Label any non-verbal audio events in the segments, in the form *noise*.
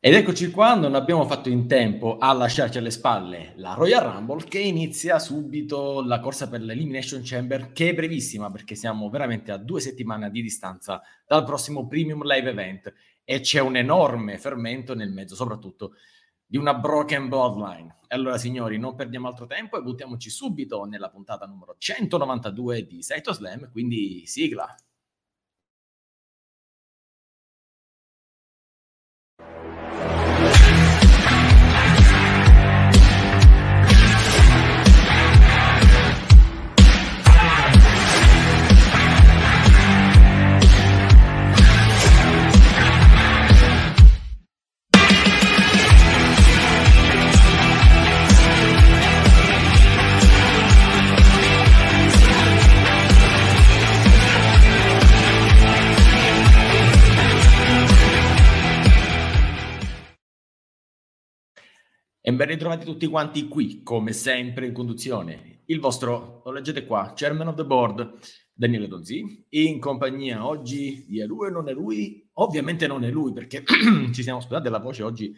Ed eccoci qua, non abbiamo fatto in tempo a lasciarci alle spalle la Royal Rumble che inizia subito la corsa per l'Elimination Chamber che è brevissima perché siamo veramente a due settimane di distanza dal prossimo Premium Live Event e c'è un enorme fermento nel mezzo, soprattutto di una broken bloodline. Allora signori, non perdiamo altro tempo e buttiamoci subito nella puntata numero 192 di Saito Slam, quindi sigla. E ben ritrovati tutti quanti qui, come sempre in conduzione. Il vostro, lo leggete qua, Chairman of the Board, Daniele Donzi, in compagnia oggi di è lui e non è lui, ovviamente non è lui perché *clears throat* ci siamo scusate la voce oggi,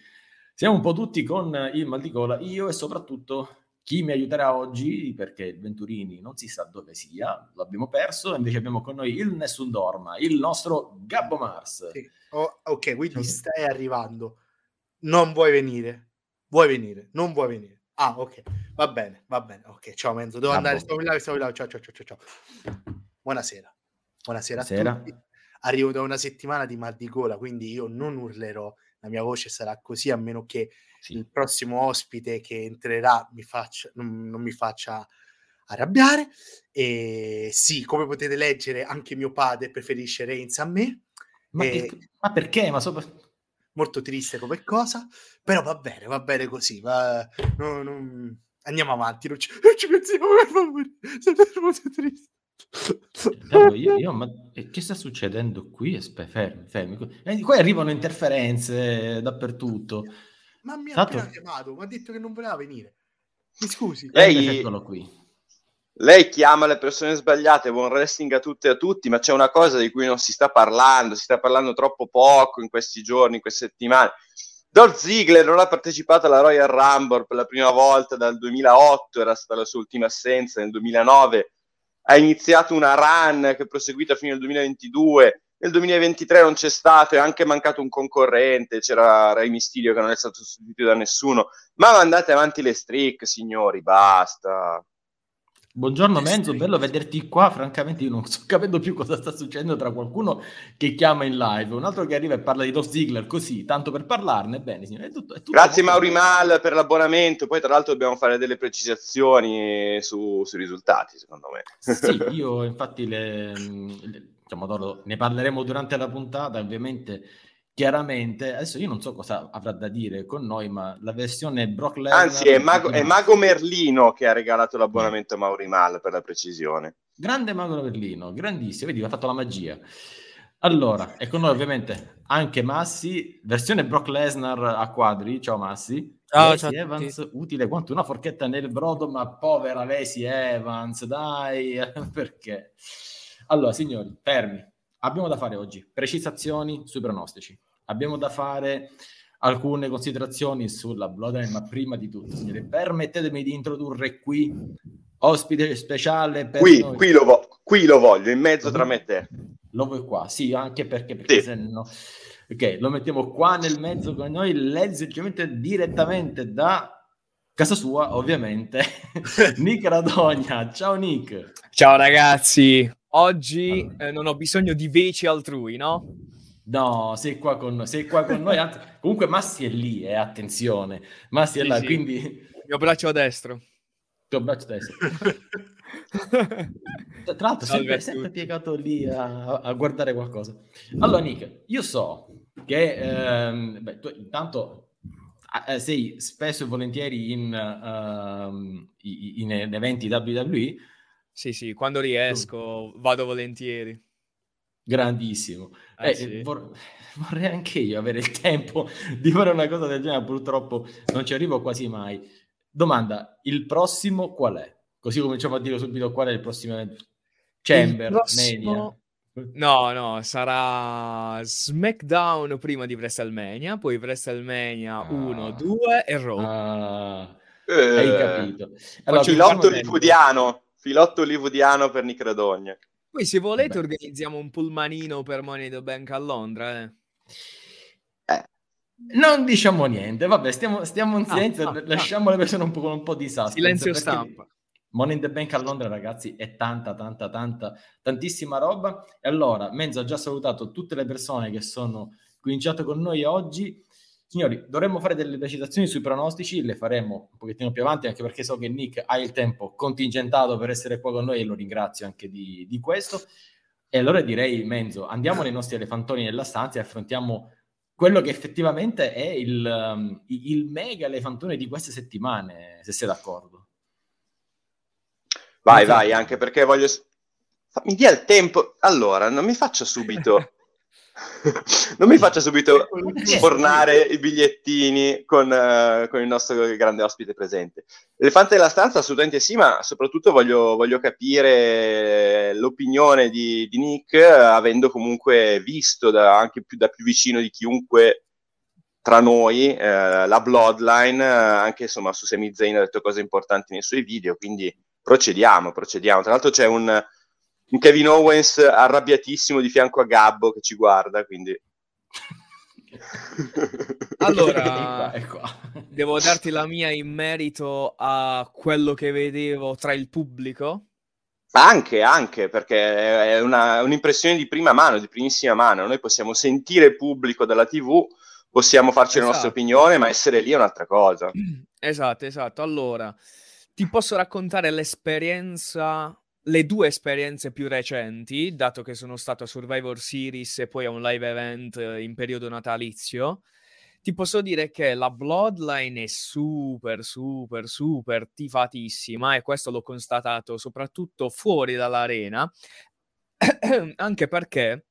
siamo un po' tutti con il mal di gola, io e soprattutto chi mi aiuterà oggi, perché Venturini non si sa dove sia, l'abbiamo perso, invece abbiamo con noi il Nessun Dorma, il nostro Gabbo Mars. Sì. Oh, ok, quindi stai arrivando, non vuoi venire vuoi venire, non vuoi venire. Ah, ok, va bene, va bene. Ok, ciao Menzo, devo ah, andare, boh. stavo là, stavo là. Ciao, ciao, ciao, ciao, ciao. Buonasera. Buonasera Buonasera. a tutti. Arrivo da una settimana di mal di gola, quindi io non urlerò, la mia voce sarà così a meno che sì. il prossimo ospite che entrerà mi faccia, non, non mi faccia arrabbiare. E sì, come potete leggere, anche mio padre preferisce Reigns a me. Ma, e... che, ma perché? Ma sopra molto triste come cosa, però va bene, va bene così, va, no, no, andiamo avanti, non ci, *laughs* non ci pensiamo per favore, siete molto triste. Io, io, ma che sta succedendo qui? Aspetta, fermi, fermi. Eh, qua arrivano interferenze dappertutto. Ma mi ha Tanto... chiamato, mi ha detto che non voleva venire. Mi scusi. Lei, Eccolo qui lei chiama le persone sbagliate, buon wrestling a tutte e a tutti, ma c'è una cosa di cui non si sta parlando, si sta parlando troppo poco in questi giorni, in queste settimane. Dolph Ziggler non ha partecipato alla Royal Rumble per la prima volta dal 2008, era stata la sua ultima assenza nel 2009, ha iniziato una run che è proseguita fino al 2022, nel 2023 non c'è stato, è anche mancato un concorrente, c'era Ray Mysterio che non è stato sostituito da nessuno, ma mandate avanti le streak, signori, basta. Buongiorno Menzo, bello vederti qua. Francamente, io non sto capendo più cosa sta succedendo tra qualcuno che chiama in live, un altro che arriva e parla di Dolph Ziggler così, tanto per parlarne. Bene, signore, è tutto, è tutto Grazie Mauri Mal per l'abbonamento. Poi, tra l'altro, dobbiamo fare delle precisazioni su, sui risultati, secondo me. Sì, *laughs* io infatti le, le diciamo, ne parleremo durante la puntata. Ovviamente chiaramente, adesso io non so cosa avrà da dire con noi, ma la versione Brock Lesnar... Anzi, è Mago, è Mago Merlino che ha regalato l'abbonamento a Mauri Mal, per la precisione. Grande Mago Merlino, grandissimo, vedi, ha fatto la magia. Allora, e con noi ovviamente anche Massi, versione Brock Lesnar a quadri, ciao Massi. Ciao, ciao Evans, utile quanto una forchetta nel brodo, ma povera Lacey Evans, dai, *laughs* perché? Allora, signori, fermi. Abbiamo da fare oggi precisazioni sui pronostici abbiamo da fare alcune considerazioni sulla Bloodline, ma prima di tutto, signore, permettetemi di introdurre qui ospite speciale per qui, noi. Qui lo, vo- qui lo voglio, in mezzo tra me e te. Lo vuoi qua? Sì, anche perché, perché sì. se no... Ok, lo mettiamo qua nel mezzo con noi, leggermente direttamente da casa sua, ovviamente, *laughs* Nick Radogna. Ciao Nick. Ciao ragazzi. Oggi allora. eh, non ho bisogno di veci altrui, no? No, sei qua con noi, sei qua con noi. Comunque Massi è lì, eh, attenzione. Massi è sì, là, sì. quindi... Il mio braccio a destro. Il tuo braccio destro. *laughs* Tra l'altro, sempre, sempre piegato lì a, a, guardare qualcosa. Allora, Nick, io so che ehm, beh, tu intanto eh, sei spesso e volentieri in, uh, in, in eventi WWE. Sì, sì, quando riesco vado volentieri. Grandissimo. Eh, eh, sì. vor- *laughs* vorrei anche io avere il tempo di fare una cosa del genere, purtroppo non ci arrivo quasi mai. Domanda, il prossimo qual è? Così cominciamo a dire subito qual è il prossimo evento. Chamber, il prossimo, No, no, sarà SmackDown prima di WrestleMania, poi WrestleMania 1, Ah. 2 e Raw. Ah, Eh, hai capito. Allora, filotto hollywoodiano, filotto hollywoodiano per Nick. Poi se volete Beh. organizziamo un pullmanino per Money in the Bank a Londra, eh. non diciamo niente, vabbè, stiamo, stiamo in Ah, silenzio, ah, lasciamo le persone un po', con un po' di suspense. Silenzio stampa. Money in the Bank a Londra, ragazzi, è tanta, tanta, tanta, tantissima roba. E allora, Menzo ha già salutato tutte le persone che sono cominciate con noi oggi. Signori, dovremmo fare delle precisazioni sui pronostici, le faremo un pochettino più avanti, anche perché so che Nick ha il tempo contingentato per essere qua con noi e lo ringrazio anche di, di questo. E allora direi, Menzo, andiamo nei nostri elefantoni nella stanza e affrontiamo quello che effettivamente è il, um, il mega elefantone di queste settimane, se sei d'accordo. Vai, vai, anche perché voglio... Mi dia il tempo. Allora, non mi faccia subito... *laughs* *laughs* non mi faccia subito sfornare i bigliettini con, eh, con il nostro grande ospite presente. L'elefante della stanza assolutamente sì, ma soprattutto voglio, voglio capire l'opinione di, di Nick, avendo comunque visto da- anche più, da più vicino di chiunque tra noi eh, la Bloodline, eh, anche insomma su Sami Zayn ha detto cose importanti nei suoi video, quindi procediamo, procediamo. Tra l'altro c'è un, un Kevin Owens arrabbiatissimo di fianco a Gabbo che ci guarda, quindi... *laughs* Allora- qua. Devo darti la mia in merito a quello che vedevo tra il pubblico. Anche, anche, perché è una- un'impressione di prima mano, di primissima mano. Noi possiamo sentire il pubblico dalla TV, possiamo farci la nostra Esatto. opinione, ma essere lì è un'altra cosa. *clears throat* Esatto, esatto. Allora, ti posso raccontare l'esperienza, le due esperienze più recenti, dato che sono stato a Survivor Series e poi a un live event eh, in periodo natalizio. Ti posso dire che la Bloodline è super, super, super tifatissima e questo l'ho constatato soprattutto fuori dall'arena, *clears throat* anche perché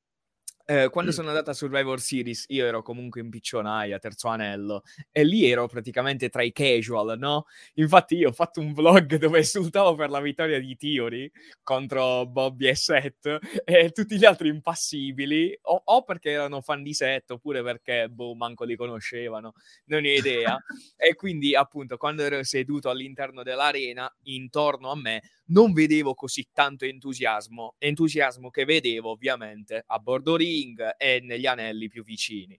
eh, quando sono andato a Survivor Series io ero comunque in piccionaia, terzo anello, e lì ero praticamente tra i casual, no? Infatti io ho fatto un vlog *laughs* dove esultavo per la vittoria di Theory contro Bobby e Seth e tutti gli altri impassibili, o, o perché erano fan di Seth oppure perché, boh, manco li conoscevano, non ho idea. *laughs* e quindi appunto quando ero seduto all'interno dell'arena, intorno a me, non vedevo così tanto entusiasmo, entusiasmo che vedevo ovviamente a bordo ring e negli anelli più vicini.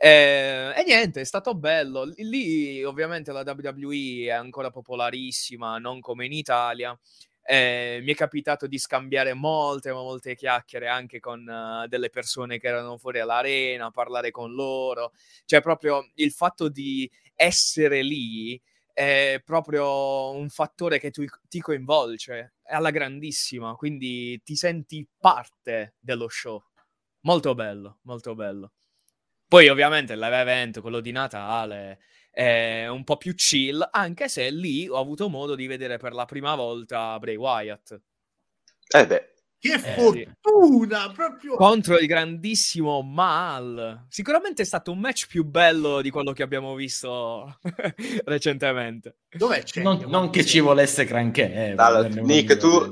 Eh, e niente, è stato bello. Lì- ovviamente la WWE è ancora popolarissima, non come in Italia. Eh, mi è capitato di scambiare molte, molte chiacchiere anche con eh, delle persone che erano fuori all'arena, parlare con loro. Cioè, proprio il fatto di essere lì è proprio un fattore che tu- ti coinvolge alla grandissima, quindi ti senti parte dello show. Molto bello, molto bello. Poi ovviamente event, quello di Natale, è un po' più chill, anche se lì ho avuto modo di vedere per la prima volta Bray Wyatt Eh beh, Che sì. fortuna! Proprio contro il grandissimo Mal. Sicuramente è stato un match più bello di quello che abbiamo visto *laughs* recentemente. dov'è c'è? Non, non che ci volesse granché. Eh, Allora, Nick, tu-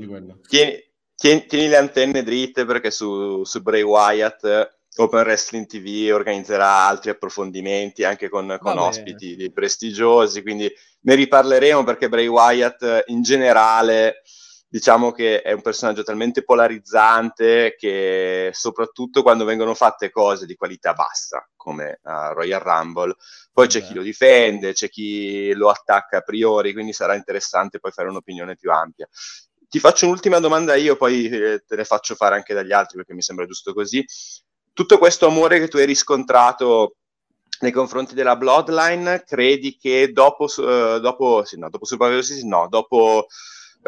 tieni, tieni- tieni le antenne dritte perché su, su Bray Wyatt eh, Open Wrestling TV organizzerà altri approfondimenti anche con, con ospiti di prestigiosi, quindi ne riparleremo perché Bray Wyatt eh, in generale diciamo che è un personaggio talmente polarizzante che soprattutto quando vengono fatte cose di qualità bassa come a Royal Rumble poi c'è chi lo difende, c'è chi lo attacca a priori, quindi sarà interessante poi fare un'opinione più ampia. Ti faccio un'ultima domanda io, poi eh, te ne faccio fare anche dagli altri perché mi sembra giusto così. Tutto questo amore che tu hai riscontrato nei confronti della Bloodline, credi che dopo, eh, dopo, sì, no, dopo Survivor Series, no, dopo,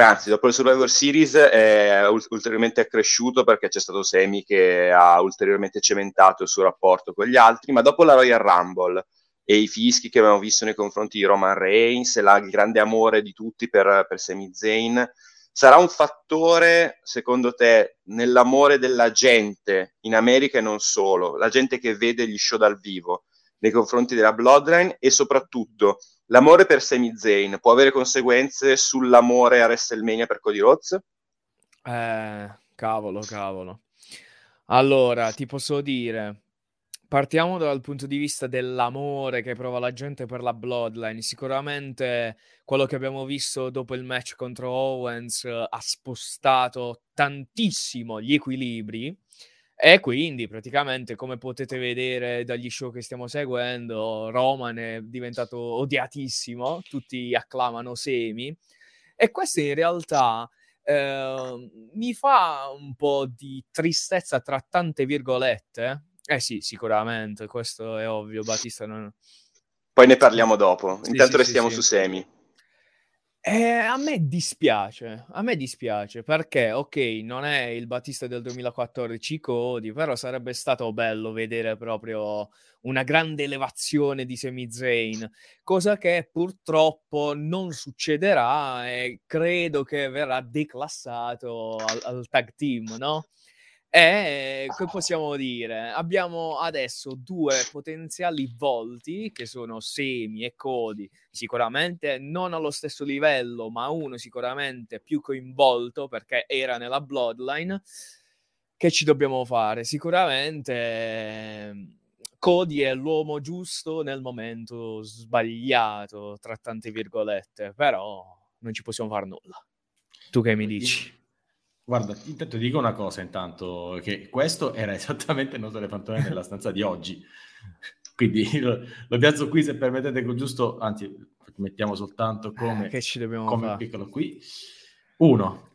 anzi, dopo il Survivor Series è ul- ulteriormente accresciuto perché c'è stato Semi che ha ulteriormente cementato il suo rapporto con gli altri, ma dopo la Royal Rumble e i fischi che abbiamo visto nei confronti di Roman Reigns e la- il grande amore di tutti per, per Sami Zayn, sarà un fattore, secondo te, nell'amore della gente in America e non solo, la gente che vede gli show dal vivo nei confronti della Bloodline e soprattutto l'amore per Sami Zayn può avere conseguenze sull'amore a WrestleMania per Cody Rhodes? Eh, cavolo, cavolo. Allora, ti posso dire, partiamo dal punto di vista dell'amore che prova la gente per la Bloodline. Sicuramente quello che abbiamo visto dopo il match contro Owens uh, ha spostato tantissimo gli equilibri. E quindi praticamente, come potete vedere dagli show che stiamo seguendo, Roman è diventato odiatissimo, tutti acclamano Semi. E questo in realtà eh, mi fa un po' di tristezza tra tante virgolette. Eh sì, sicuramente, questo è ovvio, Battista non... Poi ne parliamo dopo, sì, intanto sì, restiamo sì, su Semi. Eh, a me dispiace, a me dispiace perché, ok, non è il Battista del 2014 Cody, però sarebbe stato bello vedere proprio una grande elevazione di Sami Zayn, cosa che purtroppo non succederà e credo che verrà declassato al, al tag team, no? E che possiamo dire? Abbiamo adesso due potenziali volti che sono Semi e Cody, sicuramente non allo stesso livello, ma uno sicuramente più coinvolto perché era nella Bloodline. Che ci dobbiamo fare? Sicuramente ehm, Cody è l'uomo giusto nel momento sbagliato, tra tante virgolette, però non ci possiamo fare nulla. Tu che mi dici? Guarda, intanto dico una cosa intanto, che questo era *laughs* esattamente il nostro elefantone nella stanza di oggi. Quindi *laughs* lo, lo, piazzo qui se permettete con giusto, anzi mettiamo soltanto come, eh, ci dobbiamo come piccolo qui. Uno,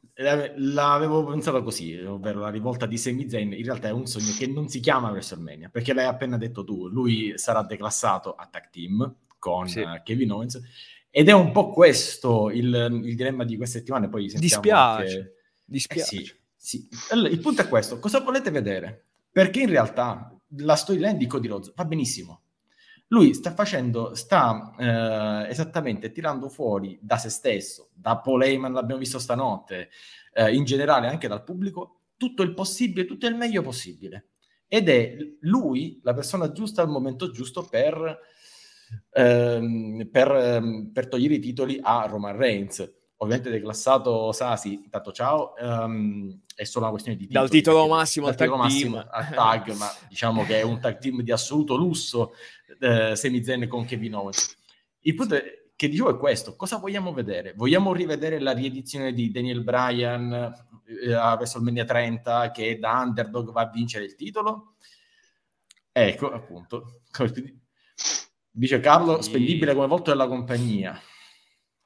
l'avevo pensato così, ovvero la rivolta di Sami Zayn, in realtà è un sogno che non si chiama WrestleMania, perché l'hai appena detto tu, lui sarà declassato a tag team con sì. uh, Kevin Owens, ed è un po' questo il, il dilemma di queste settimane, poi sentiamo Dispiace. Anche Dispiace. Eh sì, sì. Allora, il punto è questo: cosa volete vedere? Perché in realtà la storyline di Cody Rhodes va benissimo. Lui sta facendo, sta eh, esattamente tirando fuori da se stesso, da Paul Heyman, l'abbiamo visto stanotte, eh, in generale anche dal pubblico, tutto il possibile, tutto il meglio possibile. Ed è lui la persona giusta al momento giusto per, ehm, per, ehm, per togliere i titoli a Roman Reigns ovviamente declassato Sasi, intanto ciao, um, è solo una questione di titolo. Dal titolo massimo al tag massimo al tag, ma *laughs* diciamo che è un tag team di assoluto lusso, eh, Semi Zen con Kevin Owens. Il punto è, che dicevo è questo, cosa vogliamo vedere? Vogliamo rivedere la riedizione di Daniel Bryan eh, a WrestleMania 30 che da underdog va a vincere il titolo? Ecco, appunto. *laughs* Dice Carlo, spendibile come volto della compagnia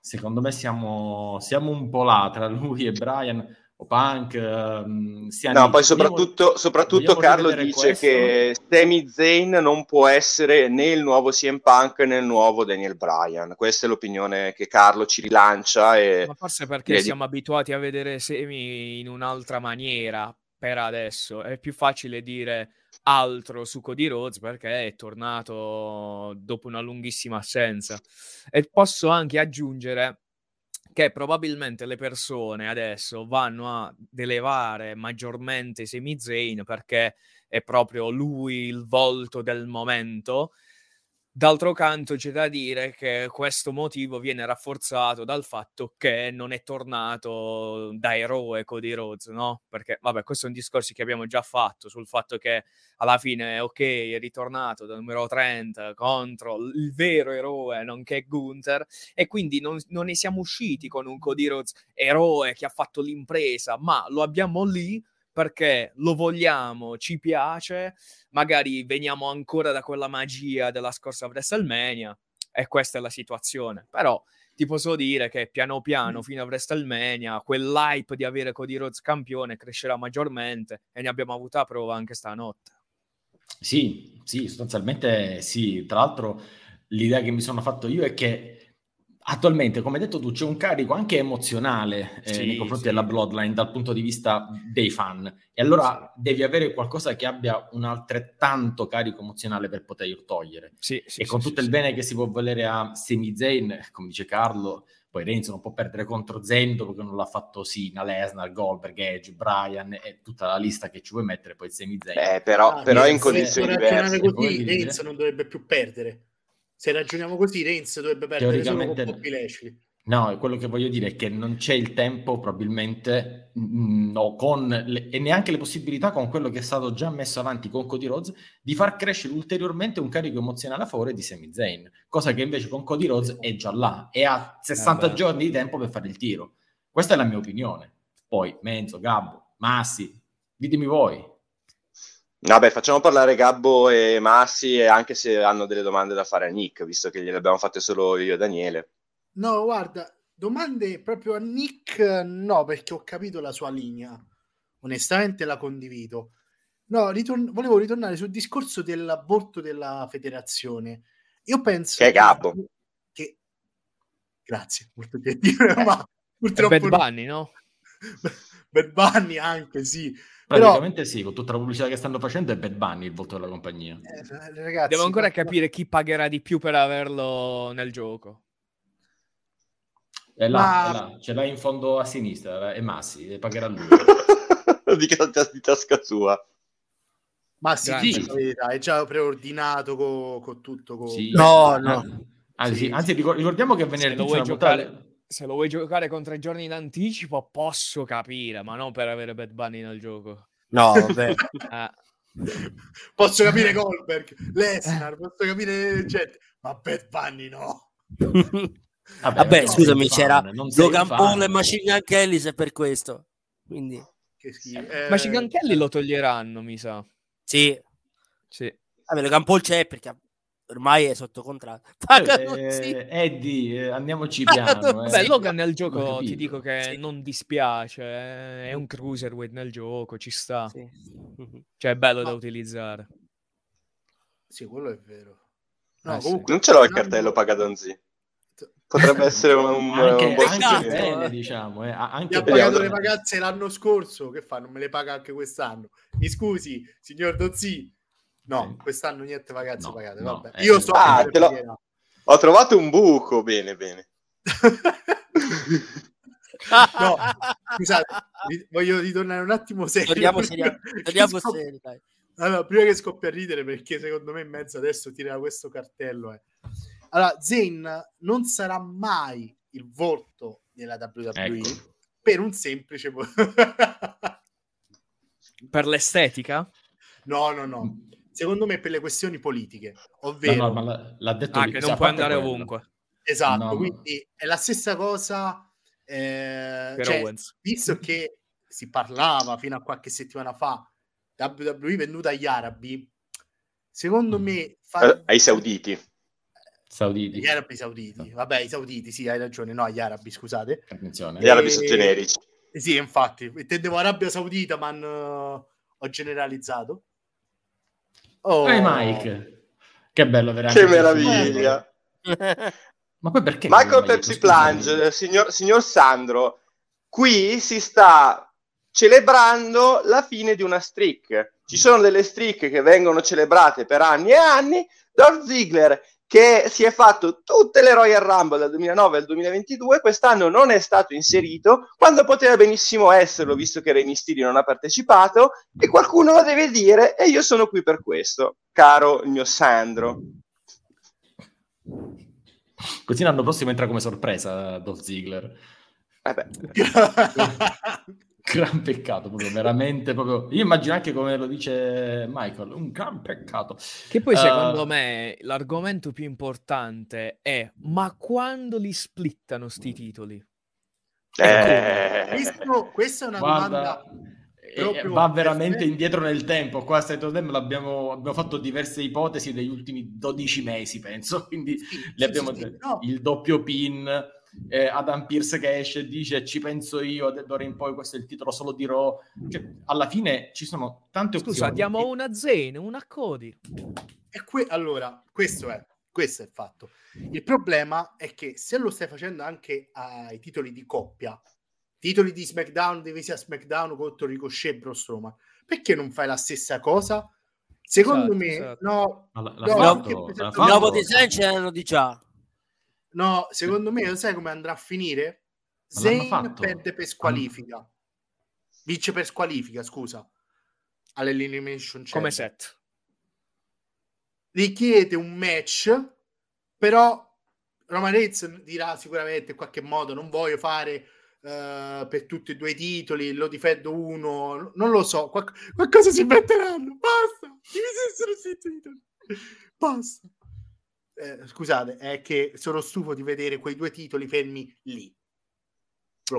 secondo me siamo, siamo un po' là tra *laughs* lui e Brian o Punk. Um, no, poi soprattutto, vogliamo, soprattutto Carlo dice questo. che Sami Zayn non può essere né il nuovo CM Punk né il nuovo Daniel Bryan. Questa è l'opinione che Carlo ci rilancia. E... Ma forse perché siamo abituati a vedere Semi in un'altra maniera per adesso. È più facile dire altro su Cody Rhodes perché è tornato dopo una lunghissima assenza. E posso anche aggiungere che probabilmente le persone adesso vanno a elevare maggiormente Semi Zayn perché è proprio lui il volto del momento D'altro canto c'è da dire che questo motivo viene rafforzato dal fatto che non è tornato da eroe Cody Rhodes, no? Perché, vabbè, questo è un discorso che abbiamo già fatto sul fatto che alla fine, ok, è ritornato da numero 30 contro il vero eroe, nonché Gunther, e quindi non, non ne siamo usciti con un Cody Rhodes eroe che ha fatto l'impresa, ma lo abbiamo lì perché lo vogliamo, ci piace, magari veniamo ancora da quella magia della scorsa WrestleMania e questa è la situazione. Però ti posso dire che piano piano fino a WrestleMania quell'hype di avere Cody Rhodes campione crescerà maggiormente e ne abbiamo avuta prova anche stanotte. Sì, sì, sostanzialmente sì. Tra l'altro l'idea che mi sono fatto io è che Attualmente, come hai detto tu, c'è un carico anche emozionale eh, sì, nei confronti sì. della Bloodline dal punto di vista dei fan. E allora sì. devi avere qualcosa che abbia un altrettanto carico emozionale per poter togliere. e con tutto il bene che si può volere a Semi Zayn, come dice Carlo, poi Renzo non può perdere contro Zendo perché non l'ha fatto Sina, Lesnar, Goldberg, Edge, Brian e tutta la lista che ci vuoi mettere, poi Semi Zayn. Eh, però, ah, però in condizioni diverse. Così, Renzo non dovrebbe più perdere se ragioniamo così, Reigns dovrebbe perdere solo con Bobby Lashley. No, quello che voglio dire è che non c'è il tempo, probabilmente, mm, no, con le, e neanche le possibilità con quello che è stato già messo avanti con Cody Rhodes di far crescere ulteriormente un carico emozionale a favore di Sami Zayn, cosa che invece con Cody Rhodes è già là e ha 60 eh giorni di tempo per fare il tiro. Questa è la mia opinione. Poi, Menzo, Gabbo, Massi, ditemi voi. Vabbè, facciamo parlare Gabbo e Massi, anche se hanno delle domande da fare a Nick, visto che gliele abbiamo fatte solo io e Daniele. No, guarda, domande proprio a Nick no, perché ho capito la sua linea. Onestamente la condivido. No, ritorn- volevo ritornare sul discorso dell'aborto della federazione. Io penso che è Gabbo. Che... Grazie, molto gentile, *laughs* ma purtroppo Bad Bunny, no? *laughs* Bad Bunny anche, sì. Praticamente Però... sì, con tutta la pubblicità che stanno facendo è Bad Bunny il volto della compagnia. Eh, ragazzi, Devo ancora ma... capire chi pagherà di più per averlo nel gioco. È là, Ma... è là, ce l'hai in fondo a sinistra, è Massi, e pagherà lui. *laughs* di, di tasca sua. Ma sì, è già preordinato con, con tutto. Con... Sì, no, no. Anzi, sì, anzi, ricordiamo che venerdì se lo, giocare, se lo vuoi giocare con tre giorni in anticipo, posso capire, ma non per avere Bad Bunny nel gioco. No, vabbè. *laughs* ah. Posso capire Goldberg, Lesnar, posso capire gente, ma Bad Bunny no. Vabbè, Vabbè scusami, c'era Logan Paul e Machine Gun Kelly se per questo. Quindi... Eh... Machine Gun Kelly lo toglieranno, mi sa. Sì. Sì. Vabbè, Logan Paul c'è perché ormai è sotto contratto. *laughs* Eh, sì. Eddie, eh, andiamoci piano. Eh. Beh, Logan nel gioco ti dico che sì. non dispiace, eh. è un cruiserweight nel gioco, ci sta. Sì. Cioè è bello no. da utilizzare. Sì, quello è vero. No, comunque... Non ce l'ho il cartello Pagadonzi potrebbe *laughs* essere un, un, anche, un buon anche bene, diciamo eh. anche mi ha pagato le vacanze l'anno scorso che fa non me le paga anche quest'anno mi scusi signor Dozzi no eh. quest'anno niente vacanze no, pagate no, vabbè. Eh, io so ah, ho trovato un buco bene bene *laughs* no scusate voglio ritornare un attimo serio torniamo serio dai. Allora, prima che scoppia a ridere perché secondo me in mezzo adesso tirerà questo cartello eh. Allora, Zayn non sarà mai il volto della WWE ecco. per un semplice *laughs* per l'estetica? No, no, no. Secondo me per le questioni politiche, ovvero no, no, l'ha detto ah, che non puoi andare quello. ovunque. Esatto, no, quindi è la stessa cosa eh, cioè, visto che si parlava fino a qualche settimana fa WWE venduta agli arabi, secondo mm. me fa... eh, ai sauditi Sauditi. Gli arabi sauditi. Vabbè, i sauditi, sì, hai ragione. No, gli arabi, scusate. Attenzione. Gli arabi sono generici. Sì, infatti. Intendevo Arabia Saudita, ma uh, ho generalizzato. Oh. Hey Mike. Che bello, veramente. Che meraviglia. ma poi perché? Michael Pepsi Plunge, signor, signor Sandro, qui si sta celebrando la fine di una streak. Ci sono delle streak che vengono celebrate per anni e anni. Dolph Ziggler che si è fatto tutte le Royal Rumble dal 2009 al 2022, quest'anno non è stato inserito, quando poteva benissimo esserlo, visto che Rey Mysterio non ha partecipato, e qualcuno lo deve dire, e io sono qui per questo, caro il mio Sandro. Così l'anno prossimo entra come sorpresa Dolph Ziggler. Eh beh. *laughs* *laughs* gran peccato, proprio veramente proprio. Io immagino anche come lo dice Michael, un gran peccato. Che poi, uh... secondo me, l'argomento più importante è: ma quando li splittano sti titoli? Eh... Questo, questa è una Guarda, domanda. Eh, va veramente indietro nel tempo. Qua a State Dem abbiamo, abbiamo fatto diverse ipotesi degli ultimi 12 mesi, penso. *laughs* Quindi sì, le abbiamo sì, sì, no. il doppio pin eh, Adam Pierce che esce e dice ci penso io, d'ora in poi questo è il titolo solo di Raw. Cioè, alla fine ci sono tante opzioni. Scusa, diamo una Zane, una Cody. E que- allora, questo è, questo è il fatto. Il problema è che se lo stai facendo anche ai titoli di coppia, titoli di SmackDown, divisi a SmackDown contro Ricochet e Braun Strowman, perché non fai la stessa cosa? Secondo esatto, me, esatto. no, la, la no, fatto, la fatto, nuovo design ce l'hanno di già. No, secondo me, sai come andrà a finire? Zayn perde per squalifica. Vince per squalifica, scusa. All'elimination chamber. Come set. Richiede un match, però Roman Reigns dirà sicuramente in qualche modo non voglio fare uh, per tutti e due i titoli, lo difendo uno, non lo so, qualc- qualcosa si metteranno, basta, mi i titoli, basta. Eh, scusate, è che sono stufo di vedere quei due titoli fermi lì.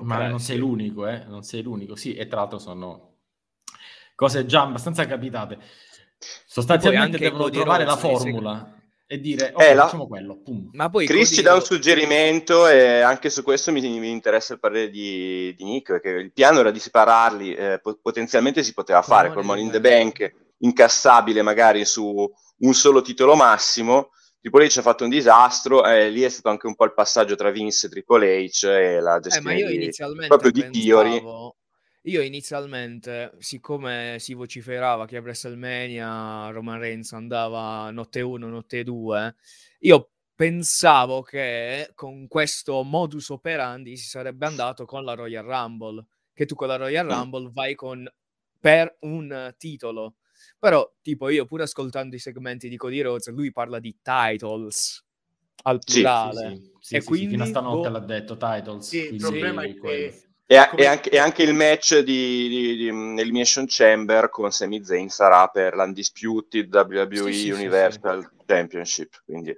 Ma non sei l'unico, eh? Non sei l'unico, sì, e tra l'altro sono cose già abbastanza capitate. Sostanzialmente devono trovare la formula e dire ok, eh, la... facciamo quello. Pum. Ma poi Chris ci dà un suggerimento e anche su questo mi, mi interessa il parere di, di, Nick, perché il piano era di separarli, eh, potenzialmente si poteva fare col Money in the Bank, incassabile magari su un solo titolo massimo. Triple H ha fatto un disastro e lì è stato anche un po' il passaggio tra Vince e Triple H e la gestione eh, di, proprio di Theory io inizialmente, siccome si vociferava che a WrestleMania Roman Reigns andava notte 1, notte 2, io pensavo che con questo modus operandi si sarebbe andato con la Royal Rumble, che tu con la Royal mm. Rumble vai con per un titolo. Però, tipo, io pure ascoltando i segmenti di Cody Rhodes, lui parla di titles al plurale. Sì, sì, sì, e quindi, fino a stanotte boh, l'ha detto titles. Sì, il problema è che e, e, anche, e, anche, il match di, di, di, Elimination Chamber con Sami Zayn sarà per l'Undisputed WWE sì, Universal sì, sì, Championship. Quindi.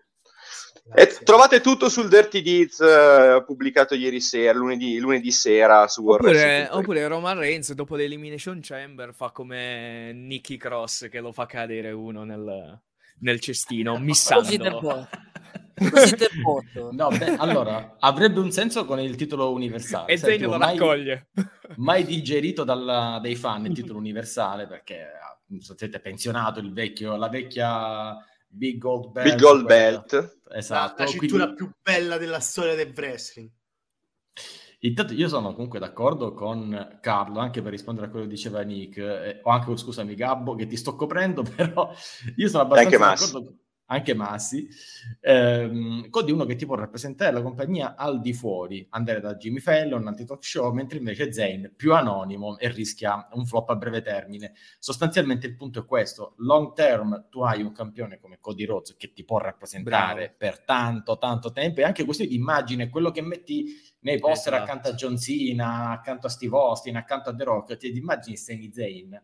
E trovate tutto sul Dirty Deeds uh, pubblicato ieri sera, lunedì, lunedì sera su oppure, oppure Roman Reigns dopo l'Elimination Chamber fa come Nicky Cross che lo fa cadere uno nel, nel cestino, missandolo. Così tempo. *laughs* No, beh, allora, avrebbe un senso con il titolo universale. E Zayn lo mai, raccoglie. Mai digerito dalla, dai fan il titolo universale perché è pensionato il vecchio, la vecchia Big Gold Belt. Big Gold Belt. Esatto. La, la cintura quindi... più bella della storia del wrestling. Intanto io sono comunque d'accordo con Carlo, anche per rispondere a quello che diceva Nick, eh, o anche, scusami Gabbo, che ti sto coprendo, *laughs* però io sono abbastanza d'accordo anche Massi, ehm, Cody uno che ti può rappresentare la compagnia al di fuori, andare da Jimmy Fallon, anti-talk show, mentre invece Zayn più anonimo e rischia un flop a breve termine. Sostanzialmente il punto è questo, long term tu hai un campione come Cody Rhodes che ti può rappresentare Bravo. per tanto, tanto tempo e anche questione di immagine, quello che metti nei poster esatto. accanto a John Cena, accanto a Steve Austin, accanto a The Rock, ti immagini Sami Zayn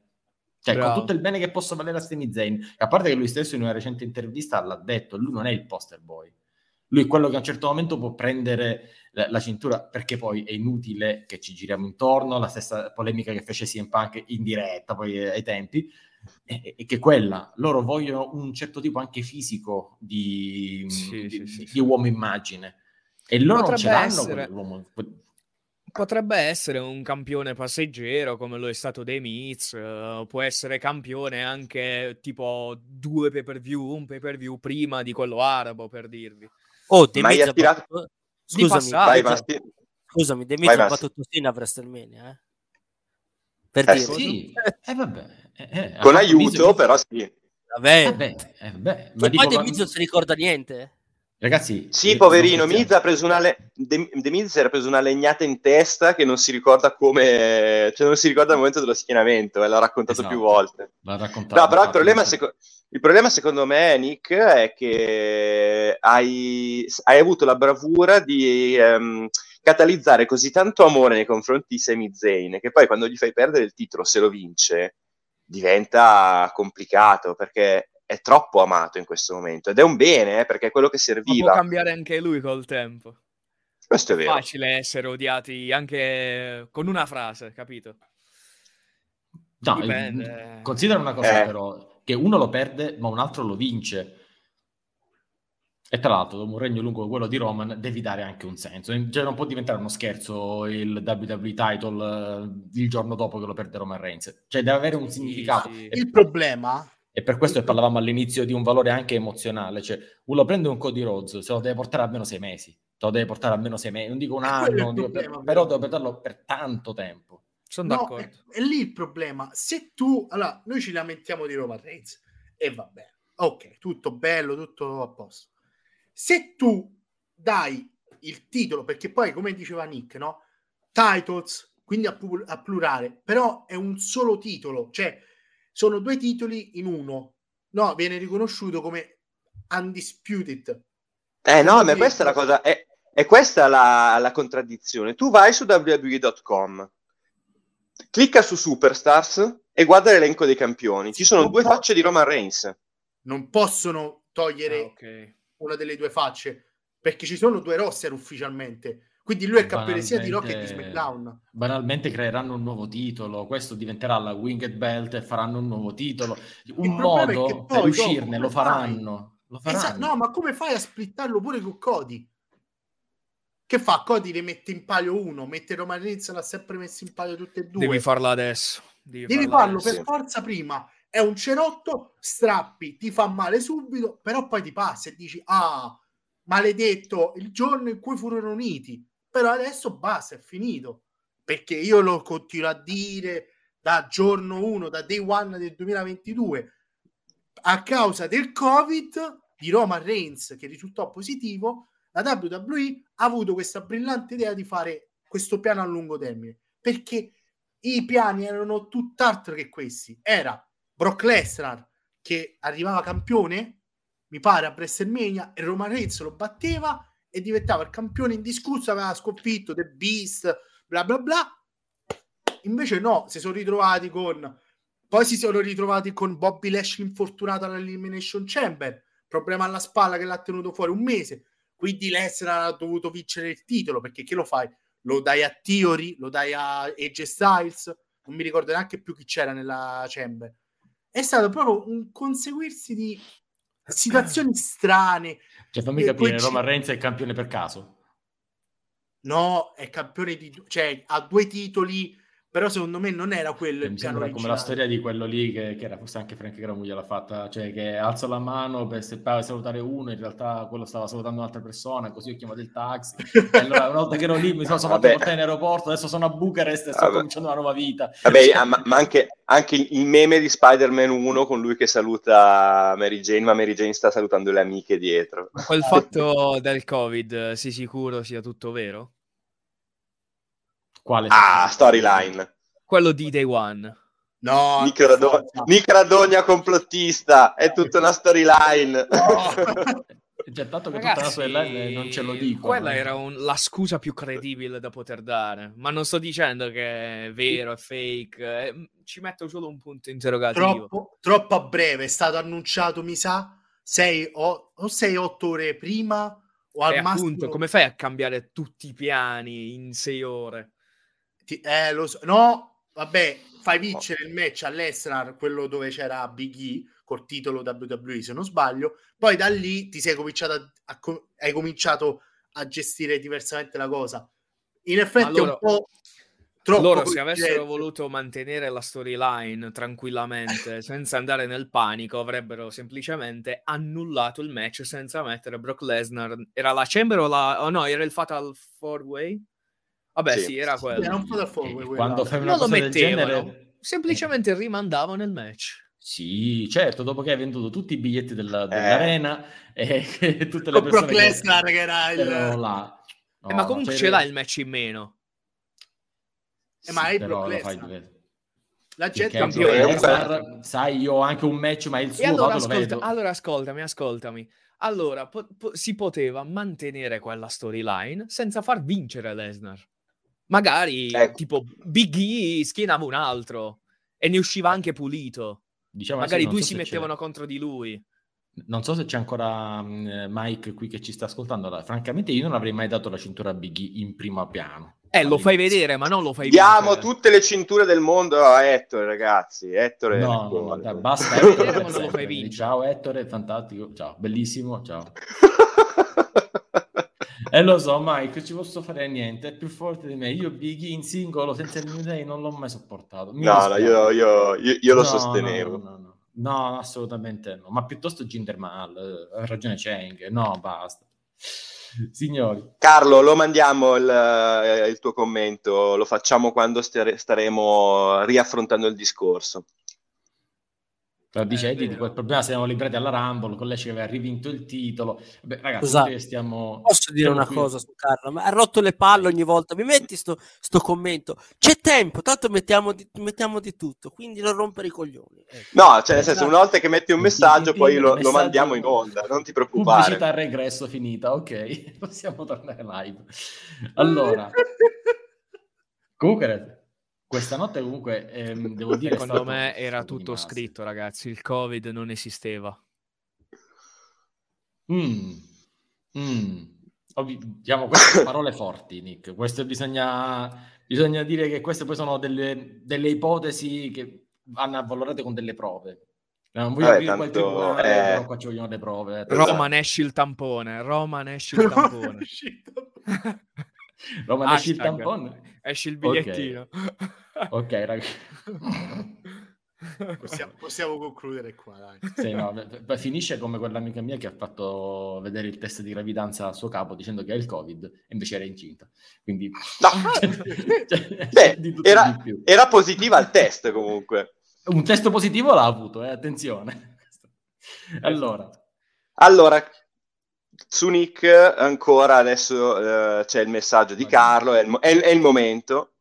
cioè, Bravo. con tutto il bene che possa valere a Sami Zayn, a parte che lui stesso in una recente intervista l'ha detto, lui non è il poster boy. Lui è quello che a un certo momento può prendere la, la cintura, perché poi è inutile che ci giriamo intorno, la stessa polemica che fece CM Punk in diretta poi ai tempi, e, e che quella, loro vogliono un certo tipo anche fisico di, sì, di, sì, di, di uomo immagine. E loro Potrebbe non ce l'hanno essere... quell'uomo potrebbe essere un campione passeggero come lo è stato The Miz, uh, può essere campione anche tipo due pay per view, un pay per view prima di quello arabo per dirvi. Oh, The Miz ha fatto... Scusami, vai, vai, scusami, The Miz ha fatto Tusina a WrestleMania, eh? Per eh, dire. Sì, eh, vabbè. Eh, eh Con aiuto, però sì. Vabbè, vabbè, eh, vabbè. Ma poi The Miz non si ricorda niente. Ragazzi, sì, poverino, Miz ha preso una le... De, De Miz era preso una legnata in testa che non si ricorda come, cioè non si ricorda il momento dello schienamento, e l'ha raccontato esatto. più volte. L'ha raccontato. No, però il problema, seco... il problema, secondo me, Nick, è che hai, hai avuto la bravura di um, catalizzare così tanto amore nei confronti di Sami Zayn che poi quando gli fai perdere il titolo, se lo vince, diventa complicato perché è troppo amato in questo momento ed è un bene eh, perché è quello che serviva. Ma può cambiare anche lui col tempo. Questo è vero. È facile essere odiati anche con una frase, capito? No, Dipende. considera una cosa eh. però, che uno lo perde ma un altro lo vince. E tra l'altro, dopo un regno lungo quello di Roman, devi dare anche un senso. Cioè, non può diventare uno scherzo il WWE title uh, il giorno dopo che lo perde Roman Reigns. Cioè, deve avere un significato. Sì, sì. Il problema e per questo che parlavamo all'inizio di un valore anche emozionale, cioè uno prende un Cody Rhodes, se lo deve portare almeno sei mesi, te lo deve portare almeno sei mesi, non dico un anno, dico per, però deve portarlo per tanto tempo. Sono no, d'accordo. È, è, lì il problema. Se tu, allora, noi ci lamentiamo di Roman Reigns e va bene, ok, tutto bello, tutto a posto. Se tu dai il titolo, perché poi, come diceva Nick, no? Titles, quindi a, pu- a plurale, però è un solo titolo, cioè sono due titoli in uno. No, viene riconosciuto come undisputed. Eh no, ma questa è la cosa, è, è questa la, la contraddizione. Tu vai su www.com, clicca su Superstars e guarda l'elenco dei campioni. Ci sono non due facce di Roman Reigns. Non possono togliere ah, okay. una delle due facce perché ci sono due roster ufficialmente. Quindi lui è campione sia di Rock che di SmackDown. Banalmente creeranno un nuovo titolo. Questo diventerà la Winged Belt e faranno un nuovo titolo. Un modo per uscirne lo faranno. lo faranno. Esatto, no, ma come fai a splittarlo pure con Cody? Che fa? Cody le mette in palio uno, mette Roman Reigns l'ha sempre messo in palio tutte e due. Devi farlo adesso. Devi, Devi farlo adesso. per forza prima. È un cerotto, strappi, ti fa male subito, però poi ti passa e dici, ah, maledetto, il giorno in cui furono uniti. Però adesso basta, è finito. Perché io lo continuo a dire da giorno 1, da day one del 2022, a causa del Covid di Roman Reigns che risultò positivo, la WWE ha avuto questa brillante idea di fare questo piano a lungo termine perché i piani erano tutt'altro che questi. Era Brock Lesnar che arrivava campione, mi pare a WrestleMania, e Roman Reigns lo batteva e diventava il campione indiscusso, aveva sconfitto The Beast, bla bla bla. Invece no, si sono ritrovati con... Poi si sono ritrovati con Bobby Lashley infortunato all'Elimination Chamber, problema alla spalla che l'ha tenuto fuori un mese quindi Lesnar ha dovuto vincere il titolo perché che lo fai? Lo dai a Theory, lo dai a AJ Styles, non mi ricordo neanche più chi c'era nella Chamber. È stato proprio un conseguirsi di situazioni strane. Cioè, fammi capire, Roman Reigns è campione per caso? No, è campione di... cioè ha due titoli però secondo me non era quello il piano come la storia di quello lì che, che era forse anche Frank Gramuglia l'ha fatta, cioè che alza la mano per, salutare uno, in realtà quello stava salutando un'altra persona, così ho chiamato il taxi. e allora una volta che ero lì mi sono, *laughs* sono fatto portare in aeroporto, adesso sono a Bucarest e sto Vabbè. cominciando una nuova vita. Vabbè, cioè... ma, ma anche, anche, il meme di Spider-Man 1 con lui che saluta Mary Jane, ma Mary Jane sta salutando le amiche dietro. Quel fatto del Covid, sei sicuro sia tutto vero? Quale? Ah, storyline. Quello di Day One. No, Nick, no. Nick Radogna complottista, è tutta una storyline. No. *laughs* Già tanto che Ragazzi, tutta la storyline non ce lo dico. Quella era un, la scusa più credibile da poter dare, ma non sto dicendo che è vero, è fake, eh, ci metto solo un punto interrogativo. Troppo, troppo a breve, è stato annunciato, mi sa, 6 o 6-8 ore prima o al e massimo... Appunto, come fai a cambiare tutti i piani in 6 ore? Ti, eh, lo so. No, vabbè, fai vincere il match all'Esrar, quello dove c'era Big E col titolo WWE, se non sbaglio. Poi da lì ti sei cominciato a, a, hai cominciato a gestire diversamente la cosa. In effetti allora, è un po' troppo. Loro, se avessero voluto mantenere la storyline tranquillamente, *laughs* senza andare nel panico, avrebbero semplicemente annullato il match senza mettere Brock Lesnar. Era la Chamber o la. Oh no, era il Fatal Four Way? Vabbè, sì, sì era quello. Era un po' da fuoco. Quando fai una non cosa del genere... Semplicemente rimandavano il match. Sì, certo, dopo che hai venduto tutti i biglietti della, eh. dell'arena e *laughs* tutte le Con persone Brock Lesnar che, che era il... là. No, eh, ma comunque cioè... ce l'ha il match in meno. Eh, ma hai Brock Lesnar. La gente campione. Sai, io ho anche un match, ma il suo allora, ascolta, allora ascoltami, ascoltami. Allora, po- po- si poteva mantenere quella storyline senza far vincere Lesnar. Magari ecco. tipo Big E schienava un altro e ne usciva anche pulito. Diciamo Magari sì, due so si mettevano c'è. contro di lui. Non so se c'è ancora um, Mike qui che ci sta ascoltando. Allora, francamente, io non avrei mai dato la cintura a Big E in primo piano. Eh, lo fai vedere, ma non lo fai Diamo vincere. tutte le cinture del mondo a Ettore, ragazzi. Ettore no, no, no, basta. *laughs* Ettore, non lo fai vincere. Ciao Ettore, fantastico. Ciao, bellissimo. Ciao. *laughs* E eh, lo so, Mike, ci posso fare niente, è più forte di me. Io Biggie in singolo senza il New Day non l'ho mai sopportato. Mi no, no, io, io, io, io lo no, sostenevo. No, no, no, assolutamente no. Ma piuttosto Jinder Mahal, eh, ha ragione Cheng. No, basta. Signori. Carlo, lo mandiamo il, eh, il, tuo commento, lo facciamo quando stare, staremo riaffrontando il discorso. Però dice, eh, di quel problema siamo librati alla Rumble, con lei ci aveva rivinto il titolo. Beh, ragazzi, esatto. stiamo... Posso dire una qui... cosa su Carlo? Ma ha rotto le palle ogni volta. Mi metti sto, sto commento. C'è tempo, tanto mettiamo di, mettiamo di tutto, quindi non rompere i coglioni. Ecco. No, cioè nel senso, una volta che metti un messaggio, poi lo, lo, mandiamo in onda, non ti preoccupare. Pubblicità regresso finita, ok. *laughs* Possiamo tornare live. *laughs* Allora... Comunque questa notte comunque ehm, *laughs* devo dire secondo me era tutto scritto ragazzi il covid non esisteva mm. Mm. diciamo queste parole forti Nick queste bisogna, bisogna dire che queste poi sono delle, delle ipotesi che vanno avvalorate con delle prove non voglio Vabbè, tanto, quel tribunale, eh... però qua ci vogliono le prove. Eh. Roma esci il tampone, Roma *laughs* esci il tampone. Roma esci il tampone. Esci il bigliettino. Ok, okay ragazzi. *laughs* Possiamo, possiamo, concludere qua, dai. Sì, no, finisce come quell'amica mia che ha fatto vedere il test di gravidanza a suo capo dicendo che ha il covid e invece era incinta. Quindi... No. *laughs* cioè, beh, era, era positiva al test comunque. Un test positivo l'ha avuto, eh? attenzione. allora. Allora, su Nick ancora adesso uh, c'è il messaggio di Carlo, è il, è, è il momento,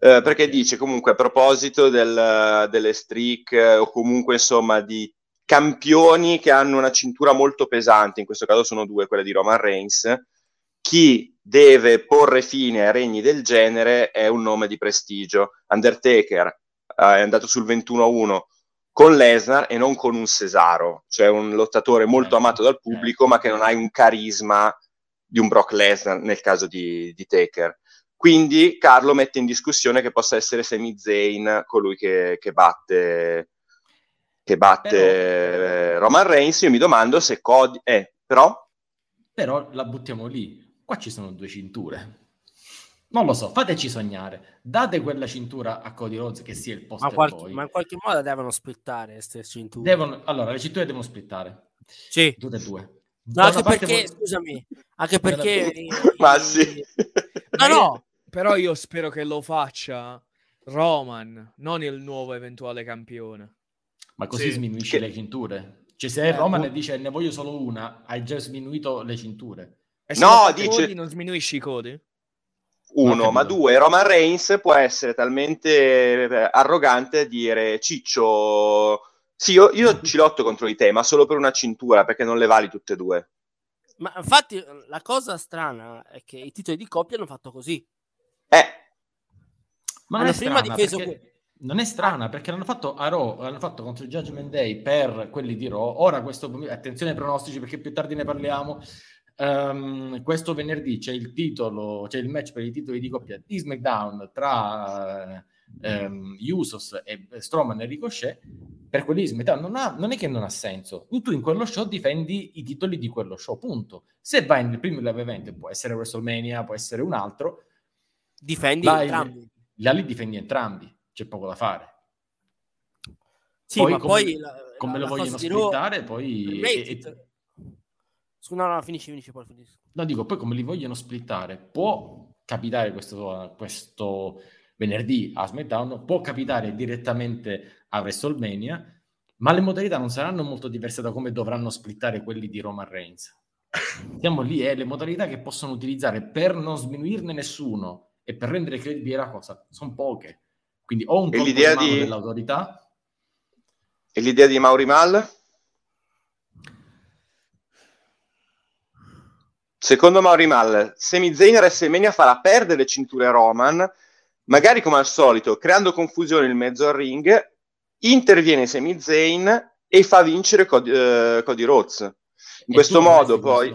uh, perché dice comunque a proposito del, delle streak o comunque insomma di campioni che hanno una cintura molto pesante, in questo caso sono due, quelle di Roman Reigns, chi deve porre fine a regni del genere è un nome di prestigio. Undertaker è andato sul 21-1 con Lesnar e non con un Cesaro, cioè un lottatore molto amato dal pubblico ma che non ha un carisma di un Brock Lesnar nel caso di, di Taker. Quindi Carlo mette in discussione che possa essere Sami Zayn colui che, che batte, che batte però, eh, Roman Reigns. Io mi domando se Cody... Eh, però... Però la buttiamo lì. Qua ci sono due cinture. Non lo so, fateci sognare. Date quella cintura a Cody Rhodes che sia il posto ma, qualche, ma in qualche modo devono splittare queste cinture. Devono, allora, le cinture devono splittare. Sì. Tutte e due. No, anche perché, voi... scusami, anche perché... ma sì. No, no, però io spero che lo faccia Roman, non il nuovo eventuale campione. Ma così sì. sminuisce che... le cinture. Cioè, se eh, Roman bu- dice ne voglio solo una, hai già sminuito le cinture. E se no, dice... Codi, non sminuisci i codi? Uno, ma due, Roman Reigns può essere talmente eh, arrogante a dire Ciccio, sì, io, io ci *laughs* lotto contro di te, ma solo per una cintura, perché non le vali tutte e due. Ma infatti la cosa strana è che i titoli di coppia hanno fatto così. Eh. Ma hanno prima difeso... Perché... Non è strana perché l'hanno fatto a Raw, l'hanno fatto contro il Judgment Day per quelli di Raw. Ora questo, attenzione ai pronostici perché più tardi ne parliamo. Um, questo venerdì c'è il titolo, c'è il match per i titoli di coppia di SmackDown tra um, Usos e Strowman e Ricochet. Per quelli di SmackDown non, ha, non è che non ha senso. Tu in quello show difendi i titoli di quello show, punto. Se vai nel primo live event, può essere WrestleMania, può essere un altro, difendi vai, entrambi. Là li difendi entrambi, c'è poco da fare. Sì, poi, ma come, poi la, come la, lo vogliono splittare, poi... E, Scusa, no, no, finisci, finisci, poi finisci. No, dico, poi come li vogliono splittare? Può capitare questo, questo venerdì a SmackDown, può capitare direttamente a WrestleMania, ma le modalità non saranno molto diverse da come dovranno splittare quelli di Roman Reigns. Siamo lì, eh, le modalità che possono utilizzare per non sminuirne nessuno e per rendere credibile la cosa sono poche. Quindi o un colpo di di... dell'autorità. E l'idea di Mauri Mal? Secondo Mauri Mal, Semi Zayn a WrestleMania farà perdere le cinture a Roman, magari come al solito, creando confusione in mezzo al ring, interviene Semi Zayn e fa vincere Cody, uh, Cody Rhodes. In e questo modo poi...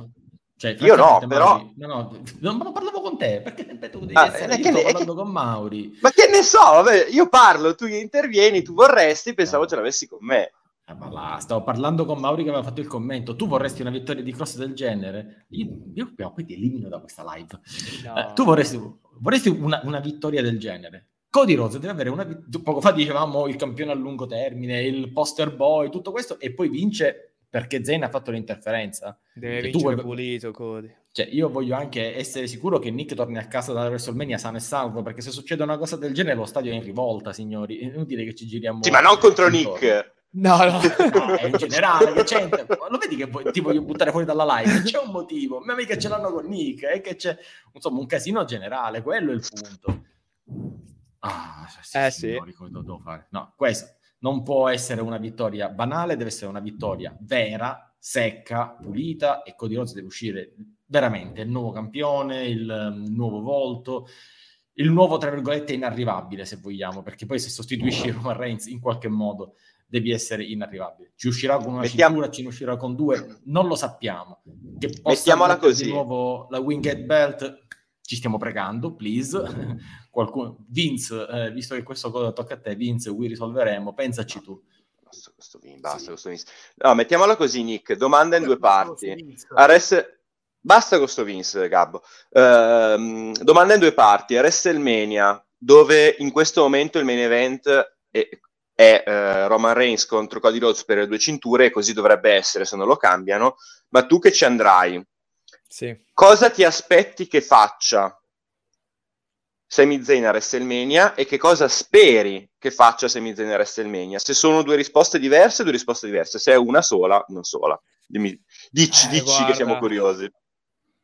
Cioè, io no, però... No, no, non parlavo con te, perché tu devi ah, essere... Che, io parlando che... con Mauri. Ma che ne so, vabbè, io parlo, tu intervieni, tu vorresti, pensavo no. ce l'avessi con me. Ah, ma là, stavo parlando con Mauri che aveva fatto il commento. Tu vorresti una vittoria di cross del genere? Io, io poi ti elimino da questa live. No. Eh, tu vorresti, vorresti una, una, vittoria del genere? Cody Rose deve avere una Poco fa dicevamo il campione a lungo termine, il poster boy, tutto questo, e poi vince perché Zayn ha fatto l'interferenza. Deve cioè, vincere vuoi... pulito, Cody. Cioè, io voglio anche essere sicuro che Nick torni a casa da WrestleMania sano e salvo, perché se succede una cosa del genere lo stadio è in rivolta, signori. È inutile che ci giriamo. Sì, ma non contro Nick. No, no. no *laughs* è in generale, *laughs* che c'entra. Lo vedi che ti voglio buttare fuori dalla live? C'è un motivo, ma mica ce l'hanno con Nick, è che c'è insomma un casino generale, quello è il punto. Ah, sì, eh sì. Cosa devo fare? No, questo non può essere una vittoria banale, deve essere una vittoria vera, secca, pulita e Cody Rhodes deve uscire veramente il nuovo campione, il, il nuovo volto, il nuovo, tra virgolette, inarrivabile, se vogliamo, perché poi se sostituisci Roman Reigns in qualche modo devi essere inarrivabile. Ci uscirà con una Mettiamo... cintura, ci uscirà con due, non lo sappiamo. Che Mettiamola così. Di nuovo la Winged Belt, ci stiamo pregando, please. *laughs* Qualcuno... Vince, eh, visto che questo cosa tocca a te, Vince, qui risolveremo, pensaci tu. Basta questo Vince, basta sì. questo Vince. No, mettiamola così, Nick, domanda in due parti. Ares... Basta questo Vince, Gabbo. Uh, domanda in due parti. A WrestleMania, dove in questo momento il main event è, è uh, Roman Reigns contro Cody Rhodes per le due cinture, e così dovrebbe essere se non lo cambiano, ma tu che ci andrai, sì. cosa ti aspetti che faccia Sami Zayn a WrestleMania e che cosa speri che faccia Sami Zayn a WrestleMania? Se sono due risposte diverse, due risposte diverse. Se è una sola, una sola. Dimmi, dici, eh, dici guarda. che siamo curiosi.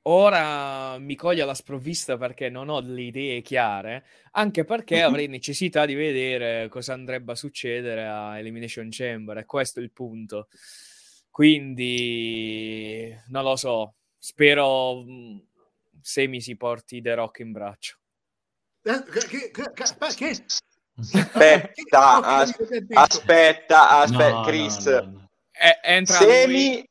Ora mi coglie alla sprovvista perché non ho le idee chiare, anche perché mm-hmm. avrei necessità di vedere cosa andrebbe a succedere a Elimination Chamber, e questo è il punto. Quindi non lo so, spero mm, se mi si porti The Rock in braccio. Eh, che, che, che, aspetta, aspetta, aspetta, no, Chris. No, no, entra Semi, lui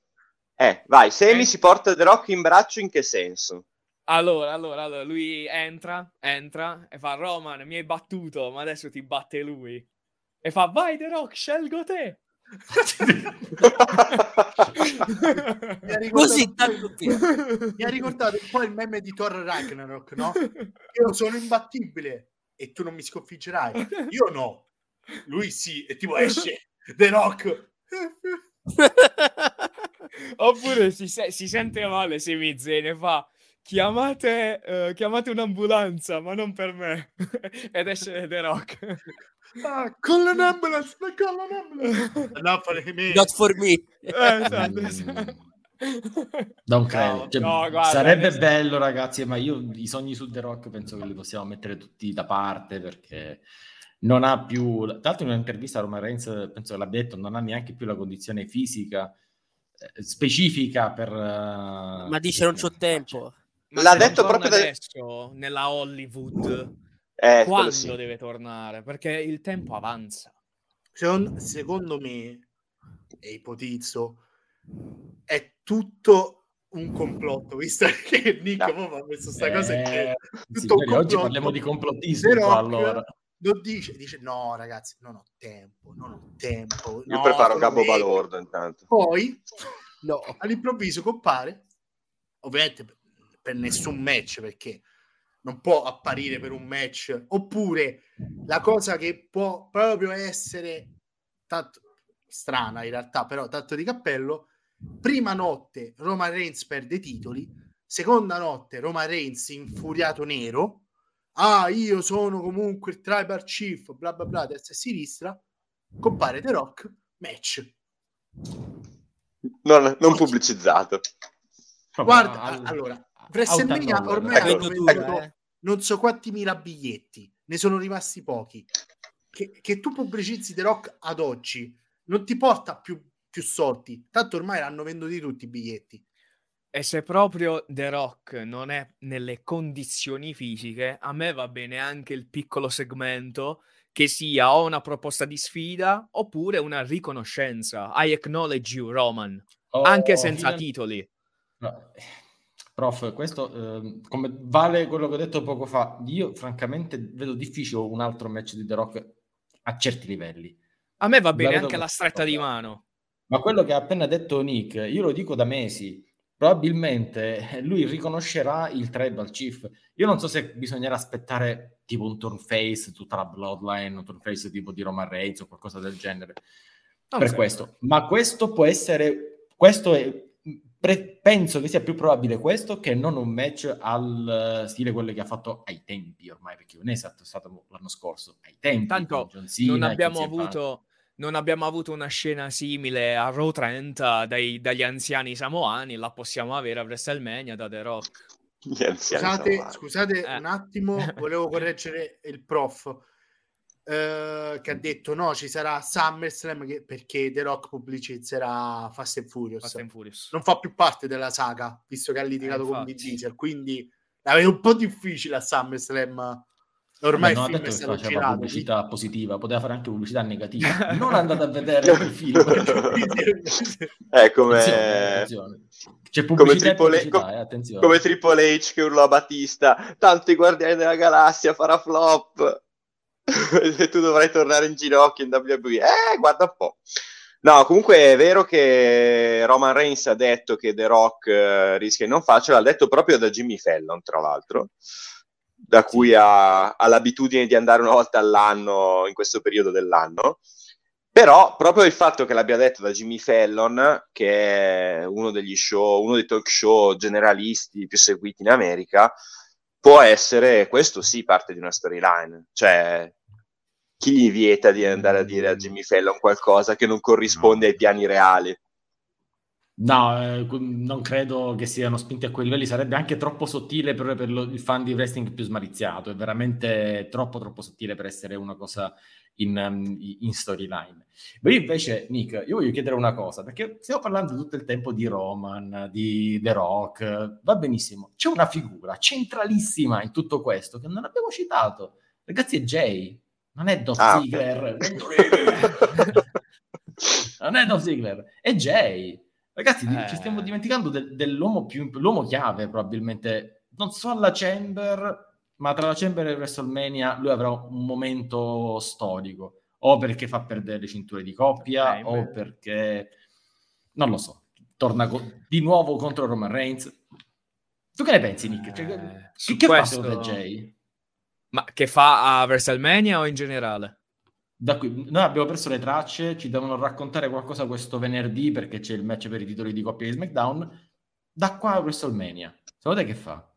eh, vai, Semi eh. si porta The Rock in braccio in che senso? Allora, allora, allora, lui entra, entra e fa Roman, mi hai battuto, ma adesso ti batte lui. E fa, vai The Rock, scelgo te. *laughs* Così tanto mi ha ricordato un po' il meme di Thor Ragnarok, no? Io sono imbattibile e tu non mi sconfiggerai. Io no. Lui sì, e tipo esce The Rock. *laughs* Oppure si, se- si, sente male se mi zene fa chiamate, uh, chiamate un'ambulanza, ma non per me. *laughs* Ed esce The Rock. Ah, call an ambulance, call an ambulance. Not for me. Not for me. Eh, esatto, esatto. Non credo. No, cioè, no, guarda, sarebbe adesso... bello, ragazzi, ma io i sogni su The Rock penso che li possiamo mettere tutti da parte perché non ha più. Tra l'altro, in un'intervista a Roman Reigns, penso che l'abbia detto, non ha neanche più la condizione fisica eh, specifica per... Uh, Ma dice non c'ho tempo. Ma L'ha detto proprio adesso da... nella Hollywood. Eh, quando sì. deve tornare? Perché il tempo avanza. Secondo, secondo me, e ipotizzo, è tutto un complotto, visto *laughs* che Nick no. ha messo questa eh, cosa che tutto signori, oggi parliamo di complottismo allora. Lo dice, dice no ragazzi, non ho tempo, non ho tempo. Io no, preparo Gabbo Balordo intanto. Poi, no, all'improvviso compare, ovviamente per nessun match, perché non può apparire per un match, oppure la cosa che può proprio essere tanto strana in realtà, però tanto di cappello, prima notte Roman Reigns perde i titoli, seconda notte Roman Reigns infuriato nero, ah io sono comunque il tribal chief, bla bla bla, destra e sinistra, compare The Rock, match. Non, non pubblicizzato. Guarda, al... allora, WrestleMania ormai hanno venduto eh. non so quanti mila biglietti, ne sono rimasti pochi. Che, che tu pubblicizzi The Rock ad oggi non ti porta più, più soldi, tanto ormai hanno venduti tutti i biglietti. E se proprio The Rock non è nelle condizioni fisiche, a me va bene anche il piccolo segmento che sia o una proposta di sfida oppure una riconoscenza. I acknowledge you, Roman, oh, anche senza fine... titoli. No. Prof, questo eh, come vale quello che ho detto poco fa. Io francamente vedo difficile un altro match di The Rock a certi livelli. A me va bene anche la stretta di mano. Ma quello che ha appena detto Nick, io lo dico da mesi, probabilmente lui riconoscerà il tribal chief. Io non so se bisognerà aspettare tipo un turn face, tutta la bloodline, un turn face tipo di Roman Reigns o qualcosa del genere. Non per so. questo. Ma questo può essere, questo è Pre- penso che sia più probabile questo che non un match al stile quello che ha fatto ai tempi ormai, perché non è stato, stato l'anno scorso, ai tempi. Tanto non abbiamo avuto non abbiamo avuto una scena simile a Raw 30 dai, dagli anziani samoani, la possiamo avere a WrestleMania da The Rock. Scusate, scusate eh. un attimo, *laughs* volevo correggere il prof eh, che ha detto no, ci sarà SummerSlam che, perché The Rock pubblicizzerà Fast and, Furious. Fast and Furious. Non fa più parte della saga, visto che ha litigato eh, con Vin Diesel, quindi è un po' difficile a SummerSlam Ormai non ha detto che faceva girato, pubblicità positiva, poteva fare anche pubblicità negativa. *laughs* Non andate a vedere il film. *laughs* è come... Attenzione, C'è pubblicità come Triple, H, eh, attenzione. come Triple H che urlò a Batista, tanto i Guardiani della Galassia farà flop. *laughs* e tu dovrai tornare in ginocchio in WWE. Eh, guarda un po'. No, comunque è vero che Roman Reigns ha detto che The Rock uh, rischia di non farcela, l'ha detto proprio da Jimmy Fallon, tra l'altro da cui ha, ha, l'abitudine di andare una volta all'anno in questo periodo dell'anno. Però proprio il fatto che l'abbia detto da Jimmy Fallon, che è uno degli show, uno dei talk show generalisti più seguiti in America, può essere, questo sì, parte di una storyline. Cioè, chi gli vieta di andare a dire a Jimmy Fallon qualcosa che non corrisponde no. ai piani reali? No, eh, non credo che siano spinti a quei livelli, sarebbe anche troppo sottile per, per lo, il fan di wrestling più smariziato, è veramente troppo troppo sottile per essere una cosa in, um, in storyline. Ma io invece, Nick, io voglio chiedere una cosa, perché stiamo parlando tutto il tempo di Roman, di The Rock, va benissimo, c'è una figura centralissima in tutto questo che non abbiamo citato, ragazzi è Jay, non è Dolph ah, Ziggler, *laughs* non è Dolph Ziggler, è Jay Ragazzi, eh... ci stiamo dimenticando de- dell'uomo più l'uomo chiave, probabilmente. Non so alla Chamber, ma tra la Chamber e WrestleMania lui avrà un momento storico. O perché fa perdere le cinture di coppia, eh, o perché non lo so. Torna co- di nuovo contro Roman Reigns. Tu che ne pensi, Nick? Cioè, eh, che, che questo... fa Jay? Ma che fa a WrestleMania o in generale? Da qui noi abbiamo perso le tracce, ci devono raccontare qualcosa questo venerdì perché c'è il match per i titoli di coppia di SmackDown. Da qua a WrestleMania, secondo te che fa?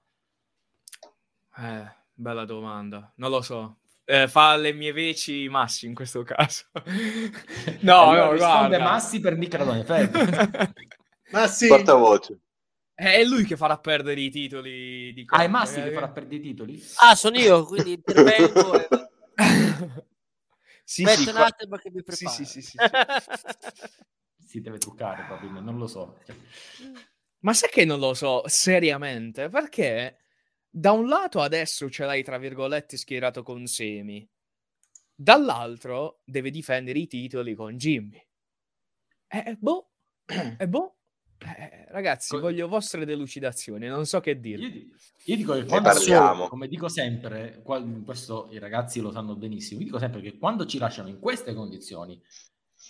Eh, bella domanda, non lo so. Eh, fa le mie veci Massi in questo caso. *laughs* no, allora, no, guarda. Massi per Nick Radone, *laughs* Massi. Portavoce. È lui che farà perdere i titoli di coppia. Ah, è Massi eh, che farà perdere i titoli? Ah, sono io, quindi intervengo e... *laughs* Sì, sì, un attimo che mi preparo. Sì, sì, sì, sì, *laughs* si deve truccare probabilmente, non lo so. Ma sai che non lo so, seriamente? Perché da un lato adesso ce l'hai, tra virgolette, schierato con Semi, dall'altro deve difendere i titoli con Jimmy. Eh, boh, *clears throat* eh, boh. Eh, ragazzi, Co- voglio vostre delucidazioni, non so che dire. Io, io dico che quando solo, come dico sempre, questo i ragazzi lo sanno benissimo, io dico sempre che quando ci lasciano in queste condizioni,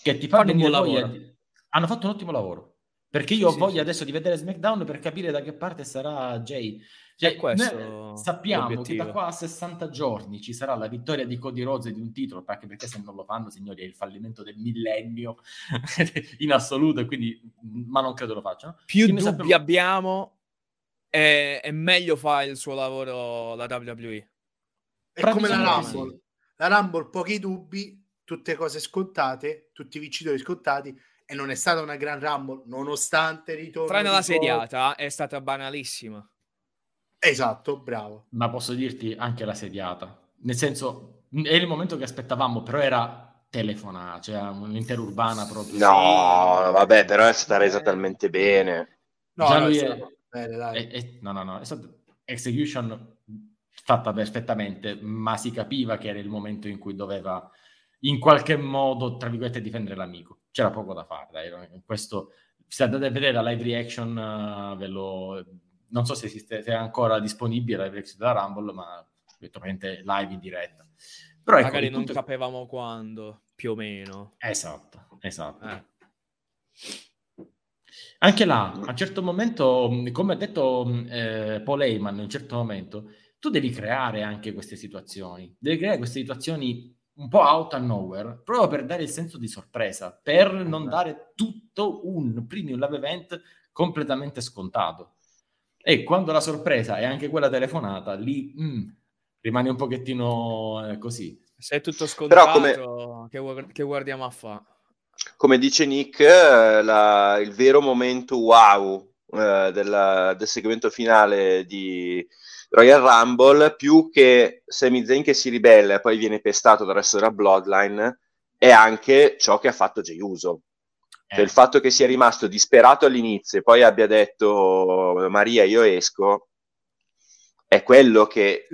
che ti fanno un buon lavoro, di, hanno fatto un ottimo lavoro. Perché io sì, ho voglia sì. adesso di vedere SmackDown per capire da che parte sarà Jay. Cioè, questo sappiamo che da qua a 60 giorni ci sarà la vittoria di Cody Rhodes di un titolo, perché, perché se non lo fanno, signori, è il fallimento del millennio *laughs* in assoluto, e quindi, ma non credo lo facciano. Più dubbi sappiamo... abbiamo, è, è, meglio fare il suo lavoro la WWE. È come la Rumble. Sì. La Rumble, pochi dubbi, tutte cose scontate, tutti i vincitori scontati, e non è stata una gran Rumble, nonostante il ritorno. Tranne la sediata, è stata banalissima. Esatto, bravo. Ma posso dirti anche la sediata. Nel senso, era il momento che aspettavamo, però era telefonata, cioè un'intera urbana proprio. No, sì. vabbè, però è stata resa talmente bene. No, no, lui è, bene, dai. È, è, no, no, no, è stata execution fatta perfettamente, ma si capiva che era il momento in cui doveva in qualche modo, tra virgolette, difendere l'amico. C'era poco da fare, dai. Questo, se andate a vedere la live reaction, uh, ve lo non so se, esiste, se è ancora disponibile la Brexit della Rumble, ma eventualmente live in diretta. Però ecco, Magari non tutto... sapevamo quando, più o meno. Esatto, esatto. Eh. Anche là, a un certo momento, come ha detto eh, Paul Heyman, in un certo momento, tu devi creare anche queste situazioni. Devi creare queste situazioni un po' out of nowhere, proprio per dare il senso di sorpresa, per non esatto. dare tutto un premium live event completamente scontato. E quando la sorpresa è anche quella telefonata, lì mm, rimane un pochettino eh, così. Se è tutto scontato, come... che, che guardiamo a fa? Come dice Nick, eh, la, il vero momento wow eh, della, del segmento finale di Royal Rumble, più che Sami Zayn che si ribella e poi viene pestato dal resto della Bloodline, è anche ciò che ha fatto Jey Uso. Cioè, il fatto che sia rimasto disperato all'inizio e poi abbia detto Maria io esco, è quello che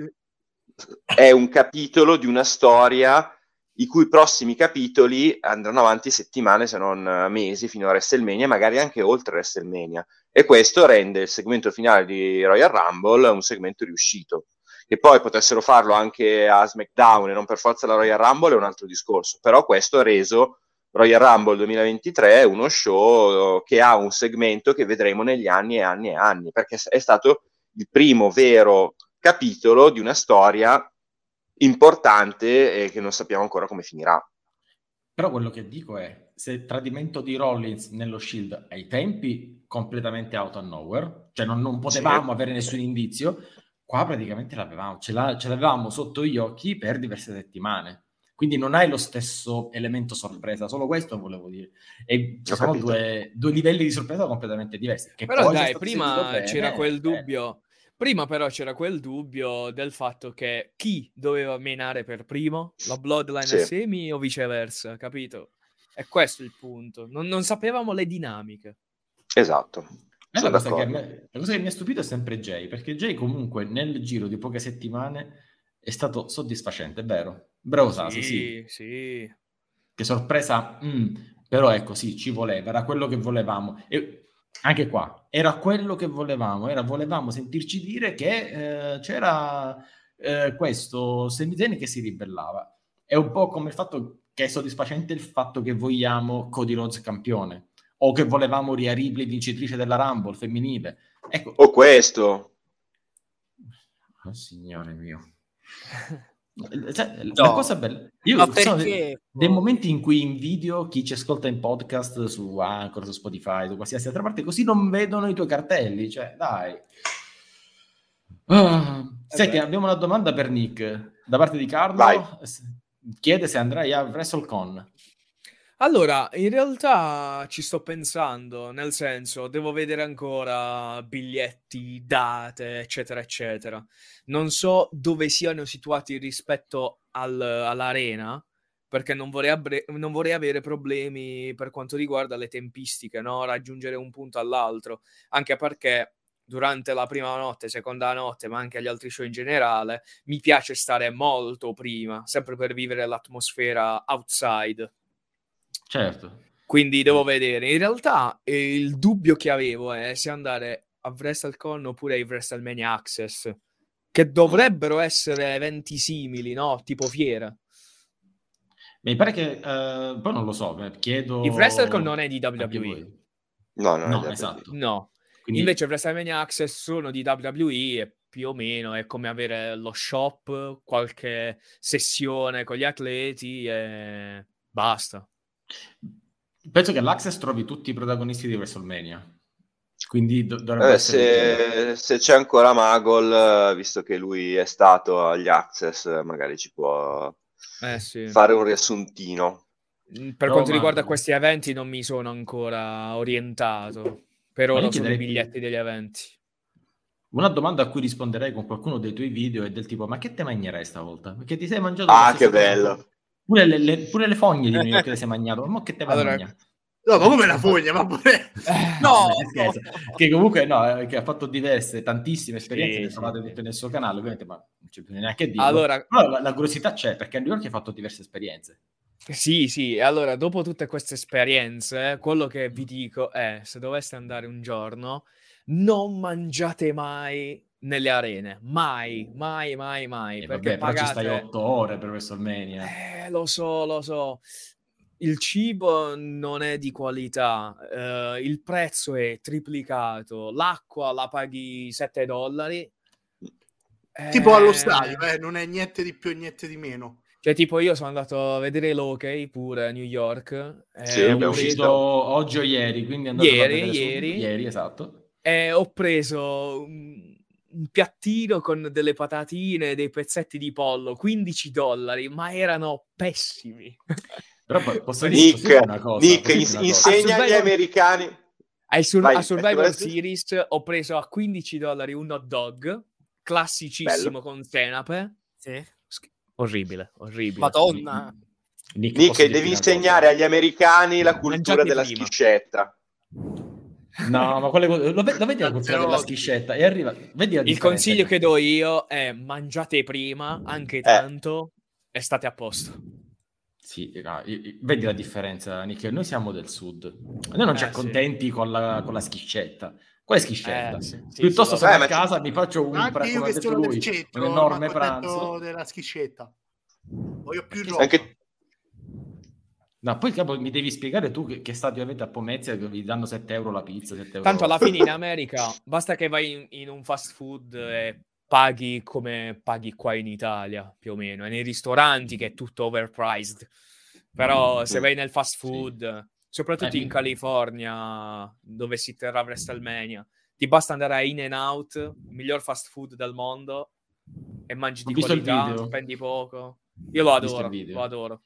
è un capitolo di una storia i cui prossimi capitoli andranno avanti settimane se non mesi fino a WrestleMania, magari anche oltre WrestleMania. E questo rende il segmento finale di Royal Rumble un segmento riuscito. Che poi potessero farlo anche a SmackDown e non per forza la Royal Rumble è un altro discorso, però questo ha reso Royal Rumble 2023 uno show che ha un segmento che vedremo negli anni e anni e anni, perché è stato il primo vero capitolo di una storia importante e che non sappiamo ancora come finirà. Però quello che dico è, se tradimento di Rollins nello Shield ai tempi completamente out of nowhere, cioè non, non potevamo sì. avere nessun indizio, qua praticamente l'avevamo, ce, la, ce l'avevamo sotto gli occhi per diverse settimane. Quindi non hai lo stesso elemento sorpresa, solo questo volevo dire. E ci sono due, due, livelli di sorpresa completamente diversi. Però dai, prima c'era quel eh. dubbio Prima però c'era quel dubbio del fatto che chi doveva menare per primo, la Bloodline sì. Semi o viceversa, capito? E questo è il punto. Non, non sapevamo le dinamiche. Esatto. La cosa, me, la cosa, che mi ha stupito è sempre Jay, perché Jay comunque nel giro di poche settimane è stato soddisfacente, è vero? Bravo Sasi, sì. sì. Che sorpresa, mm, però ecco sì, ci voleva, era quello che volevamo. E anche qua era quello che volevamo, era, volevamo sentirci dire che eh, c'era eh, questo Semitene che si ribellava. È un po' come il fatto che è soddisfacente il fatto che vogliamo Cody Rhodes campione o che volevamo Ria Ripley vincitrice della Rumble femminile. Ecco. O questo. Oh, signore mio. *laughs* Cioè, no. La cosa bella, io Ma sono dei, dei, momenti in cui invidio chi ci ascolta in podcast su Anchor, su Spotify, su qualsiasi altra parte, così non vedono i tuoi cartelli. Cioè, dai. Uh, senti, abbiamo una domanda per Nick da parte di Carlo. Vai. Chiede se andrai a WrestleCon. Allora, in realtà ci sto pensando, nel senso, devo vedere ancora biglietti, date, eccetera, eccetera. Non so dove siano situati rispetto al, all'arena, perché non vorrei, abre- non vorrei, avere problemi per quanto riguarda le tempistiche, no? Raggiungere un punto all'altro, anche perché durante la prima notte, seconda notte, ma anche agli altri show in generale, mi piace stare molto prima, sempre per vivere l'atmosfera outside. Certo. Quindi devo vedere. In realtà eh, il dubbio che avevo è se andare a WrestleCon oppure ai WrestleMania Access, che dovrebbero essere eventi simili, no? Tipo fiera. Mi pare che, uh, poi non lo so, chiedo... Il WrestleCon non è di WWE. No, no, è esatto. No. Quindi... Invece WrestleMania Access sono di WWE e più o meno è come avere lo shop, qualche sessione con gli atleti e basta. Penso che all'Access trovi tutti i protagonisti di WrestleMania. Quindi do- dovrebbe eh, se, se, c'è ancora Magol, visto che lui è stato agli Access, magari ci può eh, sì. fare un riassuntino. Mm, per no, quanto ma... riguarda questi eventi, non mi sono ancora orientato. Per ora sono i biglietti degli eventi. Una domanda a cui risponderei con qualcuno dei tuoi video è del tipo: Ma che te mangerai stavolta? Perché ti sei mangiato. Ah, che bello! Pure le, le, pure le fogne di *laughs* New York le sei mangiato. Ma che te va allora, No, ma come la fogna? Ma pure... Eh, no! Scherzo. Che comunque no, eh, che ha fatto diverse, tantissime esperienze, sì, le trovate tutte nel suo canale, ovviamente, ma non c'è più neanche dire. Allora... Però la, la, curiosità c'è, perché a New York ha fatto diverse esperienze. Sì, sì, allora dopo tutte queste esperienze, quello che vi dico è, se doveste andare un giorno, non mangiate mai nelle arene. Mai, mai, mai, mai. Eh, perché vabbè, pagate... ci stai otto ore per WrestleMania. Eh, lo so, lo so. Il cibo non è di qualità, uh, il prezzo è triplicato, l'acqua la paghi 7 dollari. Tipo eh... allo stadio, eh, non è niente di più, niente di meno. Cioè, tipo, io sono andato a vedere l'Hockey pure a New York. Sì, abbiamo uscito oggi o ieri, quindi ieri, ieri, ieri, esatto. E ho preso un piattino con delle patatine e dei pezzetti di pollo, 15 dollari, ma erano pessimi. *laughs* Però posso Nick, dire una cosa, Nick ins- una cosa? insegna agli americani. Ai sur- Vai, a Survivor. Series ho preso a 15 dollari un hot dog, classicissimo con senape. Sì. Sch- orribile, orribile. Madonna. Nick, Nick, devi insegnare cosa? agli americani la cultura Mangiate della prima. schiscetta. No, ma quelle cose... Lo, ve- lo vedi la cultura della schiscetta? E arriva... Vedi la Il consiglio che- do io è mangiate prima, anche tanto, e state a posto. Sì, no, vedi la differenza, Nick? Noi siamo del sud. Noi non ci Eh, accontenti con, la, con la schiscetta. Quale schiscetta? Eh, sì, sì, Piuttosto sì, sono a ci- casa, mi faccio un, Anche pra- io che sono del lui, centro, un enorme pranzo. della schiscetta. Voglio più roba. Anche No, poi capo, mi devi spiegare tu che, che stadio avete a Pomezia che vi danno 7 euro la pizza, 7 euro... Tanto alla fine in America basta che vai in, in un fast food e paghi come paghi qua in Italia, più o meno. È nei ristoranti che è tutto overpriced. Però se vai nel fast Sì. food, soprattutto Eh, in California, dove si terrà WrestleMania, ti basta andare a In and Out, miglior fast food del mondo, e mangi di qualità, spendi poco. Io lo adoro, lo adoro.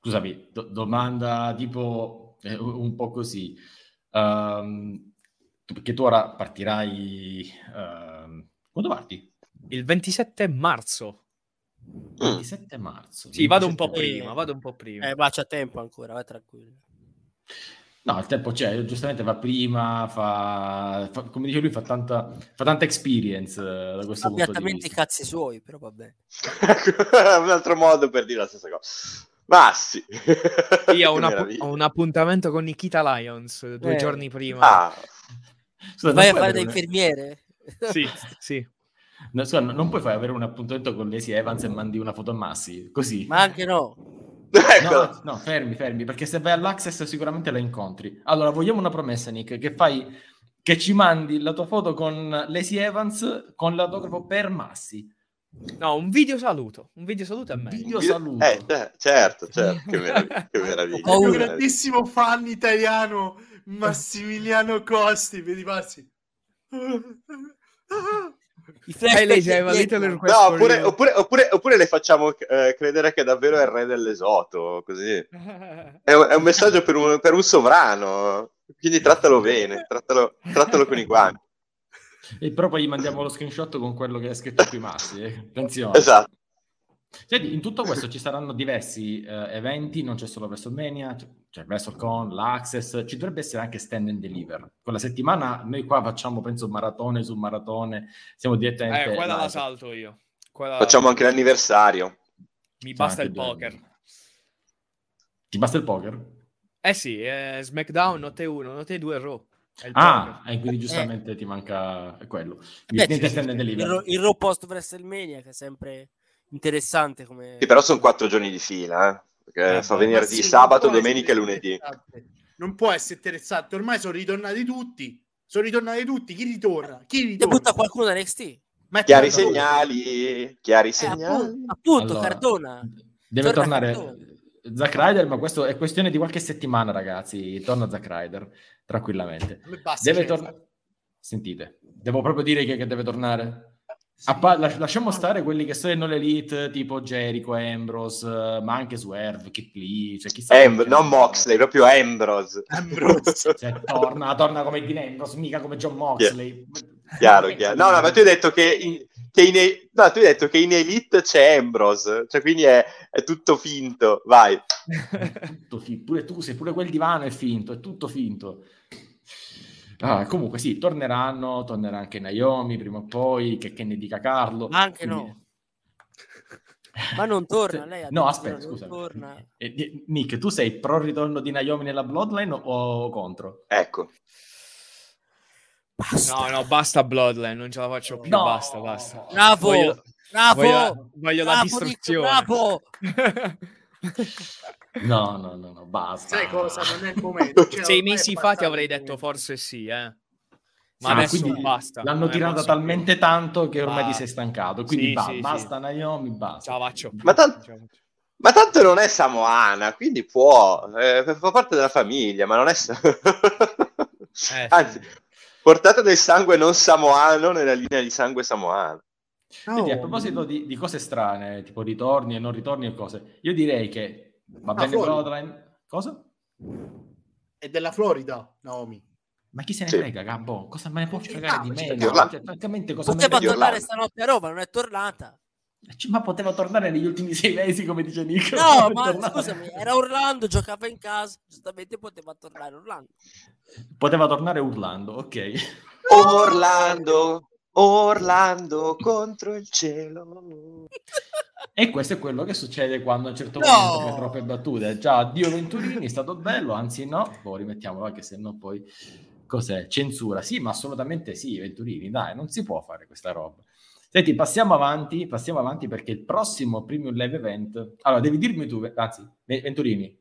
Scusami, do- domanda tipo eh, un po' così. Ehm, tu- perché tu ora partirai... ehm, quando parti? Il 27 marzo. 27 marzo. Sì, vado un 27 po' prima, vado un po' prima. Eh, ma c'è tempo ancora, vai tranquillo. No, il tempo c'è, giustamente va prima, fa, fa- come dice lui, fa tanta, fa tanta experience eh, da questo punto di Abbiatamente i vista. cazzi suoi, però va bene. *laughs* un altro modo per dire la stessa cosa. Ma sì. Io ho, *laughs* Che un app- meraviglia. ho un appuntamento con Nikita Lions due Eh. giorni prima. Ah, Scusa, Vai a fare da infermiere? Sì, *laughs* sì. no, scusa, non puoi fare avere un appuntamento con Lacey Evans e mandi una foto a Massi, così. Ma anche no. *laughs* ecco. No, no, fermi, fermi, perché se vai all'Access sicuramente la incontri. Allora, vogliamo una promessa, Nick, che fai, che ci mandi la tua foto con Lacey Evans con l'autografo per Massi. No, un video saluto. Un video saluto è meglio. Video saluto. Eh, certo, certo, che meraviglia. *laughs* Che meraviglia. Ho meraviglia. grandissimo fan italiano Massimiliano Costi, vedi passi. I flashback No, oppure, oppure, oppure, oppure le facciamo eh, credere che davvero è il re dell'esoto, così. È un, è un messaggio per un, per un sovrano, quindi trattalo *laughs* bene, trattalo, trattalo con i guanti. E però poi gli mandiamo lo screenshot con quello che è scritto qui Massi. Eh. Attenzione. Esatto. Senti, in tutto questo ci saranno diversi eh, eventi, non c'è solo WrestleMania, c'è- c'è WrestleCon, l'Access, ci dovrebbe essere anche Stand and Deliver. Quella settimana noi qua facciamo, penso, maratone su maratone, siamo direttamente... Eh, quella la salto io. Quella- Facciamo anche l'anniversario. Mi basta il poker. due. Ti basta il poker? Eh sì, eh, SmackDown, notte 1, notte 2, Raw. Ah, e quindi giustamente ti manca quello. Beh, il. Ro- il Raw post WrestleMania che è sempre interessante come... Sì, però sono quattro giorni di fila, eh, perché Eh, fa beh, venerdì, Ma sì, sabato, domenica e lunedì. Non può essere interessante, ormai sono ritornati tutti. Sono ritornati tutti. Chi ritorna? Chi ritorna? Debutta qualcuno da NXT. Metti Chiari segnali, chiari Eh, segnali. appunto, appunto, Allora, Cardona. Deve Torna tornare Cardona. Zack Ryder, ma questo è questione di qualche settimana, ragazzi. Torna Zack Ryder, tranquillamente. A me basta, Deve tornare. Sentite, devo proprio dire che, che deve tornare. A pa- las- lasciamo stare quelli che sono l'elite, tipo Jericho, Ambrose, ma anche Swerve, Kip Lee, cioè chissà. Chi- non Moxley, proprio Ambrose. Ambrose. Cioè, torna, torna come Dean Ambrose, mica come John Moxley. Chiaro, chiaro. No, no, ma tu hai detto che in, che in, no, tu hai detto che in Elite c'è Ambrose, cioè quindi è, è tutto finto. Vai. tutto fi- pure tu, sei pure quel divano è finto, è tutto finto. Ah, comunque sì, torneranno, tornerà anche Naomi prima o poi, che, che ne dica Carlo. Ma anche Quindi- no. Ma non torna, lei ha No, aspetta, scusa. torna. Eh, Nick, tu sei pro ritorno di Naomi nella Bloodline o, o contro? Ecco. Basta. No, no, basta Bloodline, non ce la faccio più, No. basta, basta. Bravo, Voglio, bravo, voglio- voglio la bravo, distruzione. Nick, bravo. No, no, no, no, basta. Sai cosa? Non è il momento. *laughs* Cioè, Sei mesi fa ti avrei detto forse sì, eh. Ma Ah, adesso quindi basta. L'hanno tirata talmente tanto che ormai Basta. ti sei stancato. Quindi Sì, ba- sì, sì. basta Naomi, più. basta. Ce la faccio. Ma tan- Ce la faccio. Ma tanto non è Samoana, quindi può, eh, fa parte della famiglia, ma non è... Eh, *laughs* Anzi, Portata del sangue non samoano nella linea di sangue samoano. Quindi, a proposito di, di, cose strane, tipo ritorni e non ritorni e cose, io direi che va bene Bloodline. Cosa? È della Florida, Naomi. Ma chi se ne sì. frega, Gabbo? Cosa me ne può fregare di me? Cioè, francamente, cosa poteva me ne tornare stanotte a Roma, non è tornata. Eh, ma poteva tornare negli ultimi sei mesi, come dice Nico. No, *laughs* ma tornare. scusami, era Orlando, giocava in casa, giustamente poteva tornare Orlando. Poteva tornare urlando, ok. Orlando, Orlando contro il cielo. E questo è quello che succede quando a un certo no. punto fai troppe battute. Già, addio Venturini, è stato bello, anzi no, poi rimettiamolo anche se no poi cos'è? Censura. Sì, ma assolutamente sì, Venturini, dai, non si può fare questa roba. Senti, passiamo avanti, passiamo avanti perché il prossimo premium live event... Allora, devi dirmi tu, anzi, Venturini,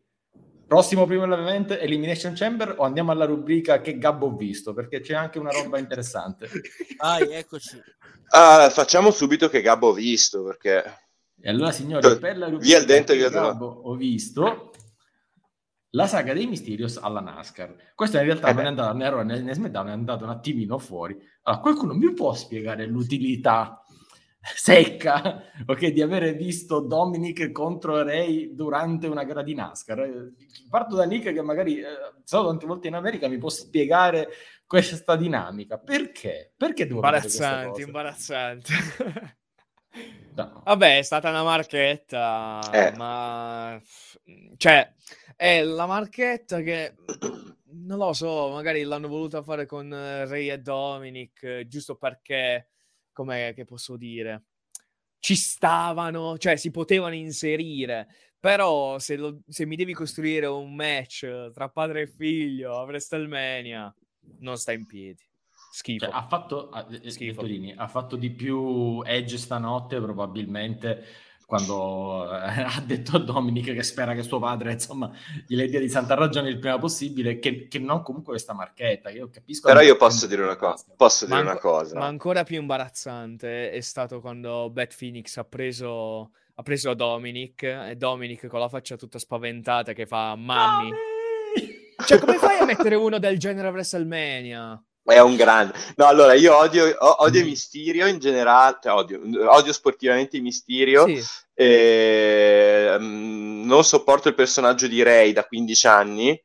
prossimo premium live event Elimination Chamber o andiamo alla rubrica che Gabbo ho visto? Perché c'è anche una roba interessante. Vai, eccoci. Uh, facciamo subito che Gabbo ho visto, perché... E allora, signori, per la rubrica via il dente, che Gabbo ho visto la saga dei Mysterios alla NASCAR. Questo in realtà eh non è andato né a né, SmackDown, è andato un attimino fuori. Allora, qualcuno mi può spiegare l'utilità *laughs* secca ok, di avere visto Dominic contro Ray durante una gara di NASCAR? Parto da Nick che magari eh, stato tante volte in America mi può spiegare questa dinamica. Perché? Perché devo Imbarazzante, imbarazzante. No. Vabbè, è stata una marchetta, eh. ma cioè è la marchetta che *clears throat* non lo so, magari l'hanno voluta fare con eh, Ray e Dominic, eh, giusto perché, come che posso dire, ci stavano, cioè si potevano inserire. Però se, lo, se mi devi costruire un match tra padre e figlio a WrestleMania, non sta in piedi. Schifo. Cioè, ha, fatto, Schifo. ha fatto di più Edge stanotte probabilmente quando eh, *laughs* ha detto a Dominic che spera che suo padre insomma gli dia di santa ragione il prima possibile che, che non comunque questa marchetta. Io capisco però io posso dire una cosa posso dire una cosa. ma ancora più imbarazzante è stato quando Beth Phoenix ha preso ha preso Dominic e Dominic con la faccia tutta spaventata che fa mammi cioè come fai a mettere uno del genere a WrestleMania è un grande. No, allora io odio, odio mm. Mysterio in generale, cioè odio, odio sportivamente Mysterio. Sì. E, um, non sopporto il personaggio di Ray da 15 anni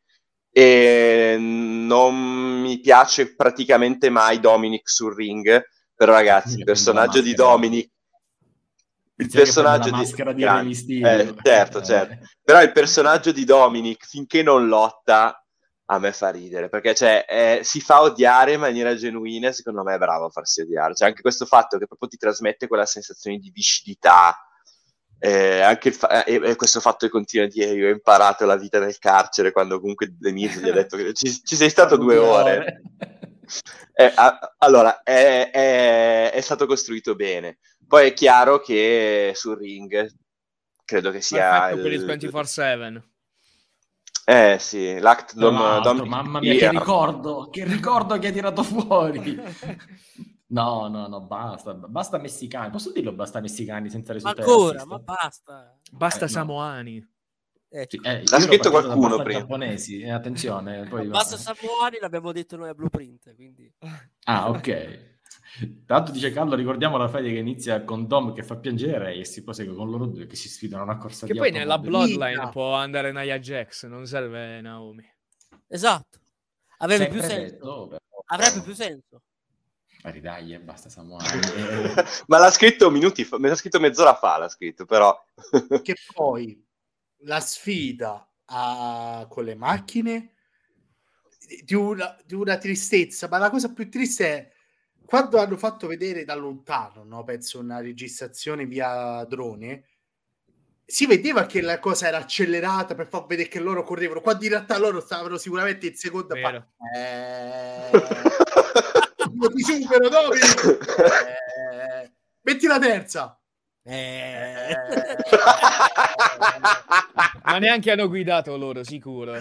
e non mi piace praticamente mai Dominic sul ring. Però ragazzi, il personaggio di Dominic il personaggio di, di eh, certo, certo. Però il personaggio di Dominic finché non lotta a me fa ridere perché cioè, eh, si fa odiare in maniera genuina secondo me è bravo a farsi odiare. Cioè, anche questo fatto che proprio ti trasmette quella sensazione di viscidità eh, anche fa- eh, e questo fatto che continua a dire io ho imparato la vita nel carcere quando comunque Denise gli ha detto che ci, ci sei stato *laughs* due ore. *laughs* eh, a- allora è, è, è, stato costruito bene. Poi è chiaro che sul ring credo che sia il... per il 24-7 eh sì, l'act dom, dom, Mamma mia, che ricordo, che ricordo che hai tirato fuori. *laughs* No, no, no, basta, basta messicani. Posso dirlo basta messicani senza risultati? Ancora, ma basta. Basta eh, samoani. No. Ecco. Sì, eh, L'ha scritto qualcuno prima. Giapponesi, eh, attenzione. *laughs* Poi basta samoani, l'abbiamo detto noi a Blueprint, quindi... Ah, ok. Tanto dice Carlo, ricordiamo la fede che inizia con Dom che fa piangere e si prosegue con loro due che si sfidano a una corsa che di Che poi nella Bloodline Mica. può andare Nia Jax, non serve Naomi. Esatto. Avrebbe più senso. Detto, Avrebbe più senso. Ma ridagli, basta Samuele. *laughs* Ma l'ha scritto minuti fa, me l'ha scritto mezz'ora fa, l'ha scritto, però... che poi la sfida a... con le macchine di una, di una tristezza, ma la cosa più triste è quando hanno fatto vedere da lontano, no? penso una registrazione via drone, si vedeva che la cosa era accelerata per far vedere che loro correvano, quando in realtà loro stavano sicuramente in seconda parte. Eh... *laughs* ti supero, Domi! Eh... Metti la terza! Eh... Ma neanche hanno guidato loro, sicuro.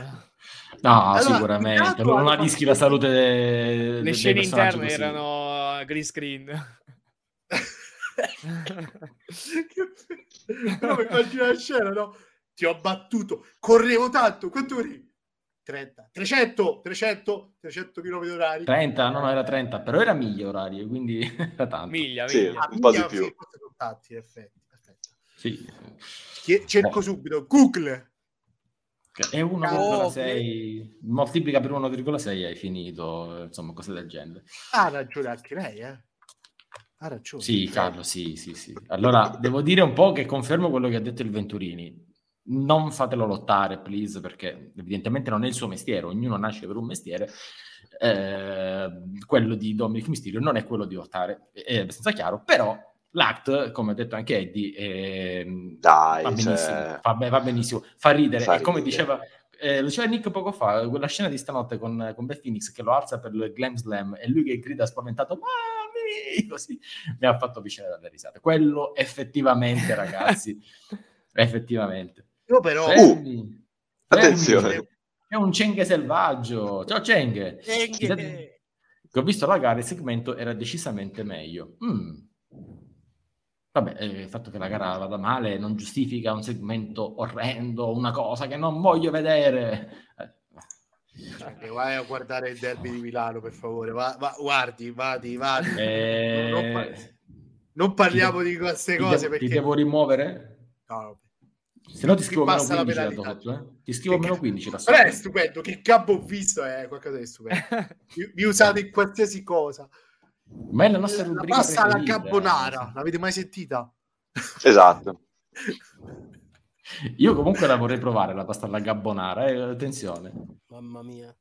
No, allora, sicuramente. Non la rischi la salute. De- Le scene interne così. erano green screen. *laughs* Però immagina la scena, no? Ti ho battuto, correvo tanto, quanto eri? 30, 300, 300, 300 km orari. 30, no, no, era 30, però era miglia orarie, quindi *laughs* era tanto. Miglia, Sì. miglia. Ah, un po' di più. sì, in effetti. Sì. Cerco Boh. subito, Google. È 1,6, moltiplica per 1,6 hai finito, insomma, cose del genere. Ha ragione anche lei, eh. Ha ragione. Sì, Carlo, sì, sì, sì. Allora, devo dire un po' che confermo quello che ha detto il Venturini. Non fatelo lottare, please, perché evidentemente non è il suo mestiere, ognuno nasce per un mestiere. Eh, quello di Dominic Mysterio non è quello di lottare, è abbastanza chiaro, però l'act, come ha detto anche Eddie, ehm, Dai, va benissimo, cioè, fa, be- va benissimo, fa ridere. Fa e come ridere. diceva, eh, lo diceva Nick poco fa, quella scena di stanotte con, con Beth Phoenix che lo alza per il Glam Slam e lui che grida spaventato, mami, *laughs* così mi ha fatto vicino dalle risate. Quello effettivamente, *laughs* ragazzi, effettivamente. Io però... Fermi, attenzione. fermi. C'è un Cenghe selvaggio. Ciao Cenghe. Cenghe. Che ho visto la gara, il segmento era decisamente meglio. Mm. Vabbè, eh, il fatto che la gara vada male non giustifica un segmento orrendo, una cosa che non voglio vedere. Eh, vai a guardare il derby di Milano, per favore. Va, va- guardi, vadi, vadi. eh, Non, non par- non parliamo ti di queste ti cose devo- perché... Ti devo rimuovere? No, no. Se no ti Ti scrivo meno passa la 15 da penalità. sotto, eh. Ti scrivo Che meno ca- 15 da Però è sotto. stupendo, che capo ho visto è qualcosa di stupendo. *laughs* Vi usate in qualsiasi cosa. Ma è la nostra La rubrica pasta alla carbonara, l'avete mai sentita? Esatto. Io comunque la vorrei provare, la pasta alla gabbonara, eh, attenzione. Mamma mia.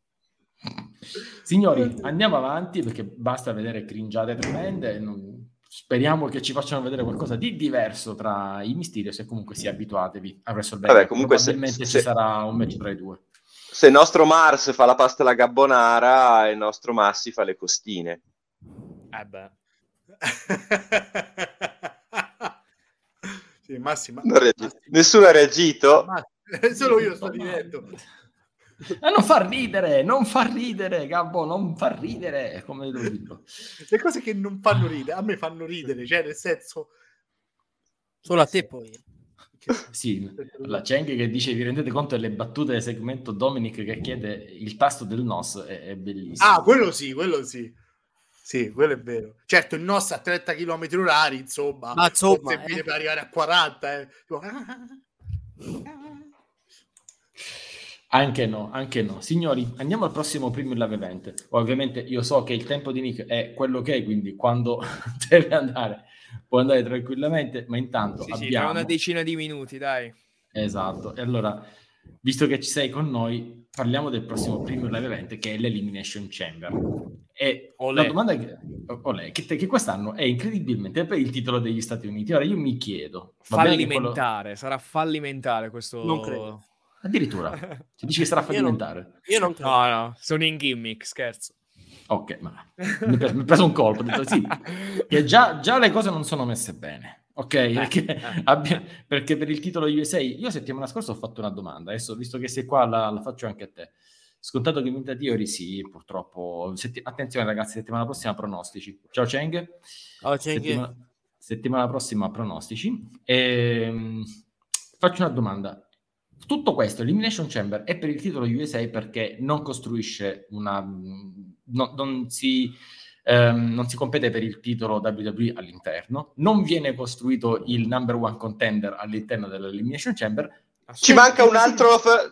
Signori, andiamo avanti perché basta vedere cringiate tremende. non- Speriamo che ci facciano vedere qualcosa di diverso tra i Mysterios e comunque sì, abituatevi a WrestleMania. Vabbè, comunque se- Probabilmente se- ci sarà un match tra i due. Se il nostro Mars fa la pasta alla gabbonara, il nostro Massi fa le costine. Eh beh. *laughs* sì, Massimo. Non reagi- Nessuno ha reagito? Solo io sto ridendo. Ah, non fa ridere, non fa ridere, Gabbo, non fa ridere, come devo dirlo. Le cose che non fanno ridere, a me fanno ridere, cioè nel senso... Solo a te poi. Sì, la Cheng che dice, vi rendete conto delle battute del segmento Dominic che chiede il tasto del NOS, è, è bellissimo. Ah, quello sì, quello sì. Sì, quello è vero. Certo, il nostro a 30 km orari, insomma, Ma insomma, servire eh. per arrivare a 40. Eh. Tipo, Anche no, anche no. Signori, andiamo al prossimo primo live event. Ovviamente io so che il tempo di Nick è quello che è, quindi quando *laughs* deve andare può andare tranquillamente, ma intanto Sì, sì, tra abbiamo... una decina di minuti, dai. Esatto, e allora, visto che ci sei con noi, parliamo del prossimo primo live event che è l'Elimination Chamber. E Olè. la domanda che, olè, che, che quest'anno è incredibilmente per il titolo degli Stati Uniti. Ora io mi chiedo... che quello- Fallimentare, sarà fallimentare questo... Non credo. Addirittura, *laughs* ci dici che sarà Io non- fallimentare? Io non credo. No, no, sono in gimmick, scherzo. Ok, ma mi è preso un colpo, ho detto sì, che già, già le cose non sono messe bene, ok? Perché, abbia- perché per il titolo USA, io settimana scorsa ho fatto una domanda, adesso visto che sei qua la, la faccio anche a te. Scontato che vinta Theory, sì, purtroppo. Setti- attenzione ragazzi, settimana prossima pronostici. Ciao Cheng. Oh, c'è che- Settimana, settimana prossima pronostici. Ehm, faccio una domanda. Tutto questo, Elimination Chamber, è per il titolo USA perché non costruisce una... no- non, si, ehm, non si compete per il titolo WWE all'interno, non viene costruito il number one contender all'interno dell'Elimination Chamber. Ci manca, un altro,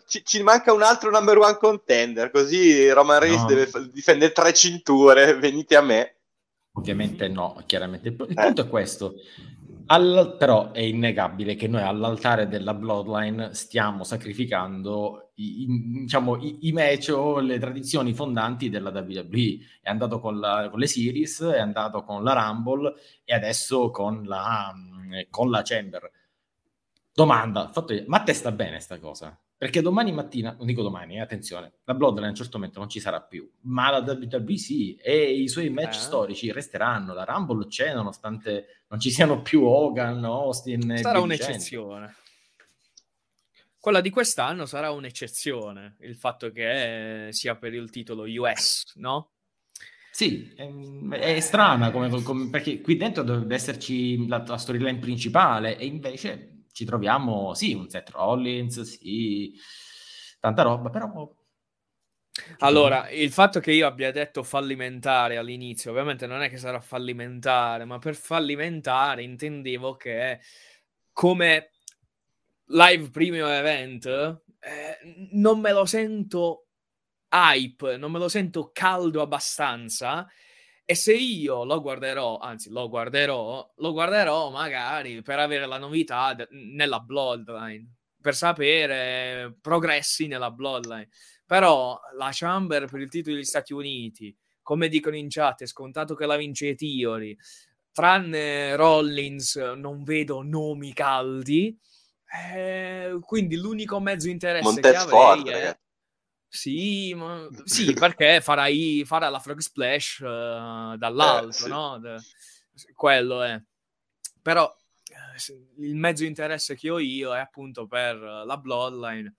ci, ci manca un altro number one contender, così Roman Reigns No. deve f- difendere tre cinture, venite a me. Ovviamente no, chiaramente. Il, Eh. punto è questo. Al- però è innegabile che noi all'altare della Bloodline stiamo sacrificando i, i- diciamo, i, i match o le tradizioni fondanti della WWE. È andato con, la- con le Series, è andato con la Rumble e adesso con la, con la Chamber. Domanda, fatto io, ma a te sta bene sta cosa? Perché domani mattina, non dico domani, eh, attenzione, la Bloodline a un certo momento non ci sarà più, ma la WWE sì, e i suoi match Eh. storici resteranno, la Rumble c'è nonostante non ci siano più Hogan, Austin Sarà un'eccezione. Quella di quest'anno sarà un'eccezione, il fatto che eh, sia per il titolo US, no? Sì, è, è strana come, come- perché qui dentro dovrebbe esserci la, la storyline principale e invece ci troviamo, sì, un Seth Rollins, sì, tanta roba, però Allora, il fatto che io abbia detto fallimentare all'inizio, ovviamente non è che sarà fallimentare, ma per fallimentare intendevo che come live premium event eh, non me lo sento hype, non me lo sento caldo abbastanza. E se io lo guarderò, anzi lo guarderò, lo guarderò magari per avere la novità de- nella Bloodline, per sapere progressi nella Bloodline. Però la Chamber per il titolo degli Stati Uniti, come dicono in chat, è scontato che la vince Theory. Tranne Rollins, non vedo nomi caldi. Eh, quindi l'unico mezzo interesse Montez che avrei Ford, è... Sì, ma... *laughs* sì, perché farai, farà la frog splash uh, dall'alto, Eh, sì. no? De- Quello è. Però eh, il mezzo interesse che ho io è appunto per eh, la Bloodline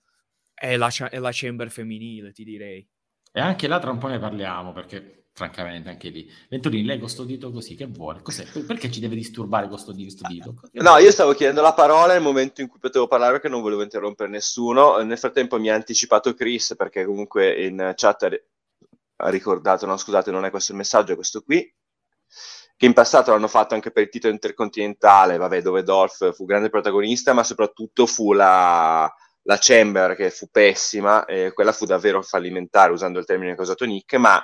e la, cha- e la Chamber femminile, ti direi. E anche là tra un po' ne parliamo, perché francamente anche lì. Venturini, lei con sto dito così, che vuole? Cos'è? Per- *laughs* Perché ci deve disturbare con sto dito? Sto dito? Che No, io stavo chiedendo la parola nel momento in cui potevo parlare perché non volevo interrompere nessuno. Nel frattempo mi ha anticipato Chris perché comunque in chat ha ri- ha ricordato, no scusate, non è questo il messaggio, è questo qui, che in passato l'hanno fatto anche per il titolo intercontinentale, vabbè, dove Dolph fu grande protagonista, ma soprattutto fu la, la Chamber che fu pessima, e quella fu davvero fallimentare, usando il termine che ha usato Nick, ma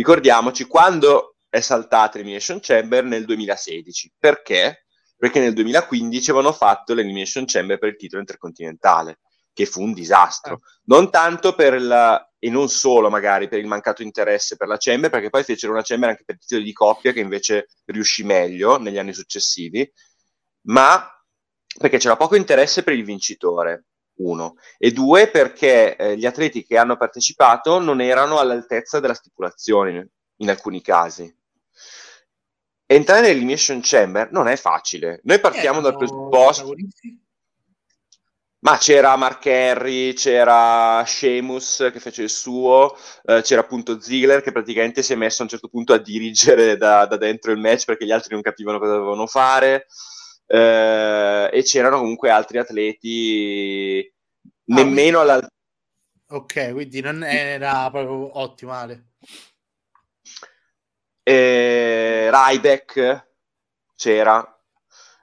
ricordiamoci quando è saltata l'Elimination Chamber nel 2016. Perché? Perché nel 2015 avevano fatto l'Elimination Chamber per il titolo intercontinentale, che fu un disastro. Non tanto per il, e non solo magari per il mancato interesse per la Chamber, perché poi fecero una Chamber anche per il titolo di coppia che invece riuscì meglio negli anni successivi, ma perché c'era poco interesse per il vincitore, uno, e due perché eh, gli atleti che hanno partecipato non erano all'altezza della stipulazione in alcuni casi. Entrare nell'Elimination Chamber non è facile. Noi partiamo dal Erano presupposto. Ma c'era Mark Henry, c'era Sheamus che fece il suo, eh, c'era appunto Ziggler che praticamente si è messo a un certo punto a dirigere da, da dentro il match perché gli altri non capivano cosa dovevano fare, eh, e c'erano comunque altri atleti nemmeno alla... Ok, quindi non era proprio ottimale. eh, Ryback c'era.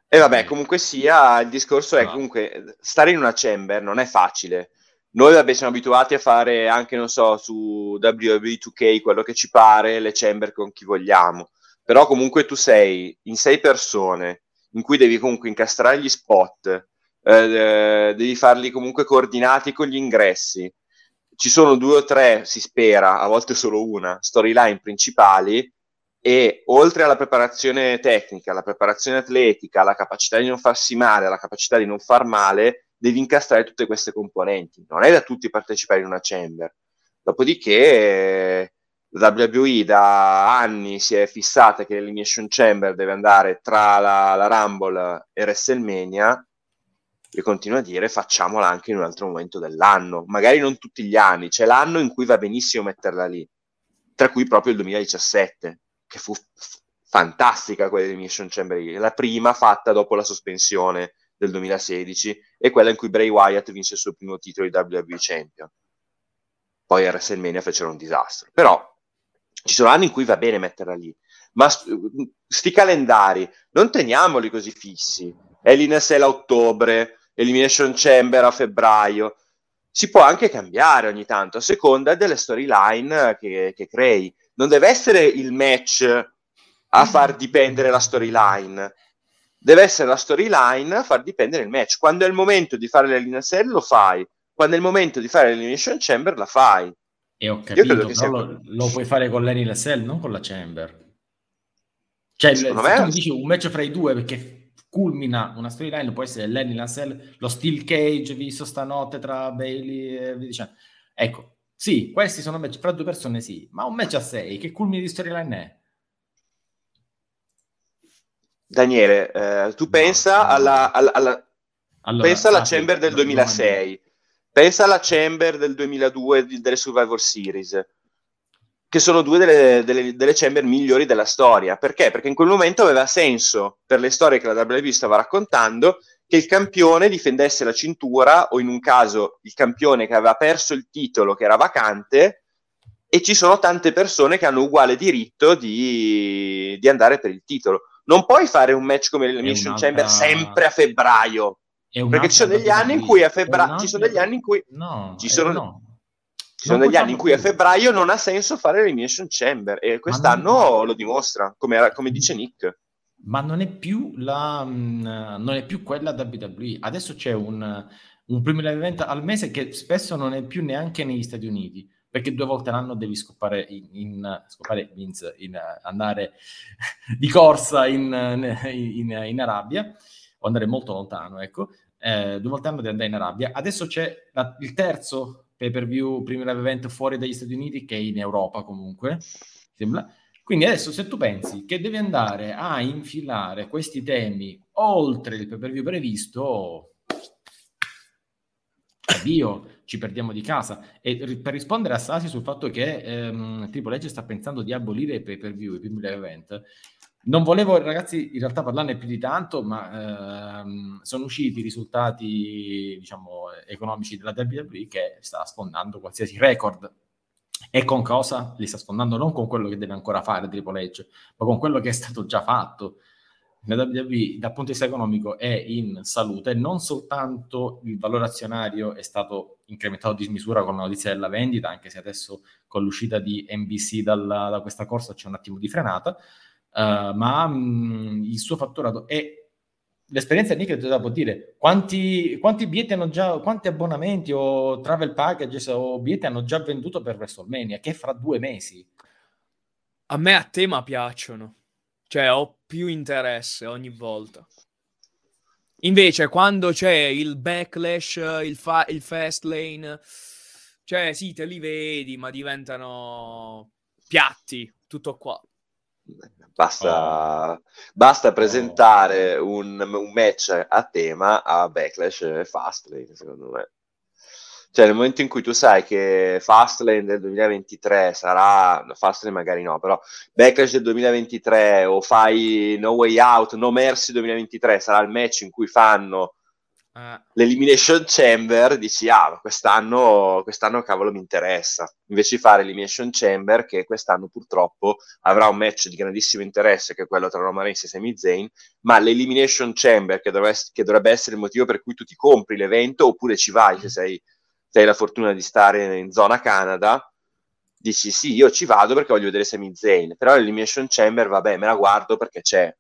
E vabbè, comunque sia, il discorso è No. comunque stare in una chamber non è facile. Noi vabbè, siamo abituati a fare anche, non so, su WWE 2K quello che ci pare, le chamber con chi vogliamo. Però comunque tu sei in sei persone in cui devi comunque incastrare gli spot, eh, devi farli comunque coordinati con gli ingressi. Ci sono due o tre, si spera, a volte solo una, storyline principali e oltre alla preparazione tecnica, alla preparazione atletica, alla capacità di non farsi male, alla capacità di non far male, devi incastrare tutte queste componenti. Non è da tutti partecipare in una chamber. Dopodiché eh, WWE da anni si è fissata che l'Elimination Chamber deve andare tra la, la Rumble e WrestleMania e continua a dire facciamola anche in un altro momento dell'anno. Magari non tutti gli anni, c'è l'anno in cui va benissimo metterla lì, tra cui proprio il 2017 che fu f- fantastica quella Elimination Chamber lì. la prima fatta dopo la sospensione del 2016 e quella in cui Bray Wyatt vinse il suo primo titolo di WWE Champion poi a WrestleMania fecero un disastro però ci sono anni in cui va bene metterla lì ma st- sti calendari non teniamoli così fissi. In a ottobre Elimination Chamber a febbraio. Si può anche cambiare ogni tanto a seconda delle storyline che, che crei. Non deve essere il match a far dipendere la storyline, deve essere la storyline a far dipendere il match. Quando è il momento di fare l'elimination lo fai, quando è il momento di fare l'elimination chamber la fai. E ho capito, che però sia- lo, lo puoi fare con Lenny Lassell, non con la Chamber. Cioè, Secondo se me- tu dici un match fra i due perché culmina una storyline, può essere Lenny Lassell, lo Steel Cage visto stanotte tra Bailey e via dicendo. Ecco, sì, questi sono match fra due persone, sì, ma un match a sei, che culmine di storyline è? Daniele, eh, tu pensa no. alla, alla- alla- Allora, pensa alla Sati, chamber del no, 2006, pensa alla chamber del 2002 di- delle Survivor Series, che sono due delle, delle- delle chamber migliori della storia. Perché? Perché in quel momento aveva senso, per le storie che la WWE stava raccontando, che il campione difendesse la cintura, o in un caso il campione che aveva perso il titolo, che era vacante, e ci sono tante persone che hanno uguale diritto di, di andare per il titolo. Non puoi fare un match come l'Elimination Chamber sempre a febbraio. Perché ci sono degli anni in cui a febbraio ci sono degli anni in cui no, ci sono, no. ci sono degli anni in cui a febbraio non ha senso fare l'Elimination Chamber e quest'anno lo dimostra, come, come dice Nick. Ma non è più la mh, non è più quella WWE. Adesso c'è un, un primo evento al mese che spesso non è più neanche negli Stati Uniti, perché due volte l'anno devi scopare in, in scopare means in andare *laughs* di corsa in, in, in, Arabia andare molto lontano, ecco. Eh, due volte l'anno devi andare in Arabia. Adesso c'è la, il terzo pay per view primo live event fuori dagli Stati Uniti che è in Europa comunque, sembra quindi adesso se tu pensi che devi andare a infilare questi temi oltre il pay per view previsto, addio, ci perdiamo di casa. E per rispondere a Sasi sul fatto che ehm, Triple H sta pensando di abolire i pay per view, i primi event, non volevo, ragazzi, in realtà parlarne più di tanto, ma ehm, sono usciti i risultati, diciamo, economici della WWE che sta sfondando qualsiasi record e con cosa? Li sta sfondando non con quello che deve ancora fare Triple H, ma con quello che è stato già fatto. La WWE dal punto di vista economico è in salute, non soltanto il valore azionario è stato incrementato di misura con la notizia della vendita, anche se adesso con l'uscita di NBC dalla, da questa corsa c'è un attimo di frenata, uh, ma mh, il suo fatturato è l'esperienza di Nick può dire quanti, quanti biglietti hanno già, quanti abbonamenti o travel packages o biglietti hanno già venduto per WrestleMania, che fra due mesi. A me a tema piacciono, cioè ho più interesse ogni volta. Invece, quando c'è il backlash, il, fa- il fast lane, cioè sì, te li vedi, ma diventano piatti, tutto qua. Basta, oh. basta presentare oh. un, un, match a tema a Backlash e Fastlane, secondo me. Cioè, nel momento in cui tu sai che Fastlane del 2023 sarà, Fastlane magari no, però Backlash del 2023 o fai No Way Out, No Mercy 2023 sarà il match in cui fanno eh. l'Elimination Chamber dici ah quest'anno, quest'anno cavolo mi interessa. Invece di fare l'Elimination Chamber che quest'anno purtroppo avrà un match di grandissimo interesse che è quello tra Roman Reigns e Sami Zayn ma l'Elimination Chamber che dovrebbe, che dovrebbe, essere il motivo per cui tu ti compri l'evento oppure ci vai se sei, se hai la fortuna di stare in zona Canada dici sì io ci vado perché voglio vedere Sami Zayn. Però l'Elimination Chamber vabbè me la guardo perché c'è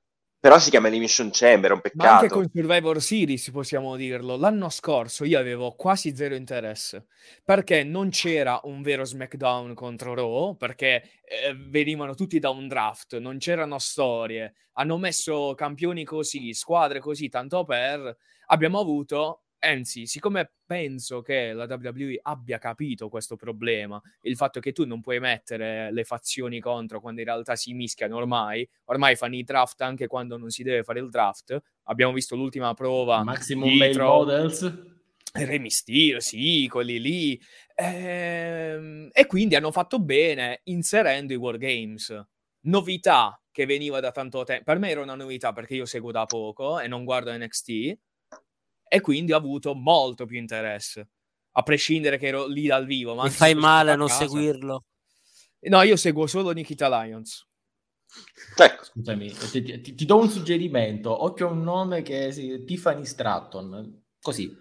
però si chiama Elimination Chamber, è un peccato. Ma anche con Survivor Series possiamo dirlo. L'anno scorso io avevo quasi zero interesse perché non c'era un vero SmackDown contro Raw, perché eh, venivano tutti da un draft, non c'erano storie. Hanno messo campioni così, squadre così, tanto per. Abbiamo avuto Anzi, siccome penso che la WWE abbia capito questo problema, il fatto che tu non puoi mettere le fazioni contro quando in realtà si mischiano ormai, ormai fanno i draft anche quando non si deve fare il draft. Abbiamo visto l'ultima prova. Maximum Male Models. Re Mysterio, sì, quelli lì. Ehm, e quindi hanno fatto bene inserendo i Wargames. Novità che veniva da tanto tempo. Per me era una novità perché io seguo da poco e non guardo NXT e quindi ho avuto molto più interesse, a prescindere che ero lì dal vivo. Ma Mi fai male a non casa. seguirlo. No, io seguo solo Nikita Lions. Ecco. Scusami, ti, ti, ti, do un suggerimento. Occhio a un nome che è Tiffany Stratton. Così.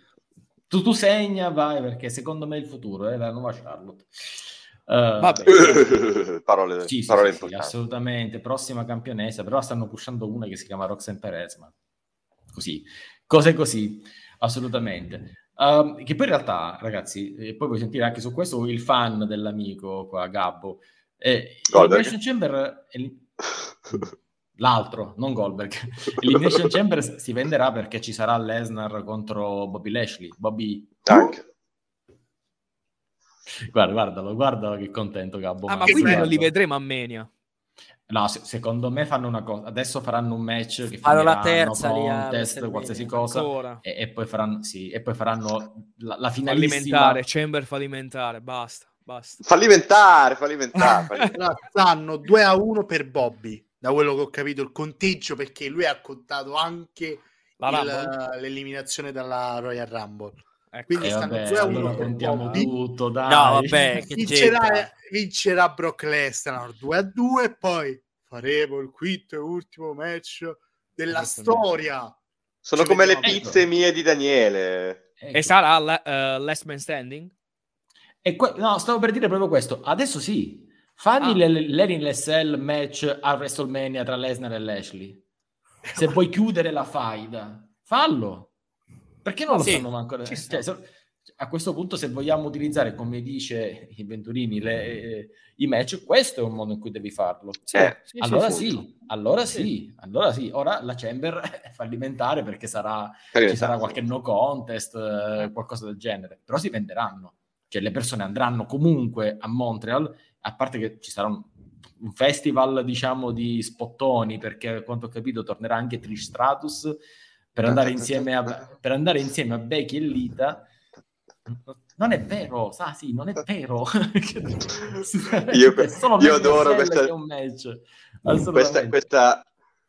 Tu, tu segna, vai, perché secondo me è il futuro, è eh, la nuova Charlotte. Uh, Vabbè. *laughs* parole, sì, parole sì, sì, assolutamente. Prossima campionessa, però stanno pushando una che si chiama Roxanne Perez, ma così cose così, assolutamente. Um, che poi in realtà, ragazzi, e poi vuoi sentire anche su questo il fan dell'amico qua, Gabbo. Eh, Elimination Chamber è l'altro, non Goldberg. *laughs* Elimination Chamber si venderà perché ci sarà Lesnar contro Bobby Lashley. Bobby... Anche. Guarda, guardalo, guardalo che contento Gabbo. Ah, ma quindi non li vedremo a Mania? No, se- secondo me fanno una cosa. Adesso faranno un match che fanno la terza contest, qualsiasi cosa, e, e, poi faranno, sì, e poi faranno la, la finalissima. Fallimentare, Chamber fallimentare, basta, basta. Fallimentare, fallimentare. *laughs* fallimentare. stanno 2 a 1 per Bobby, da quello che ho capito il conteggio, perché lui ha contato anche il, l'eliminazione dalla Royal Rumble. Ecco. Quindi Eh, stanno vabbè, 2 a 1 allora tutto, dai. No, vabbè, *laughs* vincerà, c'entra? vincerà Brock Lesnar 2 a 2 poi faremo il quinto e ultimo match della Questo storia Sono Ci come le pizze mie di Daniele. Ecco. E sarà la- eh, Last Man Standing? E que- no, stavo per dire proprio questo. Adesso sì, fammi Ah. le- l'Erin Lessel match a WrestleMania tra Lesnar e Lashley. Se vuoi chiudere la faida, fallo. Perché non lo Sì, fanno manco? ci Cioè, se- a questo punto, se vogliamo utilizzare, come dice i Venturini, le- eh, i match, questo è un modo in cui devi farlo. Eh, Sì, allora sì, sì, allora sì, allora sì. Ora la Chamber *laughs* è fallimentare perché sarà, ci sarà qualche no contest, eh, qualcosa del genere, però si venderanno. Cioè le persone andranno comunque a Montreal, a parte che ci sarà un, un festival, diciamo, di spottoni, perché a quanto ho capito tornerà anche Trish Stratus per andare *laughs* insieme a, per andare insieme a Becky e Lita. Non è vero, sa sì, non è vero. *laughs* Io- *laughs* io adoro questa-. Questa, questa,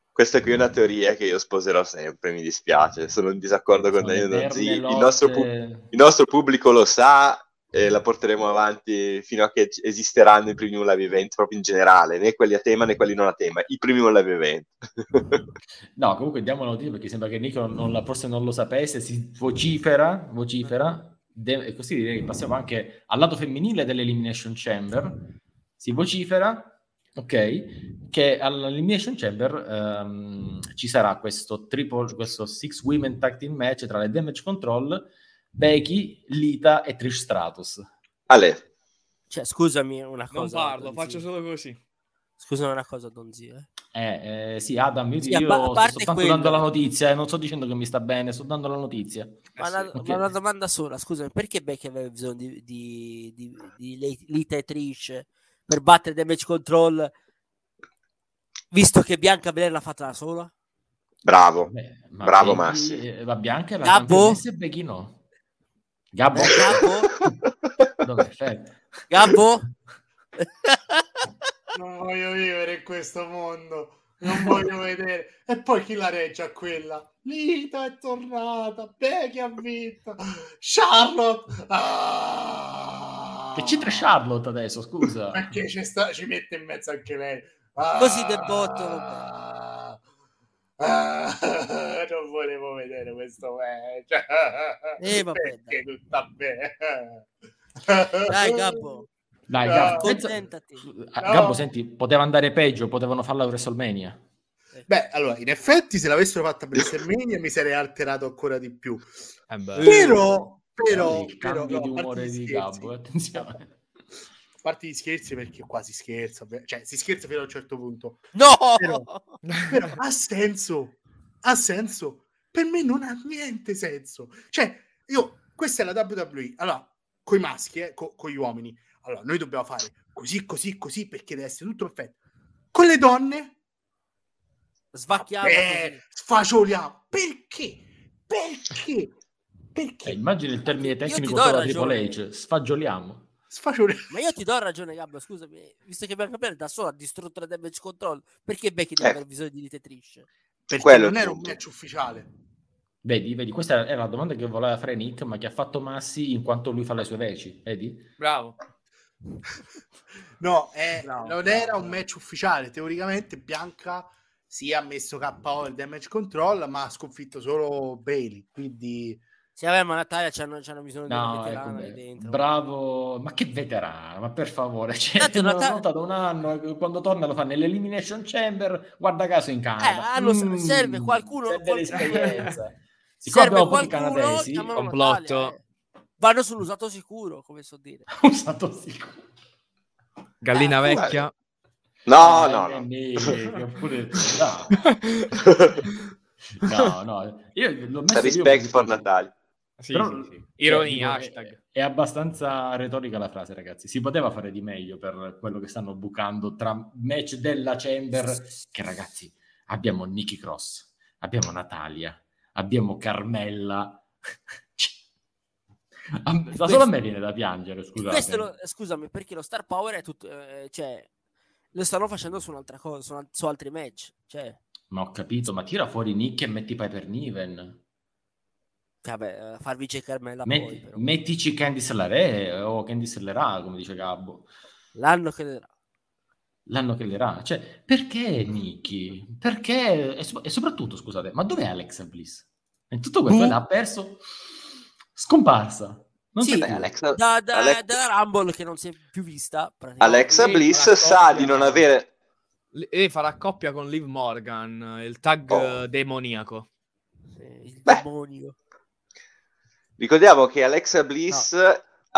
questa qui è una teoria che io sposerò sempre, mi dispiace. Sono in disaccordo con Donzi. eterne Il pu- il nostro pubblico lo sa e la porteremo avanti fino a che esisteranno i premium live event proprio in generale, né quelli a tema né quelli non a tema, i premium live event. *laughs* No, comunque diamo la notizia perché sembra che Nico non forse non lo sapesse, si vocifera, vocifera, de- così direi che passiamo anche al lato femminile dell'Elimination Chamber, si vocifera, ok, che all'Elimination Chamber ehm, ci sarà questo triple, questo six women tag team match tra le Damage Control, Becky, Lita e Trish Stratus. Ale, Cioè, scusami una Non cosa. parlo, Donzi. faccio solo così. Scusami una cosa, Donzi. Eh. Eh, eh, sì, Adam, io, Sì, io sto soltanto quello- dando la notizia, eh, non sto dicendo che mi sta bene, sto dando la notizia. Ma, Eh una, sì, ok. ma una domanda sola, scusami, perché Becky aveva bisogno di, di, di, di Lita e Trish per battere Damage Control, visto che Bianca Belair l'ha fatta da sola? bravo. Beh, ma Bravo, Becky, Massi. eh, Va Bianca è la Gabbo? campionessa e Becky no. Gabbo? Eh, Gabbo? Dov'è? Fermo. Gabbo? *laughs* non voglio vivere in questo mondo non voglio vedere e poi chi la regge a quella Lita è tornata Becky ha vinto Charlotte ah! Che c'entra Charlotte adesso, scusa? perché ci, sta, ci mette in mezzo anche lei Ah! Così del botto. Ah! Ah! vedere questo match Eh, vabbè, perché tutta bene Dai, Gabbo, Dai, No. Gabbo. Ah, No. Gabbo, senti, poteva andare peggio, potevano farla a WrestleMania. Beh, allora, in effetti, se l'avessero fatta per WrestleMania mi sarei alterato ancora di più. Eh. Però, però, Il però, cambio no, di a umore gli di scherzi, Gabbo, eh, attenzione. A parte gli scherzi, perché qua si scherza, cioè si scherza fino a un certo punto. No! Però- Però ha senso, ha senso. Per me non ha niente senso. Cioè, io, questa è la WWE. Allora, coi maschi, eh, co- con gli uomini. Allora, noi dobbiamo fare così, così, così, perché deve essere tutto perfetto. Con le donne, Svacchiamo. eh, così. sfaccioliamo. Perché? Perché? Perché? Eh, immagini il termine tecnico do solo a ragione. Triple H, sfagioliamo. Sfaccioliamo. Ma io ti do ragione, Gabbo, scusami, visto che Bianca Belair da sola ha distrutto la damage control, perché Becky deve Eh. avere bisogno di Lita e Trish? Perché Quello non era un match ufficiale. Vedi, vedi, questa era la domanda che voleva fare Nick, ma che ha fatto Massi in quanto lui fa le sue veci, vedi? Bravo. *laughs* No, eh, Bravo, non bravo, era un match ufficiale. Teoricamente Bianca si è messo KO il damage control, ma ha sconfitto solo Bailey. Quindi Sì, vabbè, ma Natalia c'hanno, c'hanno bisogno di una No, veterana ecco, lì beh, dentro. bravo, ma che veterano, ma per favore, cioè, Tanto non Nata- l'ho notato un anno, eh, quando torna lo fa nell'Elimination Chamber, guarda caso in Canada. Eh, hanno- serve qualcuno- Serve qual- l'esperienza. *laughs* Siccome Serve abbiamo pochi canadesi, complotto. Eh. Vanno sull'usato sicuro, come so dire. *laughs* usato sicuro. Gallina Eh, vecchia. No, Eh, no, eh, no. Nick, oppure- no. no, no, io l'ho messo Respect io for Natalia. Sì, Però- sì, sì. Ironia, hashtag. È, è abbastanza retorica la frase, ragazzi. Si poteva fare di meglio per quello che stanno bucando tra match della Chamber. Che ragazzi, abbiamo Nikki Cross, abbiamo Natalia, abbiamo Carmella. *laughs* A- Da questo- solo a me viene da piangere, scusate. Lo- scusami, perché lo Star Power è tutto... eh, cioè, lo stanno facendo su un'altra cosa, su, una- su altri match. Cioè, Ma ho capito, ma tira fuori Nick e metti Piper Niven. Vabbè, eh, farvi Carmella Met- poi. Mettici Candice LaRe o Candice LeRa, come dice Gabbo. L'anno che L'anno che LeRa. Cioè, perché Nicky? Perché? E, so- e soprattutto, scusate, ma dov'è Alexa Bliss? E tutto questo Boh. l'ha perso scomparsa. Non Sì, più. Alexa, da, da, Alex- da Rumble che non si è più vista. Alexa Bliss sa di non avere E farà coppia con Liv Morgan, il tag Oh. eh, demoniaco. Il Beh. demonio. Ricordiamo che Alexa Bliss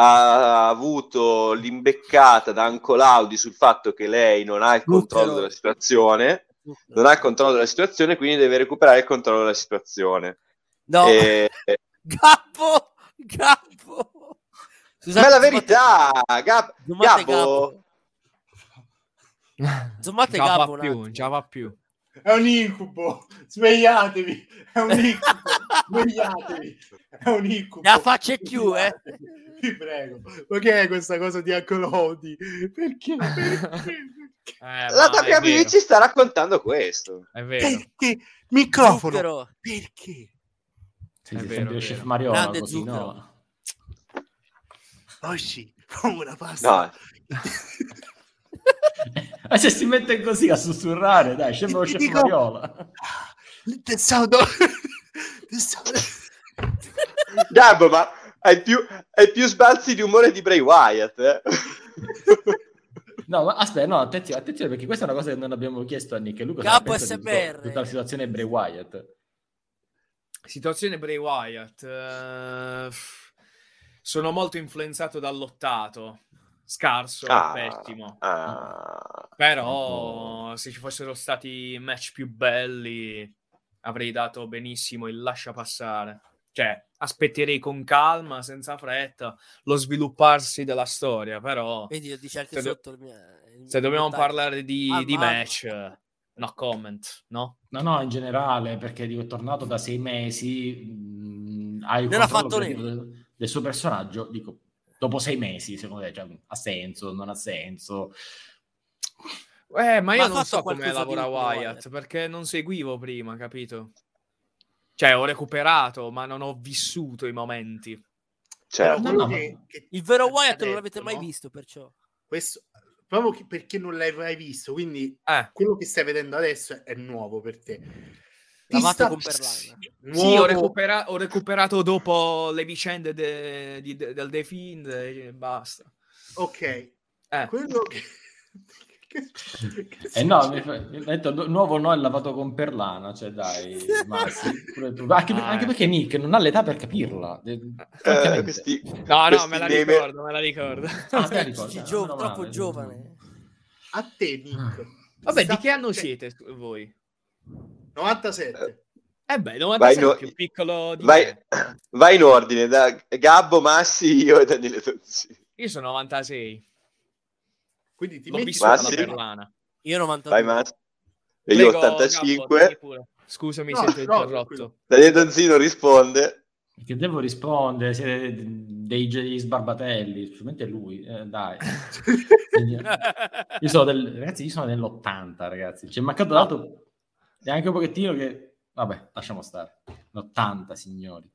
ha avuto l'imbeccata da Uncle Audi sul fatto che lei non ha il controllo della situazione, non ha il controllo della situazione, quindi deve recuperare il controllo della situazione. No, E- *laughs* Gabbo! Gabbo! Ma è la verità, Gab- Zoomate Gabbo, Gabbo fa un più, la fa più. È un incubo, svegliatevi, è un incubo, *laughs* svegliatevi, è un incubo. La faccia è più, eh. Vi prego, è questa cosa di Acolodi? Perché? Perché? *laughs* Eh, la WWE vero, ci sta raccontando questo. È vero. Perché? Microfono, Zucchero. perché? Sì, È vero, è vero. Mariola Grande così, zucchero. no? Oggi, come una pasta. No, *laughs* Ma *laughs* se si mette così a sussurrare, dai, sembra lo Chef dico- Mariola. *laughs* Pensavo do- *laughs* pensavo- Gabbo, ma hai più, hai più sbalzi di umore di Bray Wyatt, eh? No, ma aspetta, no, attenzione, attenzione, perché questa è una cosa che non abbiamo chiesto a Nick e Luca. SMR. tutto- tutta la situazione Bray Wyatt. Situazione Bray Wyatt. eh, sono molto influenzato dall'ottato. Scarso, Ah, pessimo. ah. Però se ci fossero stati match più belli avrei dato benissimo il lascia passare. Cioè, aspetterei con calma, senza fretta, lo svilupparsi della storia, però Vedi, lo dice anche Se do- sotto il mio... il se dobbiamo parlare di, Ah, di match, eh, no comment, no? No, no, in generale, perché dico, è tornato da sei mesi, mh, hai il Non ha controllo fatto del, del suo personaggio, dico, dopo sei mesi, secondo te, cioè, ha senso, non ha senso? Eh, ma io Ma non so come lavora Wyatt, perché non seguivo prima, capito? Cioè, ho recuperato, ma non ho vissuto i momenti. Certo. Quello no, che- che- Il vero Wyatt ha non l'avete detto, mai no? visto, perciò. Questo, proprio perché non l'hai mai visto, quindi Eh, quello che stai vedendo adesso è nuovo per te. Lavato con perlana. sì, ho, recupera- ho recuperato dopo le vicende de- di- de- del The Fiend e basta. Ok, Eh, quello che... *laughs* Eh no, mi, fa- mi detto nu- nuovo no è lavato con perlana, cioè dai, *laughs* Massi, pure tu. Anche, Ah, anche eh. perché Nick non ha l'età per capirla. eh, questi- no, no, questi me la meme- ricordo, me la ricordo. Ah, ricordi? Sì, Ah, gio- troppo male. giovane. A te, Nick. Vabbè, Sta- di che anno cioè, siete voi? 97. Eh beh, Vai 96 no- più piccolo di vai, *clears throat* vai in ordine da Gabbo, Massi, io e Daniele Tozzi. Io sono 96. Quindi ti L'ho metti vissuta Ma la sì. perlana. Io 92. Vai Massi. E io Prego, Gabbo, 85. dimmi pure. Scusami No, se ti ho interrotto. Daniele Donzino risponde. Che devo rispondere, siete dei, dei sbarbatelli, specialmente lui, eh, dai. *laughs* Io sono del, ragazzi, io sono dell'80, ragazzi. Ci è mancato dato neanche un pochettino che, vabbè, lasciamo stare. L'80, signori.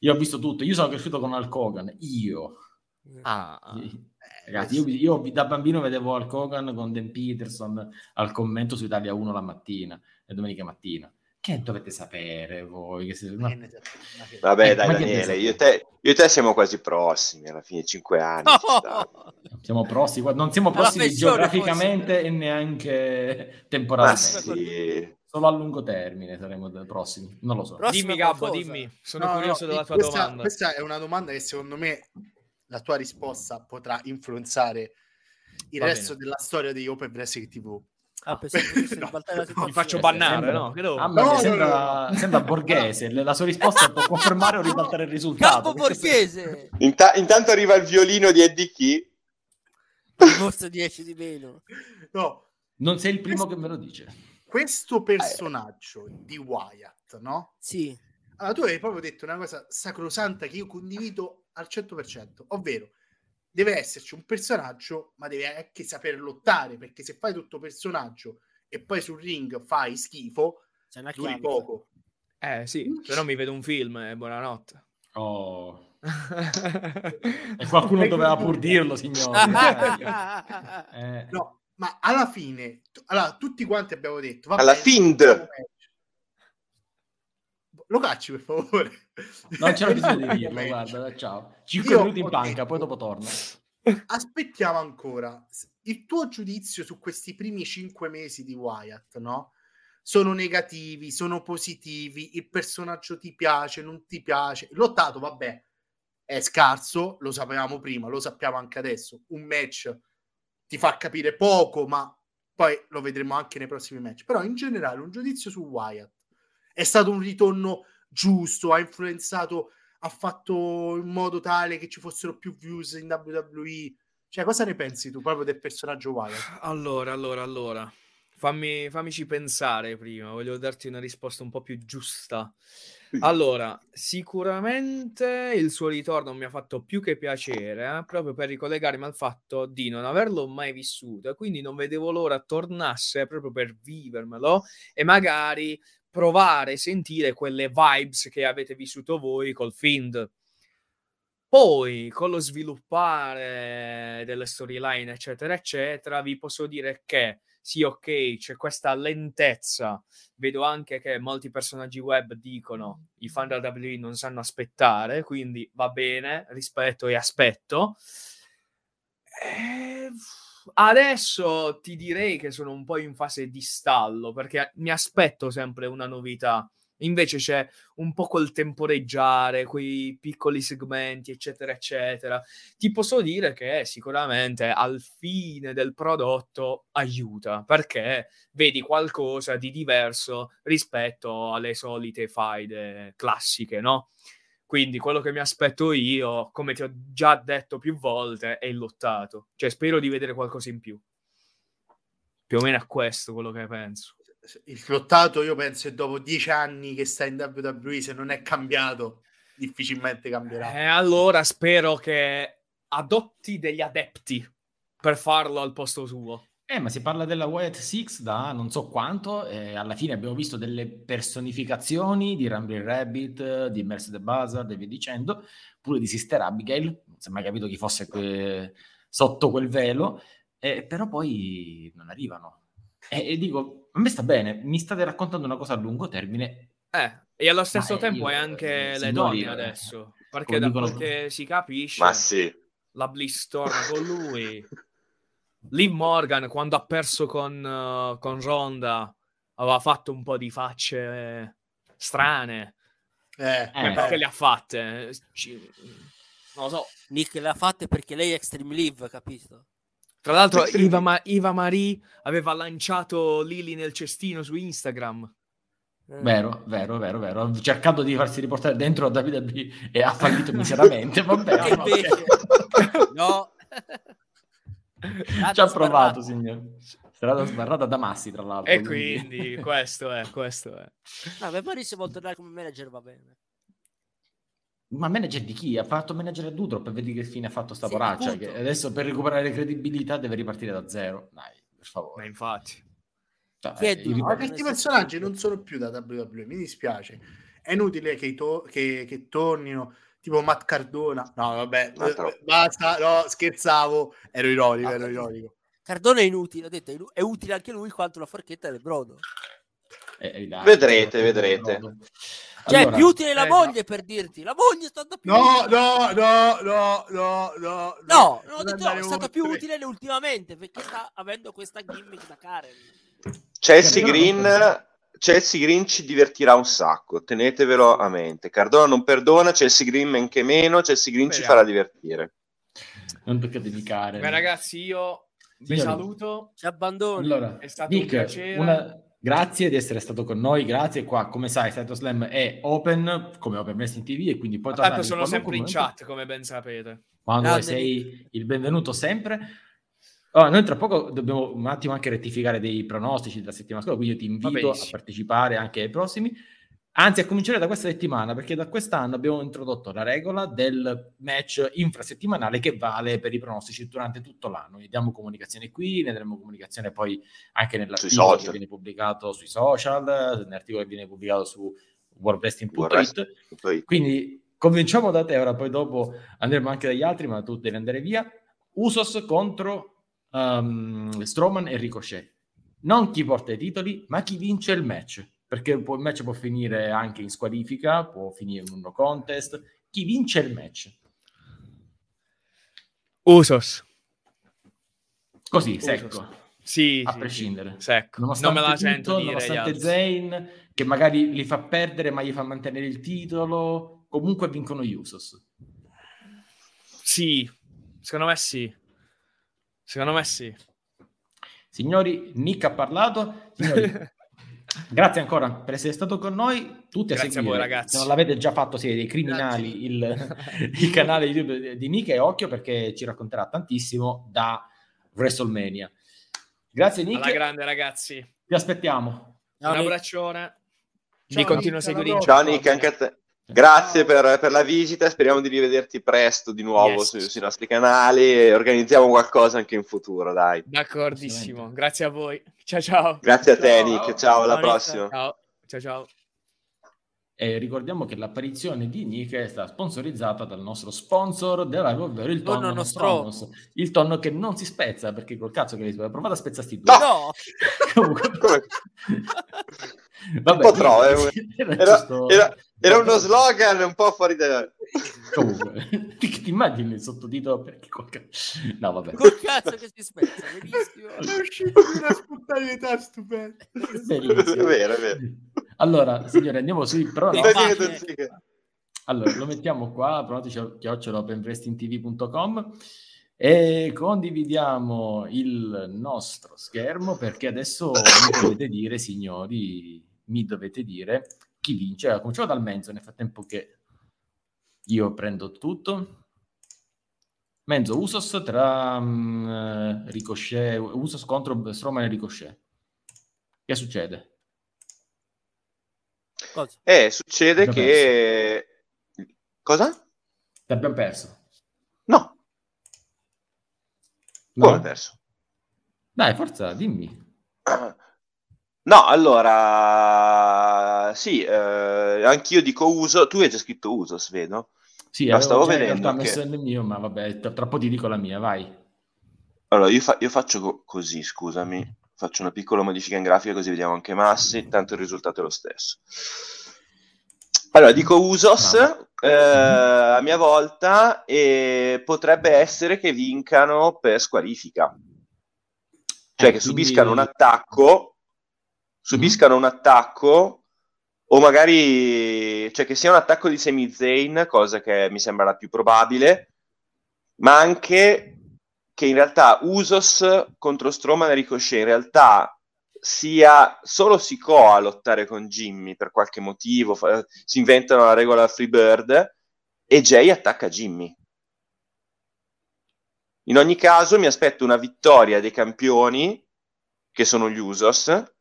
Io ho visto tutto. Io sono cresciuto con Hulk Hogan. Io. Ah, Ragazzi, io, io da bambino vedevo Hulk Hogan con Dan Peterson al commento su Italia 1 la mattina, le domeniche mattina. Che dovete sapere voi? Che siete una- Vabbè, Eh, dai, Daniele, io e, te, io e te siamo quasi prossimi alla fine, 5 anni. ci sta. Siamo prossimi, guarda, non siamo prossimi geograficamente e neanche Ma temporalmente. sì. Solo a lungo termine saremo prossimi, non lo so. Prossima dimmi Gabbo, dimmi. Sono No, curioso no, della tua questa, domanda. Questa è una domanda che secondo me la tua risposta potrà influenzare il Va resto bene. della storia di Open Wrestling TV. Ah, No. Mi *laughs* faccio bannare, Sembra- no? Che devo- Ah, No, no, sembra, no, no. sembra borghese, la sua risposta può confermare o ribaltare il risultato. Campo Borghese! Inta- intanto arriva il violino di Eddie Key. Forse 10 di meno. No, Non sei il primo che me lo dice. Questo personaggio di Wyatt, no? Sì. Allora, tu hai proprio detto una cosa sacrosanta che io condivido al 100%, ovvero deve esserci un personaggio, ma deve anche saper lottare, perché se fai tutto personaggio e poi sul ring fai schifo, C'è una duri poco. Eh sì, se no mi vedo un film e buonanotte. Oh. *laughs* e qualcuno doveva pur dirlo, signore. *laughs* eh. No, ma alla fine, allora, tutti quanti abbiamo detto... alla Find! Lo cacci per favore. Non c'era bisogno di dirlo, guarda, ciao. 5 minuti in panca, poi dopo torna. *laughs* Aspettiamo ancora. Il tuo giudizio su questi primi 5 mesi di Wyatt, no? Sono negativi, sono positivi, il personaggio ti piace, non ti piace. Lottato, vabbè, è scarso, lo sapevamo prima, lo sappiamo anche adesso. Un match ti fa capire poco, ma poi lo vedremo anche nei prossimi match. Però in generale un giudizio su Wyatt è stato un ritorno giusto, ha influenzato, ha fatto in modo tale che ci fossero più views in WWE. Cioè, cosa ne pensi tu proprio del personaggio Wyatt? Allora, allora, allora. Fammi, fammici pensare prima, voglio darti una risposta un po' più giusta. Allora, sicuramente il suo ritorno mi ha fatto più che piacere, eh, proprio per ricollegarmi al fatto di non averlo mai vissuto, e quindi non vedevo l'ora tornasse proprio per vivermelo e magari provare, sentire quelle vibes che avete vissuto voi col Find. Poi, con lo sviluppare delle storyline, eccetera, eccetera, vi posso dire che sì, ok, c'è questa lentezza. Vedo anche che molti personaggi web dicono i fan della WWE non sanno aspettare, quindi va bene, rispetto e aspetto. E Adesso ti direi che sono un po' in fase di stallo perché mi aspetto sempre una novità. Invece c'è un po' quel temporeggiare, quei piccoli segmenti, eccetera, eccetera. Ti posso dire che sicuramente al fine del prodotto aiuta perché vedi qualcosa di diverso rispetto alle solite faide classiche, no? Quindi quello che mi aspetto io, come ti ho già detto più volte, è il lottato. Cioè spero di vedere qualcosa in più. Più o meno a questo quello che penso. Il lottato io penso che dopo dieci anni che sta in WWE, se non è cambiato, difficilmente cambierà. E allora spero che adotti degli adepti per farlo al posto suo. Eh, ma si parla della Wyatt Six da non so quanto, e alla fine abbiamo visto delle personificazioni di Rumble Rabbit, di Mercy the Buzzard e via dicendo, pure di Sister Abigail, non si è mai capito chi fosse que... sotto quel velo, eh, però poi non arrivano. E, e, dico, a me sta bene, mi state raccontando una cosa a lungo termine. Eh, e allo stesso ma tempo è anche eh, le donne eh, adesso, perché da dicono... quel che si capisce, ma sì. la Bliss torna con lui. Liv Morgan quando ha perso con, uh, con Ronda aveva fatto un po' di facce strane. Eh, eh, perché le ha fatte? Ci... Non lo so. Nick le ha fatte perché lei è Extreme Live, capito? Tra l'altro Iva, Ma- Iva Marie aveva lanciato Lily nel cestino su Instagram. Eh. Vero, vero, vero, vero. Cercando di farsi riportare dentro a WWE e ha fallito *laughs* miseramente. Vabbè, no, *laughs* no. Ci ha provato, signore. Strada sbarrata da Massi, tra l'altro. E quindi, quindi questo è, questo è. No, per Maurizio vuol tornare come manager va bene. Ma manager di chi? Ha fatto manager a Dudrop e vedi che fine ha fatto sta sì, poraccia. Che adesso per recuperare credibilità deve ripartire da zero. Dai, per favore. Ma infatti. Cioè, eh, ma questi personaggi non sono più da WWE, mi dispiace. È inutile che, to- che, che tornino tipo Matt Cardona. No, vabbè, eh, basta, no, scherzavo, ero ironico, ero ironico. Cardona è inutile, ho detto, è utile anche lui quanto la forchetta del brodo. Eh, dai, vedrete, vedrete. Cioè, allora, più utile la eh, moglie no. per dirti, la moglie è stata più no, utile. No, no, no, no, no, no, no, detto, è stata più utile ultimamente perché sta avendo questa gimmick da Karen. Chelsea Green Chelsea Green ci divertirà un sacco, tenetevelo a mente. Cardona non perdona, Chelsea Green men che meno, Chelsea Green Speriamo. ci farà divertire. Non tocca dedicare. Beh ragazzi, io vi saluto. Ci abbandono. Allora, è stato Nick, un piacere. Una... Grazie di essere stato con noi, grazie. Qua, come sai, Saito Slam è open, come Open Wrestling TV, e quindi poi tornare... Tanto sono sempre in chat, come ben sapete. Quando ah, sei il benvenuto sempre. Oh, noi tra poco dobbiamo un attimo anche rettificare dei pronostici della settimana scorsa, quindi io ti invito a partecipare anche ai prossimi. Anzi, a cominciare da questa settimana, perché da quest'anno abbiamo introdotto la regola del match infrasettimanale che vale per i pronostici durante tutto l'anno. Ne diamo comunicazione qui, ne daremo comunicazione poi anche nell'articolo che viene pubblicato sui social, nell'articolo che viene pubblicato su worldwrestling.it. Quindi Cominciamo da te, ora poi dopo andremo anche dagli altri, ma tu devi andare via. Usos contro um, Strowman e Ricochet. Non chi porta i titoli, ma chi vince il match. Perché il match può finire anche in squalifica, può finire in un no contest. Chi vince il match? Usos. Così, Usos. secco. Sì, a sì, prescindere. Sì. Secco. non me la sento tutto, dire. Nonostante Zayn, che magari li fa perdere, ma gli fa mantenere il titolo, comunque vincono gli Usos. Sì, secondo me sì. Secondo me sì. Signori, Nick ha parlato. Signori, *laughs* grazie ancora per essere stato con noi. Tutti grazie a seguire. a voi, ragazzi. Se non l'avete già fatto, siete dei criminali. Il, *laughs* il, canale YouTube di Nick e occhio perché ci racconterà tantissimo da WrestleMania. Grazie Nick. Alla grande ragazzi. Ti aspettiamo. Un abbraccione. Mi continuo a seguire. Ciao Nick, anche a te. Grazie per, per, la visita, speriamo di rivederti presto di nuovo yes. sui, sui, nostri canali e organizziamo qualcosa anche in futuro, dai. D'accordissimo, grazie a voi. Ciao ciao. Grazie a te Nick, ciao, ciao alla prossima. Ciao, ciao ciao. E ricordiamo che l'apparizione di Nick è stata sponsorizzata dal nostro sponsor della ovvero il tonno nostro. Il tonno che non si spezza perché col cazzo che hai provato a spezzarti due. No! *laughs* Comunque... Vabbè, un po' troppo. Eh. *laughs* Era, era, era, uno slogan un po' fuori da... Comunque, *laughs* ti, ti immagini il sottotitolo perché col cazzo... No, vabbè. Col cazzo che si spezza, *laughs* benissimo. È uscito di una spontaneità stupenda. È vero, è vero. Allora, signore, andiamo sui pronostici. Allora, lo mettiamo qua, pronostici.openwrestlingtv.com e condividiamo il nostro schermo perché adesso mi dovete dire, signori, mi dovete dire chi vince. Cominciamo dal mezzo, nel frattempo che io prendo tutto. Menzo Usos tra um, Ricochet, Usos contro Strowman e Ricochet. Che succede? Cosa? Eh, succede che... Perso. Cosa? Abbiamo perso. No. no. Come perso? Dai, forza, dimmi. *clears throat* No, allora... Sì, eh, anch'io dico uso. Tu hai già scritto usos, vedo? Sì, ma stavo vedendo. che... messo il mio, ma vabbè, tra poco ti dico la mia, vai. Allora, io, fa- io faccio co- così, scusami faccio una piccola modifica in grafica così vediamo anche massi, tanto il risultato è lo stesso. Allora, dico Usos eh, a mia volta e potrebbe essere che vincano per squalifica. Cioè eh, che subiscano quindi... un attacco, subiscano un attacco o magari cioè che sia un attacco di Semi Zayn, cosa che mi sembra la più probabile, ma anche che in realtà Usos contro Strowman e Ricochet in realtà sia solo Sikoa a lottare con Jimmy per qualche motivo, fa, si inventano la regola Freebird e Jay attacca Jimmy. In ogni caso mi aspetto una vittoria dei campioni, che sono gli Usos,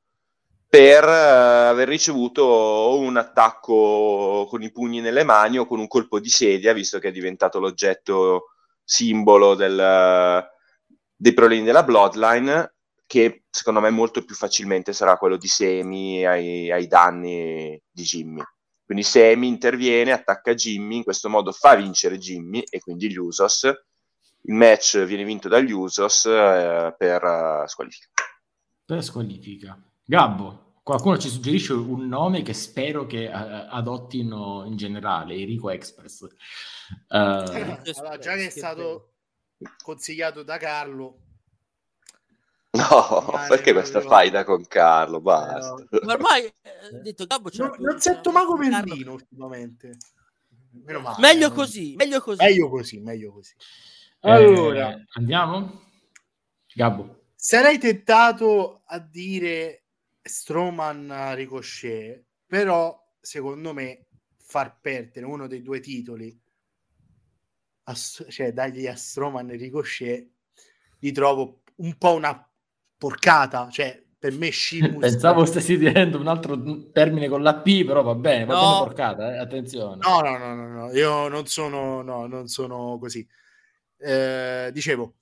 per uh, aver ricevuto un attacco con i pugni nelle mani o con un colpo di sedia, visto che è diventato l'oggetto simbolo del, dei problemi della Bloodline, che secondo me molto più facilmente sarà quello di Semi ai, ai danni di Jimmy. Quindi Semi interviene, attacca Jimmy, in questo modo fa vincere Jimmy e quindi gli Usos. Il match viene vinto dagli Usos eh, per uh, squalifica. Per squalifica. Gabbo, qualcuno ci suggerisce un nome che spero che uh, adottino in generale, Enrico Express. Uh, allora, già che è stato consigliato da Carlo. No, *laughs* perché questa faida con Carlo? Basta. Eh, Ma ormai eh, detto Gabbo non, non sento Mago Merlino ultimamente. Male, meglio così, meglio così. Meglio così, meglio così. Allora, eh, andiamo? Gabbo. Sarei tentato a dire Stroman Ricochet, però secondo me far perdere uno dei due titoli a, cioè dagli a Stroman e Ricochet li trovo un po' una porcata, cioè per me Shimus pensavo stessi dicendo un altro termine con la P però va bene, va no, bene porcata, eh? attenzione no, no, no, no, no, io non sono no, non sono così eh, dicevo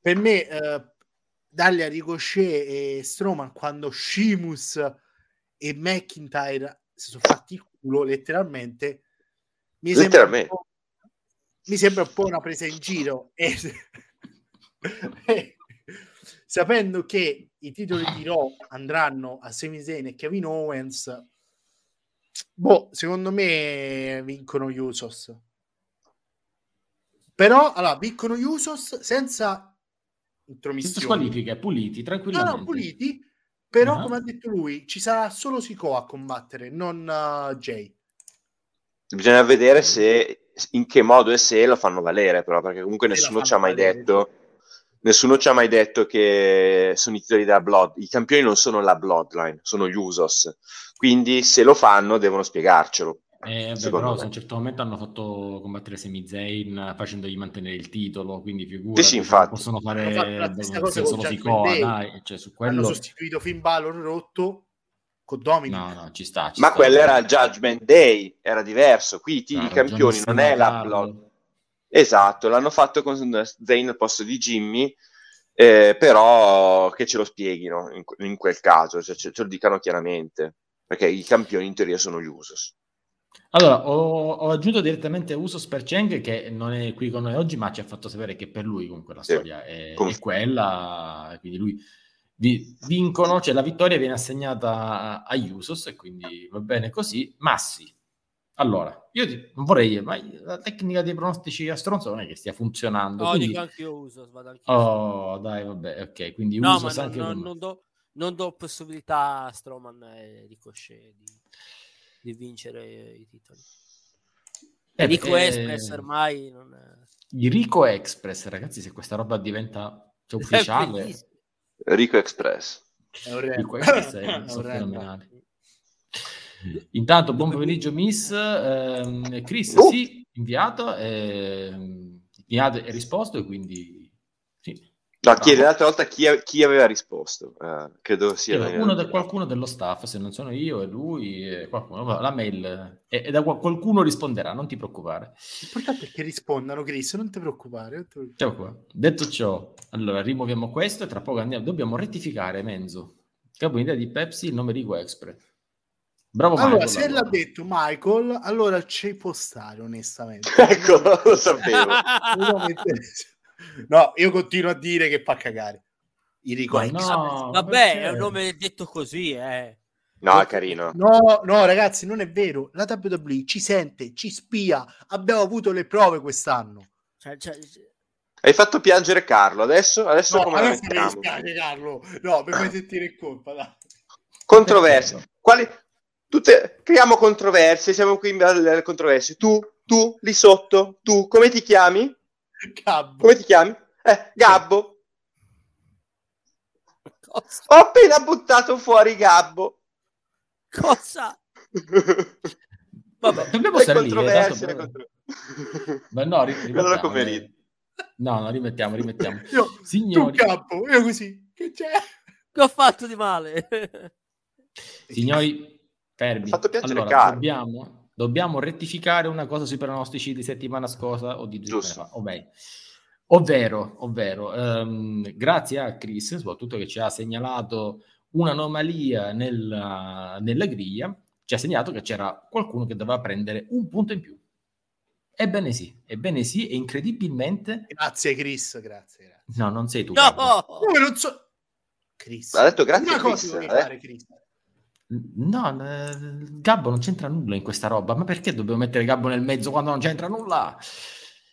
per me eh, dargli a Ricochet e Stroman quando Shimus e McIntyre si sono fatti il culo letteralmente mi sembra, un po', mi sembra un po' una presa in giro. E, *laughs* e, sapendo che i titoli di Raw andranno a Sami Zayn e Kevin Owens, boh, secondo me vincono gli Usos. Però, allora, vincono gli Usos senza intromissioni. Senza squalifiche, puliti, tranquillamente. No, no, puliti, però, uh-huh. come ha detto lui, ci sarà solo Sico a combattere, non uh, Jay. Bisogna vedere se in che modo e se lo fanno valere, però, perché comunque nessuno ci ha mai valere. detto. Nessuno ci ha mai detto che sono i titoli della Blood. I campioni non sono la Bloodline, sono gli Usos. Quindi, se lo fanno, devono spiegarcelo. Eh, beh, però me. a un certo momento hanno fatto combattere Semi Zayn facendogli mantenere il titolo, quindi figurati, sì, sì, infatti. possono fare cosa solo Sikoa, dai, cioè, su quello... Hanno sostituito Finn Balor rotto con Dominic. No, no, ci sta. Ci Ma sta, quello era il Judgment Day, era diverso. Qui i no, campioni non è la Blood. Esatto, l'hanno fatto con Zayn al posto di Jimmy, eh, però che ce lo spieghino in, in quel caso, cioè, ce, ce, lo dicano chiaramente, perché i campioni in teoria sono gli Usos. Allora, ho, ho, aggiunto direttamente Usos per Cheng che non è qui con noi oggi, ma ci ha fatto sapere che per lui comunque la storia sì, è, è, quella, quindi lui vi, vincono, cioè la vittoria viene assegnata agli Usos e quindi va bene così. Massi, allora, io ti, non vorrei, ma la tecnica dei pronostici a stronzo non è che stia funzionando. No, quindi... dico anche io Usos, vado anche Oh, dai, vabbè, ok, quindi no, Usos ma anche non, non, non, do, non do possibilità a Stroman e Ricochet di di vincere i titoli. Eh, Rico eh, Express ormai non è... Rico Express, ragazzi, se questa roba diventa cioè, *laughs* ufficiale... Rico Express. Rico Express è, è fenomenale. Intanto, buon pomeriggio, Miss. Eh, Chris, oh. sì, inviato, eh, inviato e risposto, e quindi No, chiede l'altra volta chi, chi aveva risposto. Uh, credo sia uno de, qualcuno dello staff, se non sono io e lui, e qualcuno, la mail e, e da qualcuno risponderà, non ti preoccupare. L'importante è che rispondano, Chris, non ti preoccupare. Non ti preoccupare. Detto ciò, allora rimuoviamo questo e tra poco andiamo. Dobbiamo rettificare Menzo. Capo idea di Pepsi, il nome di Express. Bravo Michael. Allora, se allora. l'ha detto Michael, allora ci può stare, onestamente. *laughs* ecco, lo sapevo. *laughs* No, io continuo a dire che fa cagare. I Rico no, Vabbè, perché? è un nome detto così, eh. No, è carino. No, no, ragazzi, non è vero. La WWE ci sente, ci spia. Abbiamo avuto le prove quest'anno. Cioè, cioè... Hai fatto piangere Carlo. Adesso, adesso no, come adesso mi dispiace, Carlo. No, mi fai sentire in colpa. Dai. Controversie. Quali? Tutte... Creiamo controversie. Siamo qui in controversie. Tu, tu, lì sotto, tu, come ti chiami? Gabbo. Come ti chiami? Eh, Gabbo. Cosa? Ho appena buttato fuori Gabbo. Cosa? Vabbè, dobbiamo stare lì. Eh, contro... Ma no, rimettiamo. Come eh. No, no, rimettiamo, rimettiamo. Io, Signori... Tu Gabbo, io così. Che c'è? Che ho fatto di male? *laughs* Signori, fermi. fatto piacere allora, dobbiamo dobbiamo rettificare una cosa sui pronostici di settimana scorsa o di due fa. Ovvero, ovvero, ovvero um, grazie a Chris, soprattutto che ci ha segnalato un'anomalia nella, nella griglia, ci ha segnalato che c'era qualcuno che doveva prendere un punto in più. Ebbene sì, ebbene sì, e incredibilmente... Grazie Chris, grazie. grazie. No, non sei tu. No, Come non so... Chris. Ha detto grazie Una Chris. Cosa eh? fare, Chris. No, Gabbo non c'entra nulla in questa roba. Ma perché dobbiamo mettere Gabbo nel mezzo quando non c'entra nulla?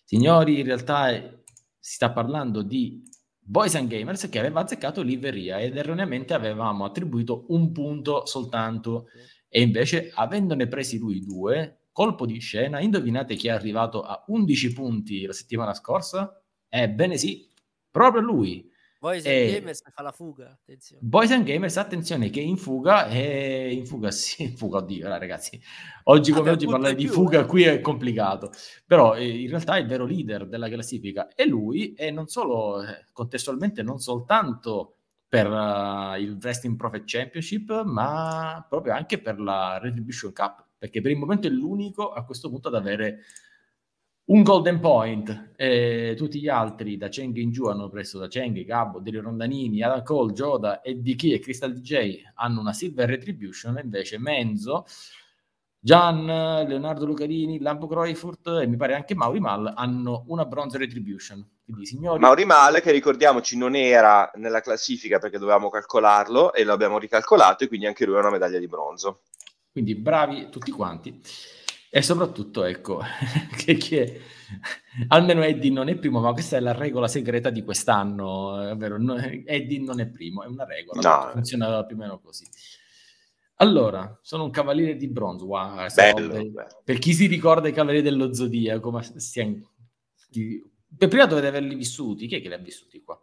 Signori, in realtà è, si sta parlando di Boys and Gamers che aveva azzeccato Liveria ed erroneamente avevamo attribuito un punto soltanto. E invece, avendone presi lui due, colpo di scena, indovinate chi è arrivato a 11 punti la settimana scorsa? Ebbene sì, proprio lui. Boys and eh, Gamers fa la fuga, attenzione. Boys and Gamers, attenzione che in fuga, e in fuga *laughs* sì, in fuga, oddio, ragazzi, oggi come oggi parlare di fuga eh. qui è complicato, però eh, in realtà è il vero leader della classifica è lui e non solo, eh, contestualmente non soltanto per uh, il Wrestling Profit Championship, ma proprio anche per la Retribution Cup, perché per il momento è l'unico a questo punto ad avere un golden point e tutti gli altri da Cheng in giù hanno preso da Cheng, Gabbo, Deli Rondanini, Adam Cole, Joda e DK e Crystal DJ hanno una silver retribution invece Menzo Gian, Leonardo Lucarini, Lampo Croifurt e mi pare anche Mauri Mal hanno una bronze retribution. Quindi, signori... Mauri Mal, che ricordiamoci non era nella classifica perché dovevamo calcolarlo e l'abbiamo ricalcolato e quindi anche lui ha una medaglia di bronzo. Quindi bravi tutti quanti. E soprattutto, ecco, *laughs* che, che almeno Eddie non è primo, ma questa è la regola segreta di quest'anno, ovvero no, Eddie non è primo, è una regola, no. funziona più o meno così. Allora, sono un cavaliere di bronzo. Wow, bello, per chi si ricorda i cavalieri dello Zodiaco, ma stiamo... per prima dovete averli vissuti. Chi è che li ha vissuti qua?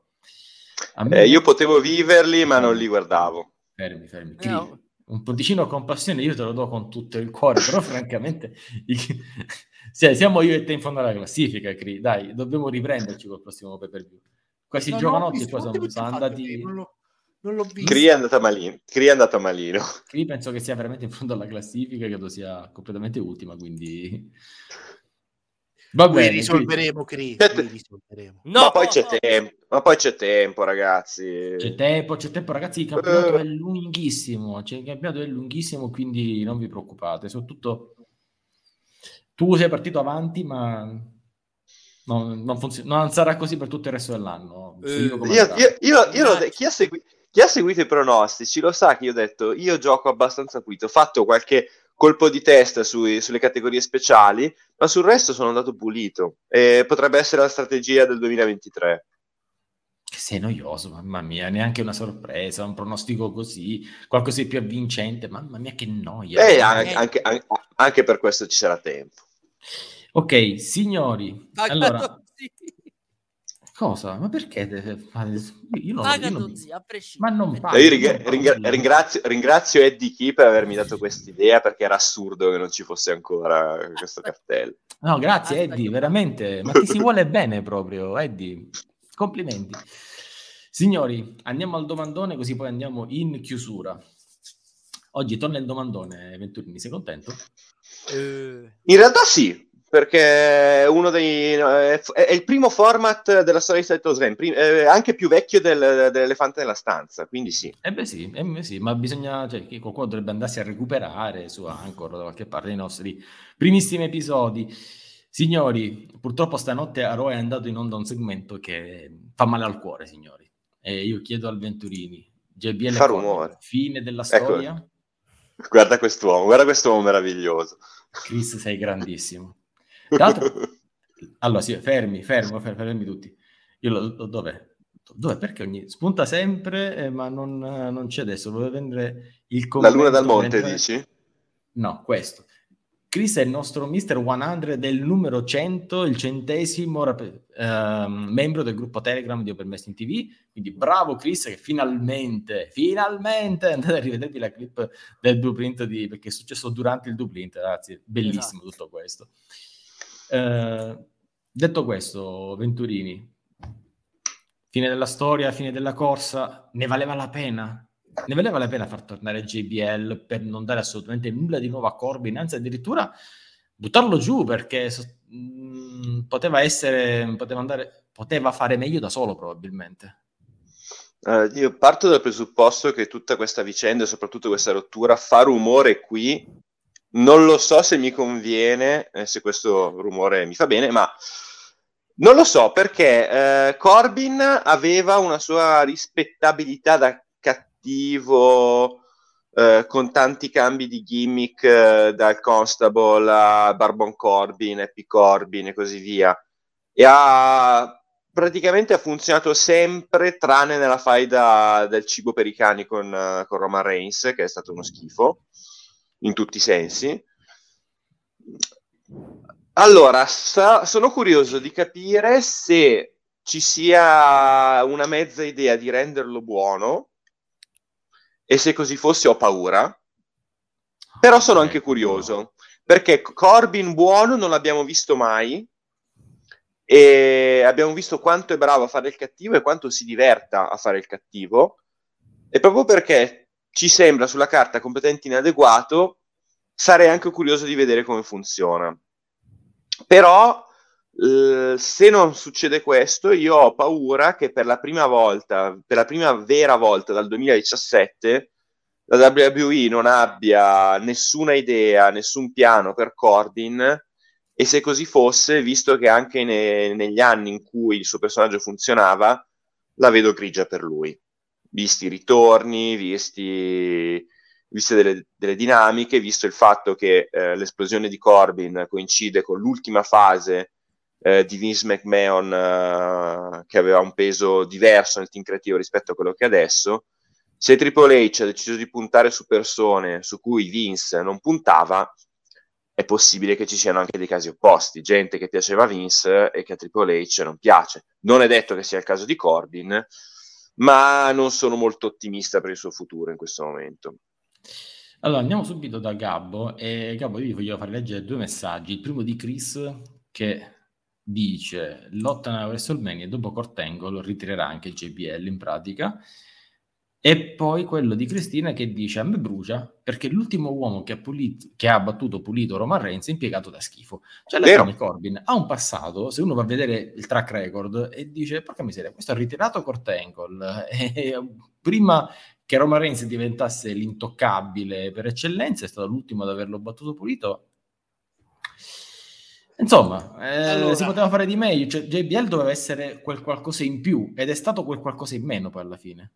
Me... Eh, io potevo viverli, ma non li guardavo. Fermi, fermi. No. Un ponticino con passione io te lo do con tutto il cuore, però *laughs* francamente cioè, siamo io e te in fondo alla classifica, Cri. Dai, dobbiamo riprenderci col prossimo pay per view. Questi no, giovanotti no, poi sono, sono andati... Non lo non l'ho visto. Cree è andata malino. Cree è andata malino. Cree penso che sia veramente in fondo alla classifica, credo sia completamente ultima, quindi... Va bene, risolveremo, Cree. risolveremo. No, ma poi c'è tempo, ma poi c'è tempo, ragazzi. C'è tempo, c'è tempo, ragazzi. Il campionato uh. è lunghissimo. Cioè, il campionato è lunghissimo, quindi non vi preoccupate. Soprattutto tu sei partito avanti, ma non, non, funziona, non sarà così per tutto il resto dell'anno. Uh, io, io, io, io, chi ha seguito chi ha seguito i pronostici lo sa che io ho detto io gioco abbastanza pulito, ho fatto qualche colpo di testa sui, sulle categorie speciali, ma sul resto sono andato pulito e potrebbe essere la strategia del 2023. Che sei noioso, mamma mia, neanche una sorpresa, un pronostico così, qualcosa di più avvincente, mamma mia che noia. Eh, anche, anche, anche, per questo ci sarà tempo. Ok, signori, allora, Cosa? Ma perché? Io non, Paga io non... Zia, a Ma non paga. Io ringra- ringra- ringrazio, ringrazio Eddie Key per avermi dato questa idea perché era assurdo che non ci fosse ancora questo cartello. No, grazie Eddie, veramente. *laughs* Ma ti si vuole bene proprio, Eddie. Complimenti. Signori, andiamo al domandone così poi andiamo in chiusura. Oggi torna il domandone, Venturini, sei contento? Eh... In realtà sì, perché è uno dei è, è, il primo format della storia di Stato Slam, prim, è anche più vecchio del, dell'elefante nella stanza, quindi sì. Eh beh sì, eh beh sì ma bisogna, cioè, che qualcuno dovrebbe andarsi a recuperare su Anchor da qualche parte i nostri primissimi episodi. Signori, purtroppo stanotte a Raw è andato in onda un segmento che fa male al cuore, signori. E io chiedo al Venturini, JBL fa rumore. fine della storia? Ecco. Guarda quest'uomo, guarda quest'uomo meraviglioso. Chris, sei grandissimo. *laughs* allora, sì, fermi, fermo, fermi tutti. Io lo, lo, dov'è? Dov'è? Perché ogni... spunta sempre, eh, ma non, non, c'è adesso. Volevo vendere il commento. La luna dal monte, mentre... dici? No, questo. Chris è il nostro Mister 100 del numero 100, il centesimo rap- uh, membro del gruppo Telegram di Open Mesting TV. Quindi bravo Chris che finalmente, finalmente andate a rivedervi la clip del blueprint di, perché è successo durante il blueprint, ragazzi, bellissimo esatto. tutto questo. Eh, detto questo, Venturini, fine della storia, fine della corsa, ne valeva la pena? Ne valeva la pena far tornare JBL per non dare assolutamente nulla di nuovo a Corbin, anzi addirittura buttarlo giù perché mh, mm, poteva essere, poteva andare, poteva fare meglio da solo probabilmente. Uh, io parto dal presupposto che tutta questa vicenda soprattutto questa rottura fa rumore qui non lo so se mi conviene, eh, se questo rumore mi fa bene, ma non lo so perché eh, Corbin aveva una sua rispettabilità da cattivo eh, con tanti cambi di gimmick eh, dal Constable a Barbon Corbin, Happy Corbin e così via. E ha praticamente ha funzionato sempre tranne nella faida del cibo per i cani con, uh, con Roman Reigns, che è stato uno schifo in tutti i sensi. Allora, sa- sono curioso di capire se ci sia una mezza idea di renderlo buono e se così fosse ho paura. Però sono anche curioso perché Corbin buono non l'abbiamo visto mai e abbiamo visto quanto è bravo a fare il cattivo e quanto si diverta a fare il cattivo e proprio perché ci sembra sulla carta competente inadeguato, sarei anche curioso di vedere come funziona. Però eh, se non succede questo, io ho paura che per la prima volta, per la prima vera volta dal 2017, la WWE non abbia nessuna idea, nessun piano per Corbin e se così fosse, visto che anche ne- negli anni in cui il suo personaggio funzionava, la vedo grigia per lui, visti i ritorni, visti, viste delle, delle dinamiche, visto il fatto che eh, l'esplosione di Corbin coincide con l'ultima fase eh, di Vince McMahon eh, che aveva un peso diverso nel team creativo rispetto a quello che è adesso. Se Triple H ha deciso di puntare su persone su cui Vince non puntava, è possibile che ci siano anche dei casi opposti, gente che piaceva Vince e che a Triple H non piace. Non è detto che sia il caso di Corbin, ma non sono molto ottimista per il suo futuro in questo momento. Allora andiamo subito da Gabbo e Gabbo io vi voglio fare leggere due messaggi. Il primo di Chris che dice lotta nella WrestleMania e dopo Cortangle ritirerà anche il JBL in pratica e poi quello di Cristina che dice a me brucia perché l'ultimo uomo che ha, pulito, che ha battuto pulito Roman Reigns è impiegato da schifo. Cioè la fine Corbin ha un passato, se uno va a vedere il track record e dice porca miseria, questo ha ritirato Cortangle *laughs* e prima che Roman Reigns diventasse l'intoccabile per eccellenza è stato l'ultimo ad averlo battuto pulito Insomma, eh, allora, si poteva fare di meglio. Cioè, JBL doveva essere quel qualcosa in più ed è stato quel qualcosa in meno poi alla fine.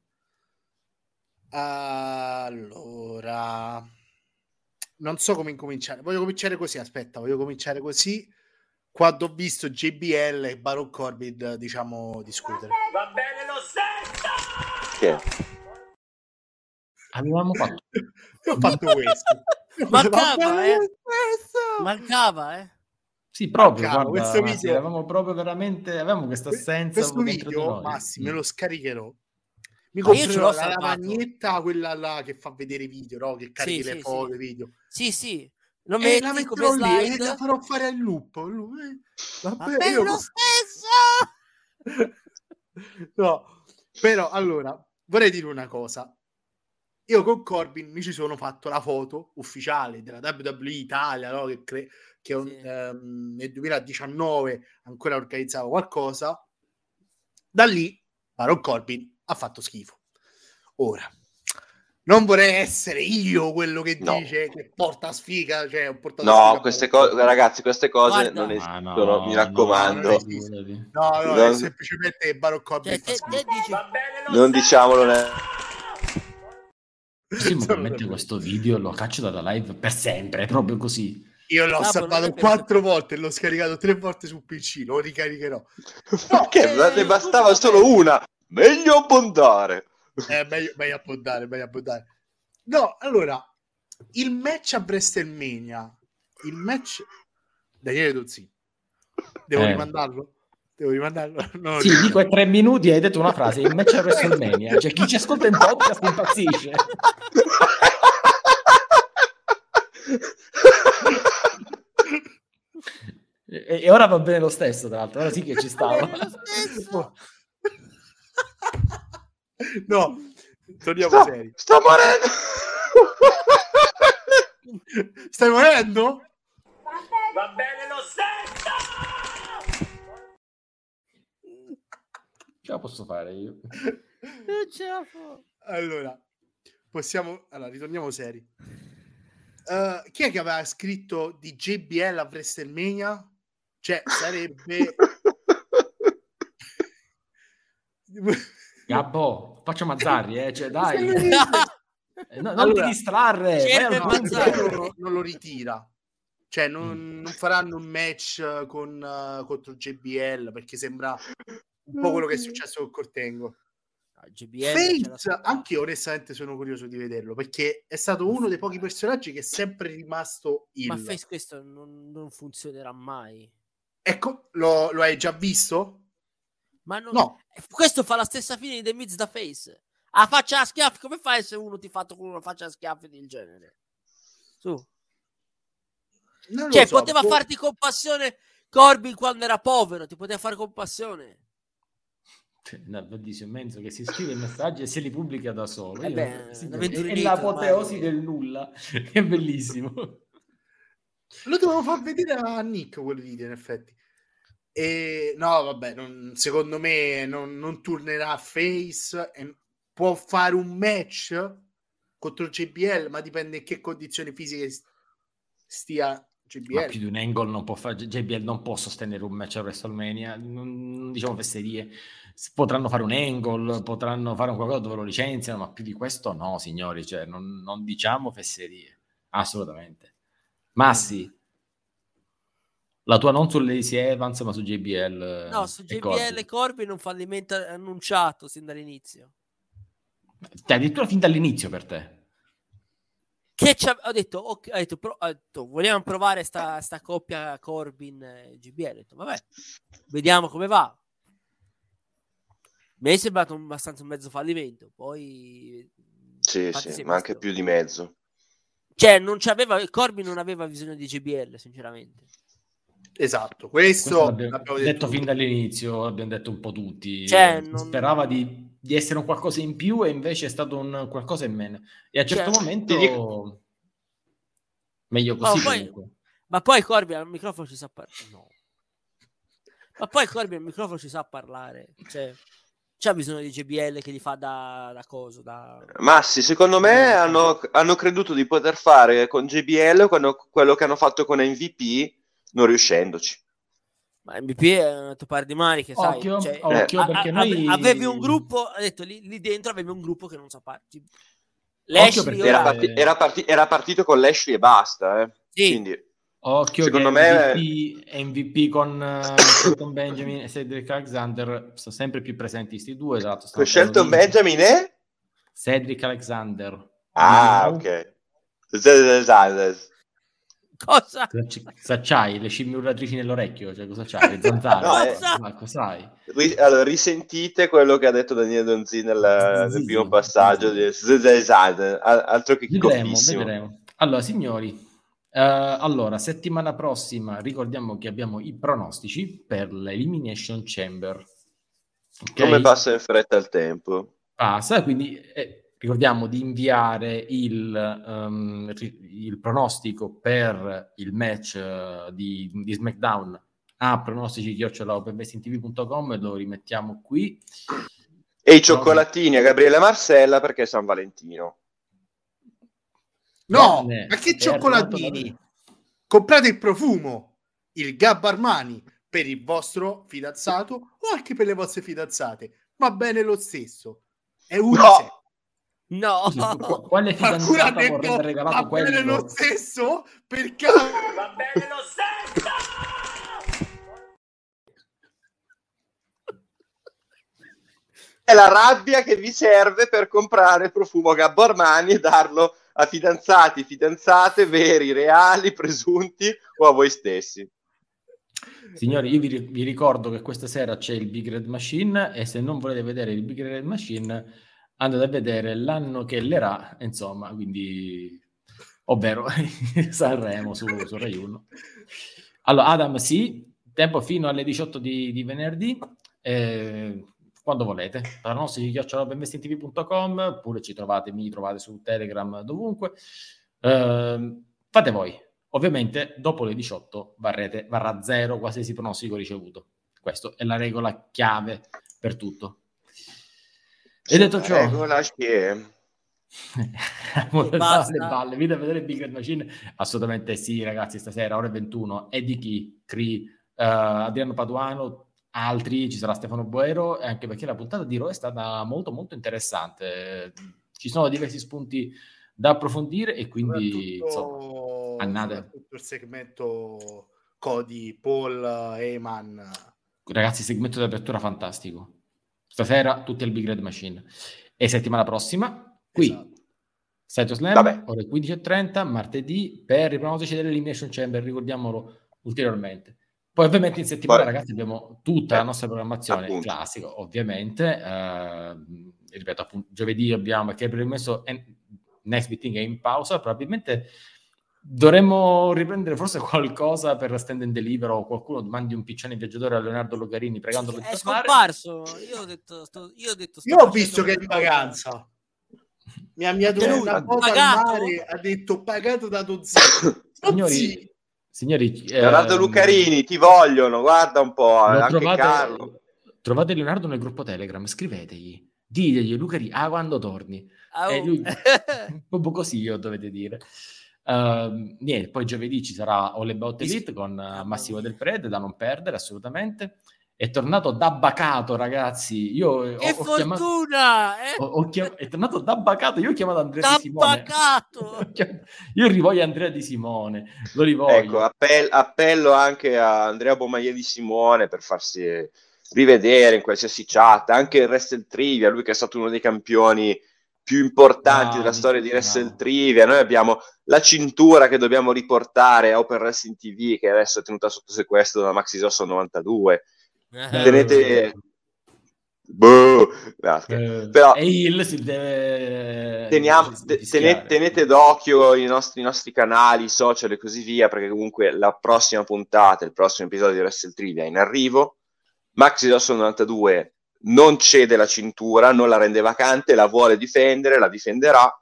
Allora, non so come incominciare. Voglio cominciare così. Aspetta, voglio cominciare così. Quando ho visto JBL e Baron Corbin, diciamo, discutere. Va bene lo stesso! Che? Avevamo fatto. *laughs* ho fatto questo. *laughs* Mancava, eh. Mancava, eh. Sì, proprio, guarda, questo video, avevamo proprio veramente, avevamo questa assenza. Questo video, Massi, me lo scaricherò. Mi comprerò la lavagnetta, quella là che fa vedere i video, no? Che carichi sì, le sì, foto, i video. Sì, sì. Non e la metterò lì e la farò fare al loop. Eh, vabbè, Vabbè io... lo stesso! *laughs* no, però, allora, vorrei dire una cosa. Io con Corbin mi ci sono fatto la foto ufficiale della WWE Italia, no? che, cre- che sì. ehm, nel 2019 ancora organizzava qualcosa, da lì Baron Corbin ha fatto schifo. Ora, non vorrei essere io quello che no. dice che porta sfiga, cioè no, sfiga queste cose, ragazzi, queste cose Guarda. non esistono, no, mi raccomando. No, no, no, non... è semplicemente Baron Corbin. Cioè, te, te dici... Non diciamolo ne... Sì, ma mette questo video lo caccio dalla live per sempre, è proprio così. Io l'ho ah, salvato quattro volte e l'ho scaricato tre volte su PC, lo ricaricherò. *laughs* No, che eh, ne bastava solo una. Meglio abbondare. Eh, meglio, meglio abbondare, meglio abbondare. No, allora, il match a WrestleMania, il match... Daniele Dozzi, devo eh. rimandarlo? Devo rimandarlo? *laughs* No, sì, dico ai tre minuti hai detto una frase, il match a *laughs* WrestleMania. Cioè, chi ci ascolta in podcast impazzisce. *laughs* E, e, ora va bene lo stesso, tra l'altro, ora sì che ci stava. *laughs* no, torniamo sta, seri. Sto morendo! *laughs* Stai morendo? Va bene lo stesso! Ce la posso fare io. *laughs* Non ce la fa. Allora, possiamo... Allora, ritorniamo seri. Uh, chi è che aveva scritto di JBL a WrestleMania? Cioè, sarebbe... Gabbo, faccio Mazzarri, eh? Cioè, dai. *laughs* Eh, no, non allora, ti distrarre. Non, non lo ritira. Cioè, non, mm. non faranno un match con, uh, contro JBL perché sembra un po' quello che è successo con Cortengo. GBL Fate, anche io onestamente sono curioso di vederlo perché è stato uno dei pochi personaggi che è sempre rimasto il. Ma Face questo non, non funzionerà mai. Ecco, lo, lo, hai già visto? Ma non... no. Questo fa la stessa fine di The Miz da Face. A faccia a schiaffi, come fai se uno ti fa con una faccia a schiaffi del genere? Su. Cioè, so, poteva può... farti compassione Corbin quando era povero, ti poteva fare compassione. No, bellissimo, Menzo che si scrive i messaggi e se li pubblica da solo. Eh beh, sì, è l'apoteosi del nulla, *laughs* è bellissimo. *laughs* Lo dovevo far vedere a Nick quel video, in effetti. E no, vabbè, non, secondo me non, non tornerà a face. E può fare un match contro JBL, ma dipende in che condizioni fisiche stia JBL. Ma più di un angle non può fare JBL non può sostenere un match a WrestleMania, non, non diciamo fesserie. Potranno fare un angle, potranno fare un qualcosa dove lo licenziano, ma più di questo no, signori, cioè non, non diciamo fesserie, assolutamente. Massi, la tua non su Lacey Evans, ma su JBL. No, su JBL Corbin. Corbin un fallimento annunciato sin dall'inizio. Cioè, addirittura fin dall'inizio per te. Che ho detto, okay, ho, detto, pro, ho detto, vogliamo provare sta, sta coppia Corbin e GBL. Ho detto, vabbè, vediamo come va. Mi è sembrato abbastanza un mezzo fallimento. Poi, sì, sì, ma anche più di mezzo. Cioè, non c'aveva, Corbin non aveva bisogno di GBL, sinceramente. Esatto, questo, questo l'abbiamo detto, detto fin dall'inizio, abbiamo detto un po' tutti. Cioè, non... Sperava di di essere un qualcosa in più e invece è stato un qualcosa in meno. E a un certo cioè, momento... Dico... Meglio così. Oh, poi, ma poi Corby al microfono ci sa parlare. No. Ma poi Corby al microfono ci sa parlare. Cioè, c'ha bisogno di JBL che gli fa da, da coso. Da... Ma sì, secondo me hanno, hanno creduto di poter fare con JBL quello che hanno fatto con MVP, non riuscendoci. Ma MVP è un topare di maniche, sai? Occhio, cioè, occhio eh, perché a, noi... Avevi un gruppo, ha detto, lì, lì, dentro avevi un gruppo che non sa parte. Lashley era, parti- era, parti- era, partito con Lashley e basta, eh. Sì. Quindi, Occhio secondo me MVP, MVP con uh, Benjamin e Cedric Alexander sono sempre più presenti questi due. Esatto, Ho scelto lì. Benjamin e? Cedric Alexander. Ah, ok. Cedric Cosa? Cosa c'hai? Le scimmie urlatrici nell'orrecchio? Cioè, cosa c'hai? Le zanzare? no, eh, ma cos'hai? Allora, risentite quello che ha detto Daniele Donzi nel, nel primo passaggio. Di... Altro che vedremo, vedremo. Allora, signori, uh, allora, settimana prossima ricordiamo che abbiamo i pronostici per l'Elimination Chamber. Okay? Come passa in fretta il tempo? Passa, quindi... Eh, Ricordiamo di inviare il, um, il pronostico per il match uh, di, di, SmackDown a pronostici.openbestingtv.com e lo rimettiamo qui. E i cioccolatini a Gabriele Marcella perché è San Valentino. No, Bene, ma che cioccolatini? Comprate il profumo, il Gab Armani per il vostro fidanzato o anche per le vostre fidanzate. Va bene lo stesso. È unisex. No. No, quale fidanzata detto, vorrebbe regalato va quello? bene lo stesso perché va bene lo stesso. È la rabbia che vi serve per comprare profumo Gabbo Armani e darlo a fidanzati, fidanzate veri, reali, presunti o a voi stessi. Signori, io vi, vi ricordo che questa sera c'è il Big Red Machine e se non volete vedere il Big Red Machine andate a vedere l'anno che l'era, insomma, quindi, ovvero *laughs* Sanremo su, su Rai 1. Allora, Adam, sì, tempo fino alle 18 di, di venerdì, eh, quando volete, tra nostri chiocciolabemvestintv.com, pure ci trovate, mi trovate su Telegram, dovunque. Eh, fate voi. Ovviamente dopo le 18 varrete, varrà zero qualsiasi pronostico ricevuto. Questa è la regola chiave per tutto. E detto ciò, regola che *laughs* le balle, vi a vedere Big Red Machine? Assolutamente sì, ragazzi. Stasera ore 21 è di chi? Cree, uh, Adriano Paduano, altri, ci sarà Stefano Boero, anche perché la puntata di Ro è stata molto, molto interessante. Ci sono diversi spunti da approfondire e quindi insomma, annate. Tutto il segmento Cody, Paul, Eman. Ragazzi, segmento di apertura fantastico. Stasera tutti al Big Red Machine. E settimana prossima, qui, esatto. Saito Slam, Vabbè. ore 15.30, martedì, per i pronostici dell'Elimination Chamber, ricordiamolo ulteriormente. Poi ovviamente in settimana, Poi, ragazzi, abbiamo tutta eh, la nostra programmazione, appunto. classico, ovviamente. Eh, ripeto, appunto, giovedì abbiamo, perché per il messo Next Meeting è in pausa, probabilmente Dovremmo riprendere forse qualcosa per stand and deliver o qualcuno mandi un piccione viaggiatore a Leonardo Lucarini pregandolo di È scomparso. Io ho detto, sto, io ho, detto, io ho visto che è in vacanza. Mi ha inviato una al mare, ha detto pagato da Dozzino. *coughs* Signori, signori Leonardo ehm... Lucarini, ti vogliono, guarda un po', anche trovate, Carlo. Trovate Leonardo nel gruppo Telegram, scrivetegli, ditegli Lucarini, ah quando torni? Oh. E lui, *laughs* po' così, io dovete dire. Uh, niente, poi giovedì ci sarà All About Elite con uh, Massimo Del Prede da non perdere assolutamente. È tornato da Bacato, ragazzi. Io che ho, fortuna! Chiamato, eh? ho, ho chiam- è tornato da Bacato. Io ho chiamato Andrea da Di Simone. Bacato! *laughs* io rivoglio Andrea Di Simone. Lo rivoglio. Ecco, appell- appello anche a Andrea Bomaglia Di Simone per farsi rivedere in qualsiasi chat. Anche il Wrestle Trivia, lui che è stato uno dei campioni più importanti ah, della storia di Wrestle Trivia. Noi abbiamo la cintura che dobbiamo riportare a Open Wrestling TV, che adesso è tenuta sotto sequestro da Maxi Sosso 92. Eh, Tenete... Boh, no, eh, però e il si deve teniamo, tenete, tenete, d'occhio i nostri, i nostri, canali, i social e così via perché comunque la prossima puntata, il prossimo episodio di Wrestle Trivia è in arrivo. Maxi Dosso 92 non cede la cintura, non la rende vacante, la vuole difendere, la difenderà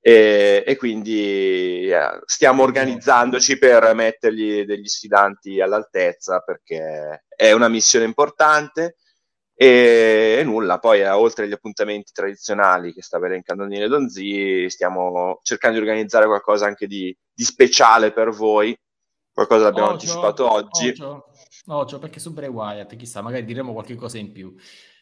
e, e quindi eh, stiamo organizzandoci per mettergli degli sfidanti all'altezza perché è una missione importante e, e nulla, poi eh, oltre agli appuntamenti tradizionali che sta elencando Daniele Donzi, stiamo cercando di organizzare qualcosa anche di, di speciale per voi, qualcosa l'abbiamo Ocio, anticipato oggi. Ocio, Ocio, perché su Bray Wyatt, chissà, magari diremo qualche cosa in più.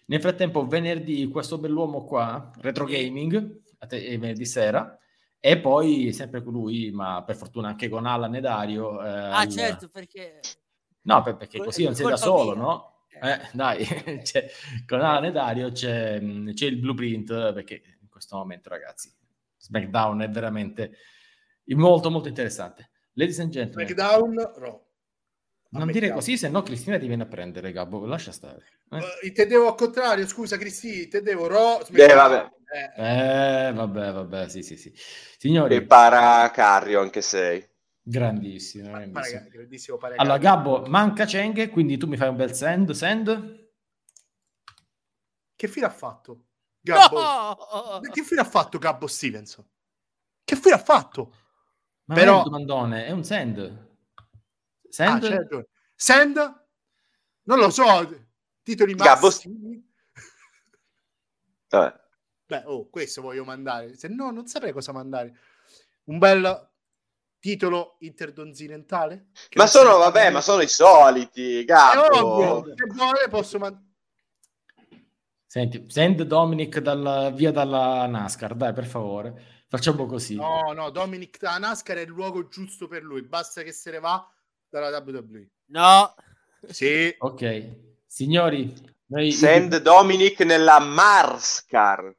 Nel frattempo, venerdì, questo bell'uomo qua, Retro Gaming, te, venerdì sera, e poi sempre con lui, ma per fortuna anche con Alan e Dario. Eh, ah, il... certo, perché... No, perché così non sei da solo, mia. no? Eh, eh dai, *laughs* c'è, con Alan e Dario c'è, c'è, il blueprint, perché in questo momento, ragazzi, SmackDown è veramente molto, molto interessante. Ladies and gentlemen. SmackDown, Raw. Non dire così, se no Cristina ti viene a prendere, Gabbo, lascia stare. Eh? Uh, intendevo al contrario, scusa Cristina, intendevo Ro... Eh, vabbè. Eh. eh, vabbè, vabbè, sì, sì, sì. Signori... E para Carrio anche sei. Grandissimo, grandissimo. grandissimo allora, Gabbo, manca Cenghe, quindi tu mi fai un bel send, send. Che fine ha fatto? Gabbo? No! Che fine ha fatto Gabbo Stevenson? Che fine ha fatto? Ma Però... è un domandone, è un send. Send? Ah, certo. Send? Non lo so, titoli massimi. *laughs* Vabbè. Beh, oh, questo voglio mandare. Se no, non saprei cosa mandare. Un bel titolo interdonzinentale? Ma sono, vabbè, ma sono i soliti, Gabbo. Se vuole posso mandare. Senti, send Dominic dalla, via dalla NASCAR, dai, per favore. Facciamo così. No, no, Dominic da NASCAR è il luogo giusto per lui. Basta che se ne va dalla WWE. No. Sì. Ok. Signori, noi... Send Dominic nella Marscar.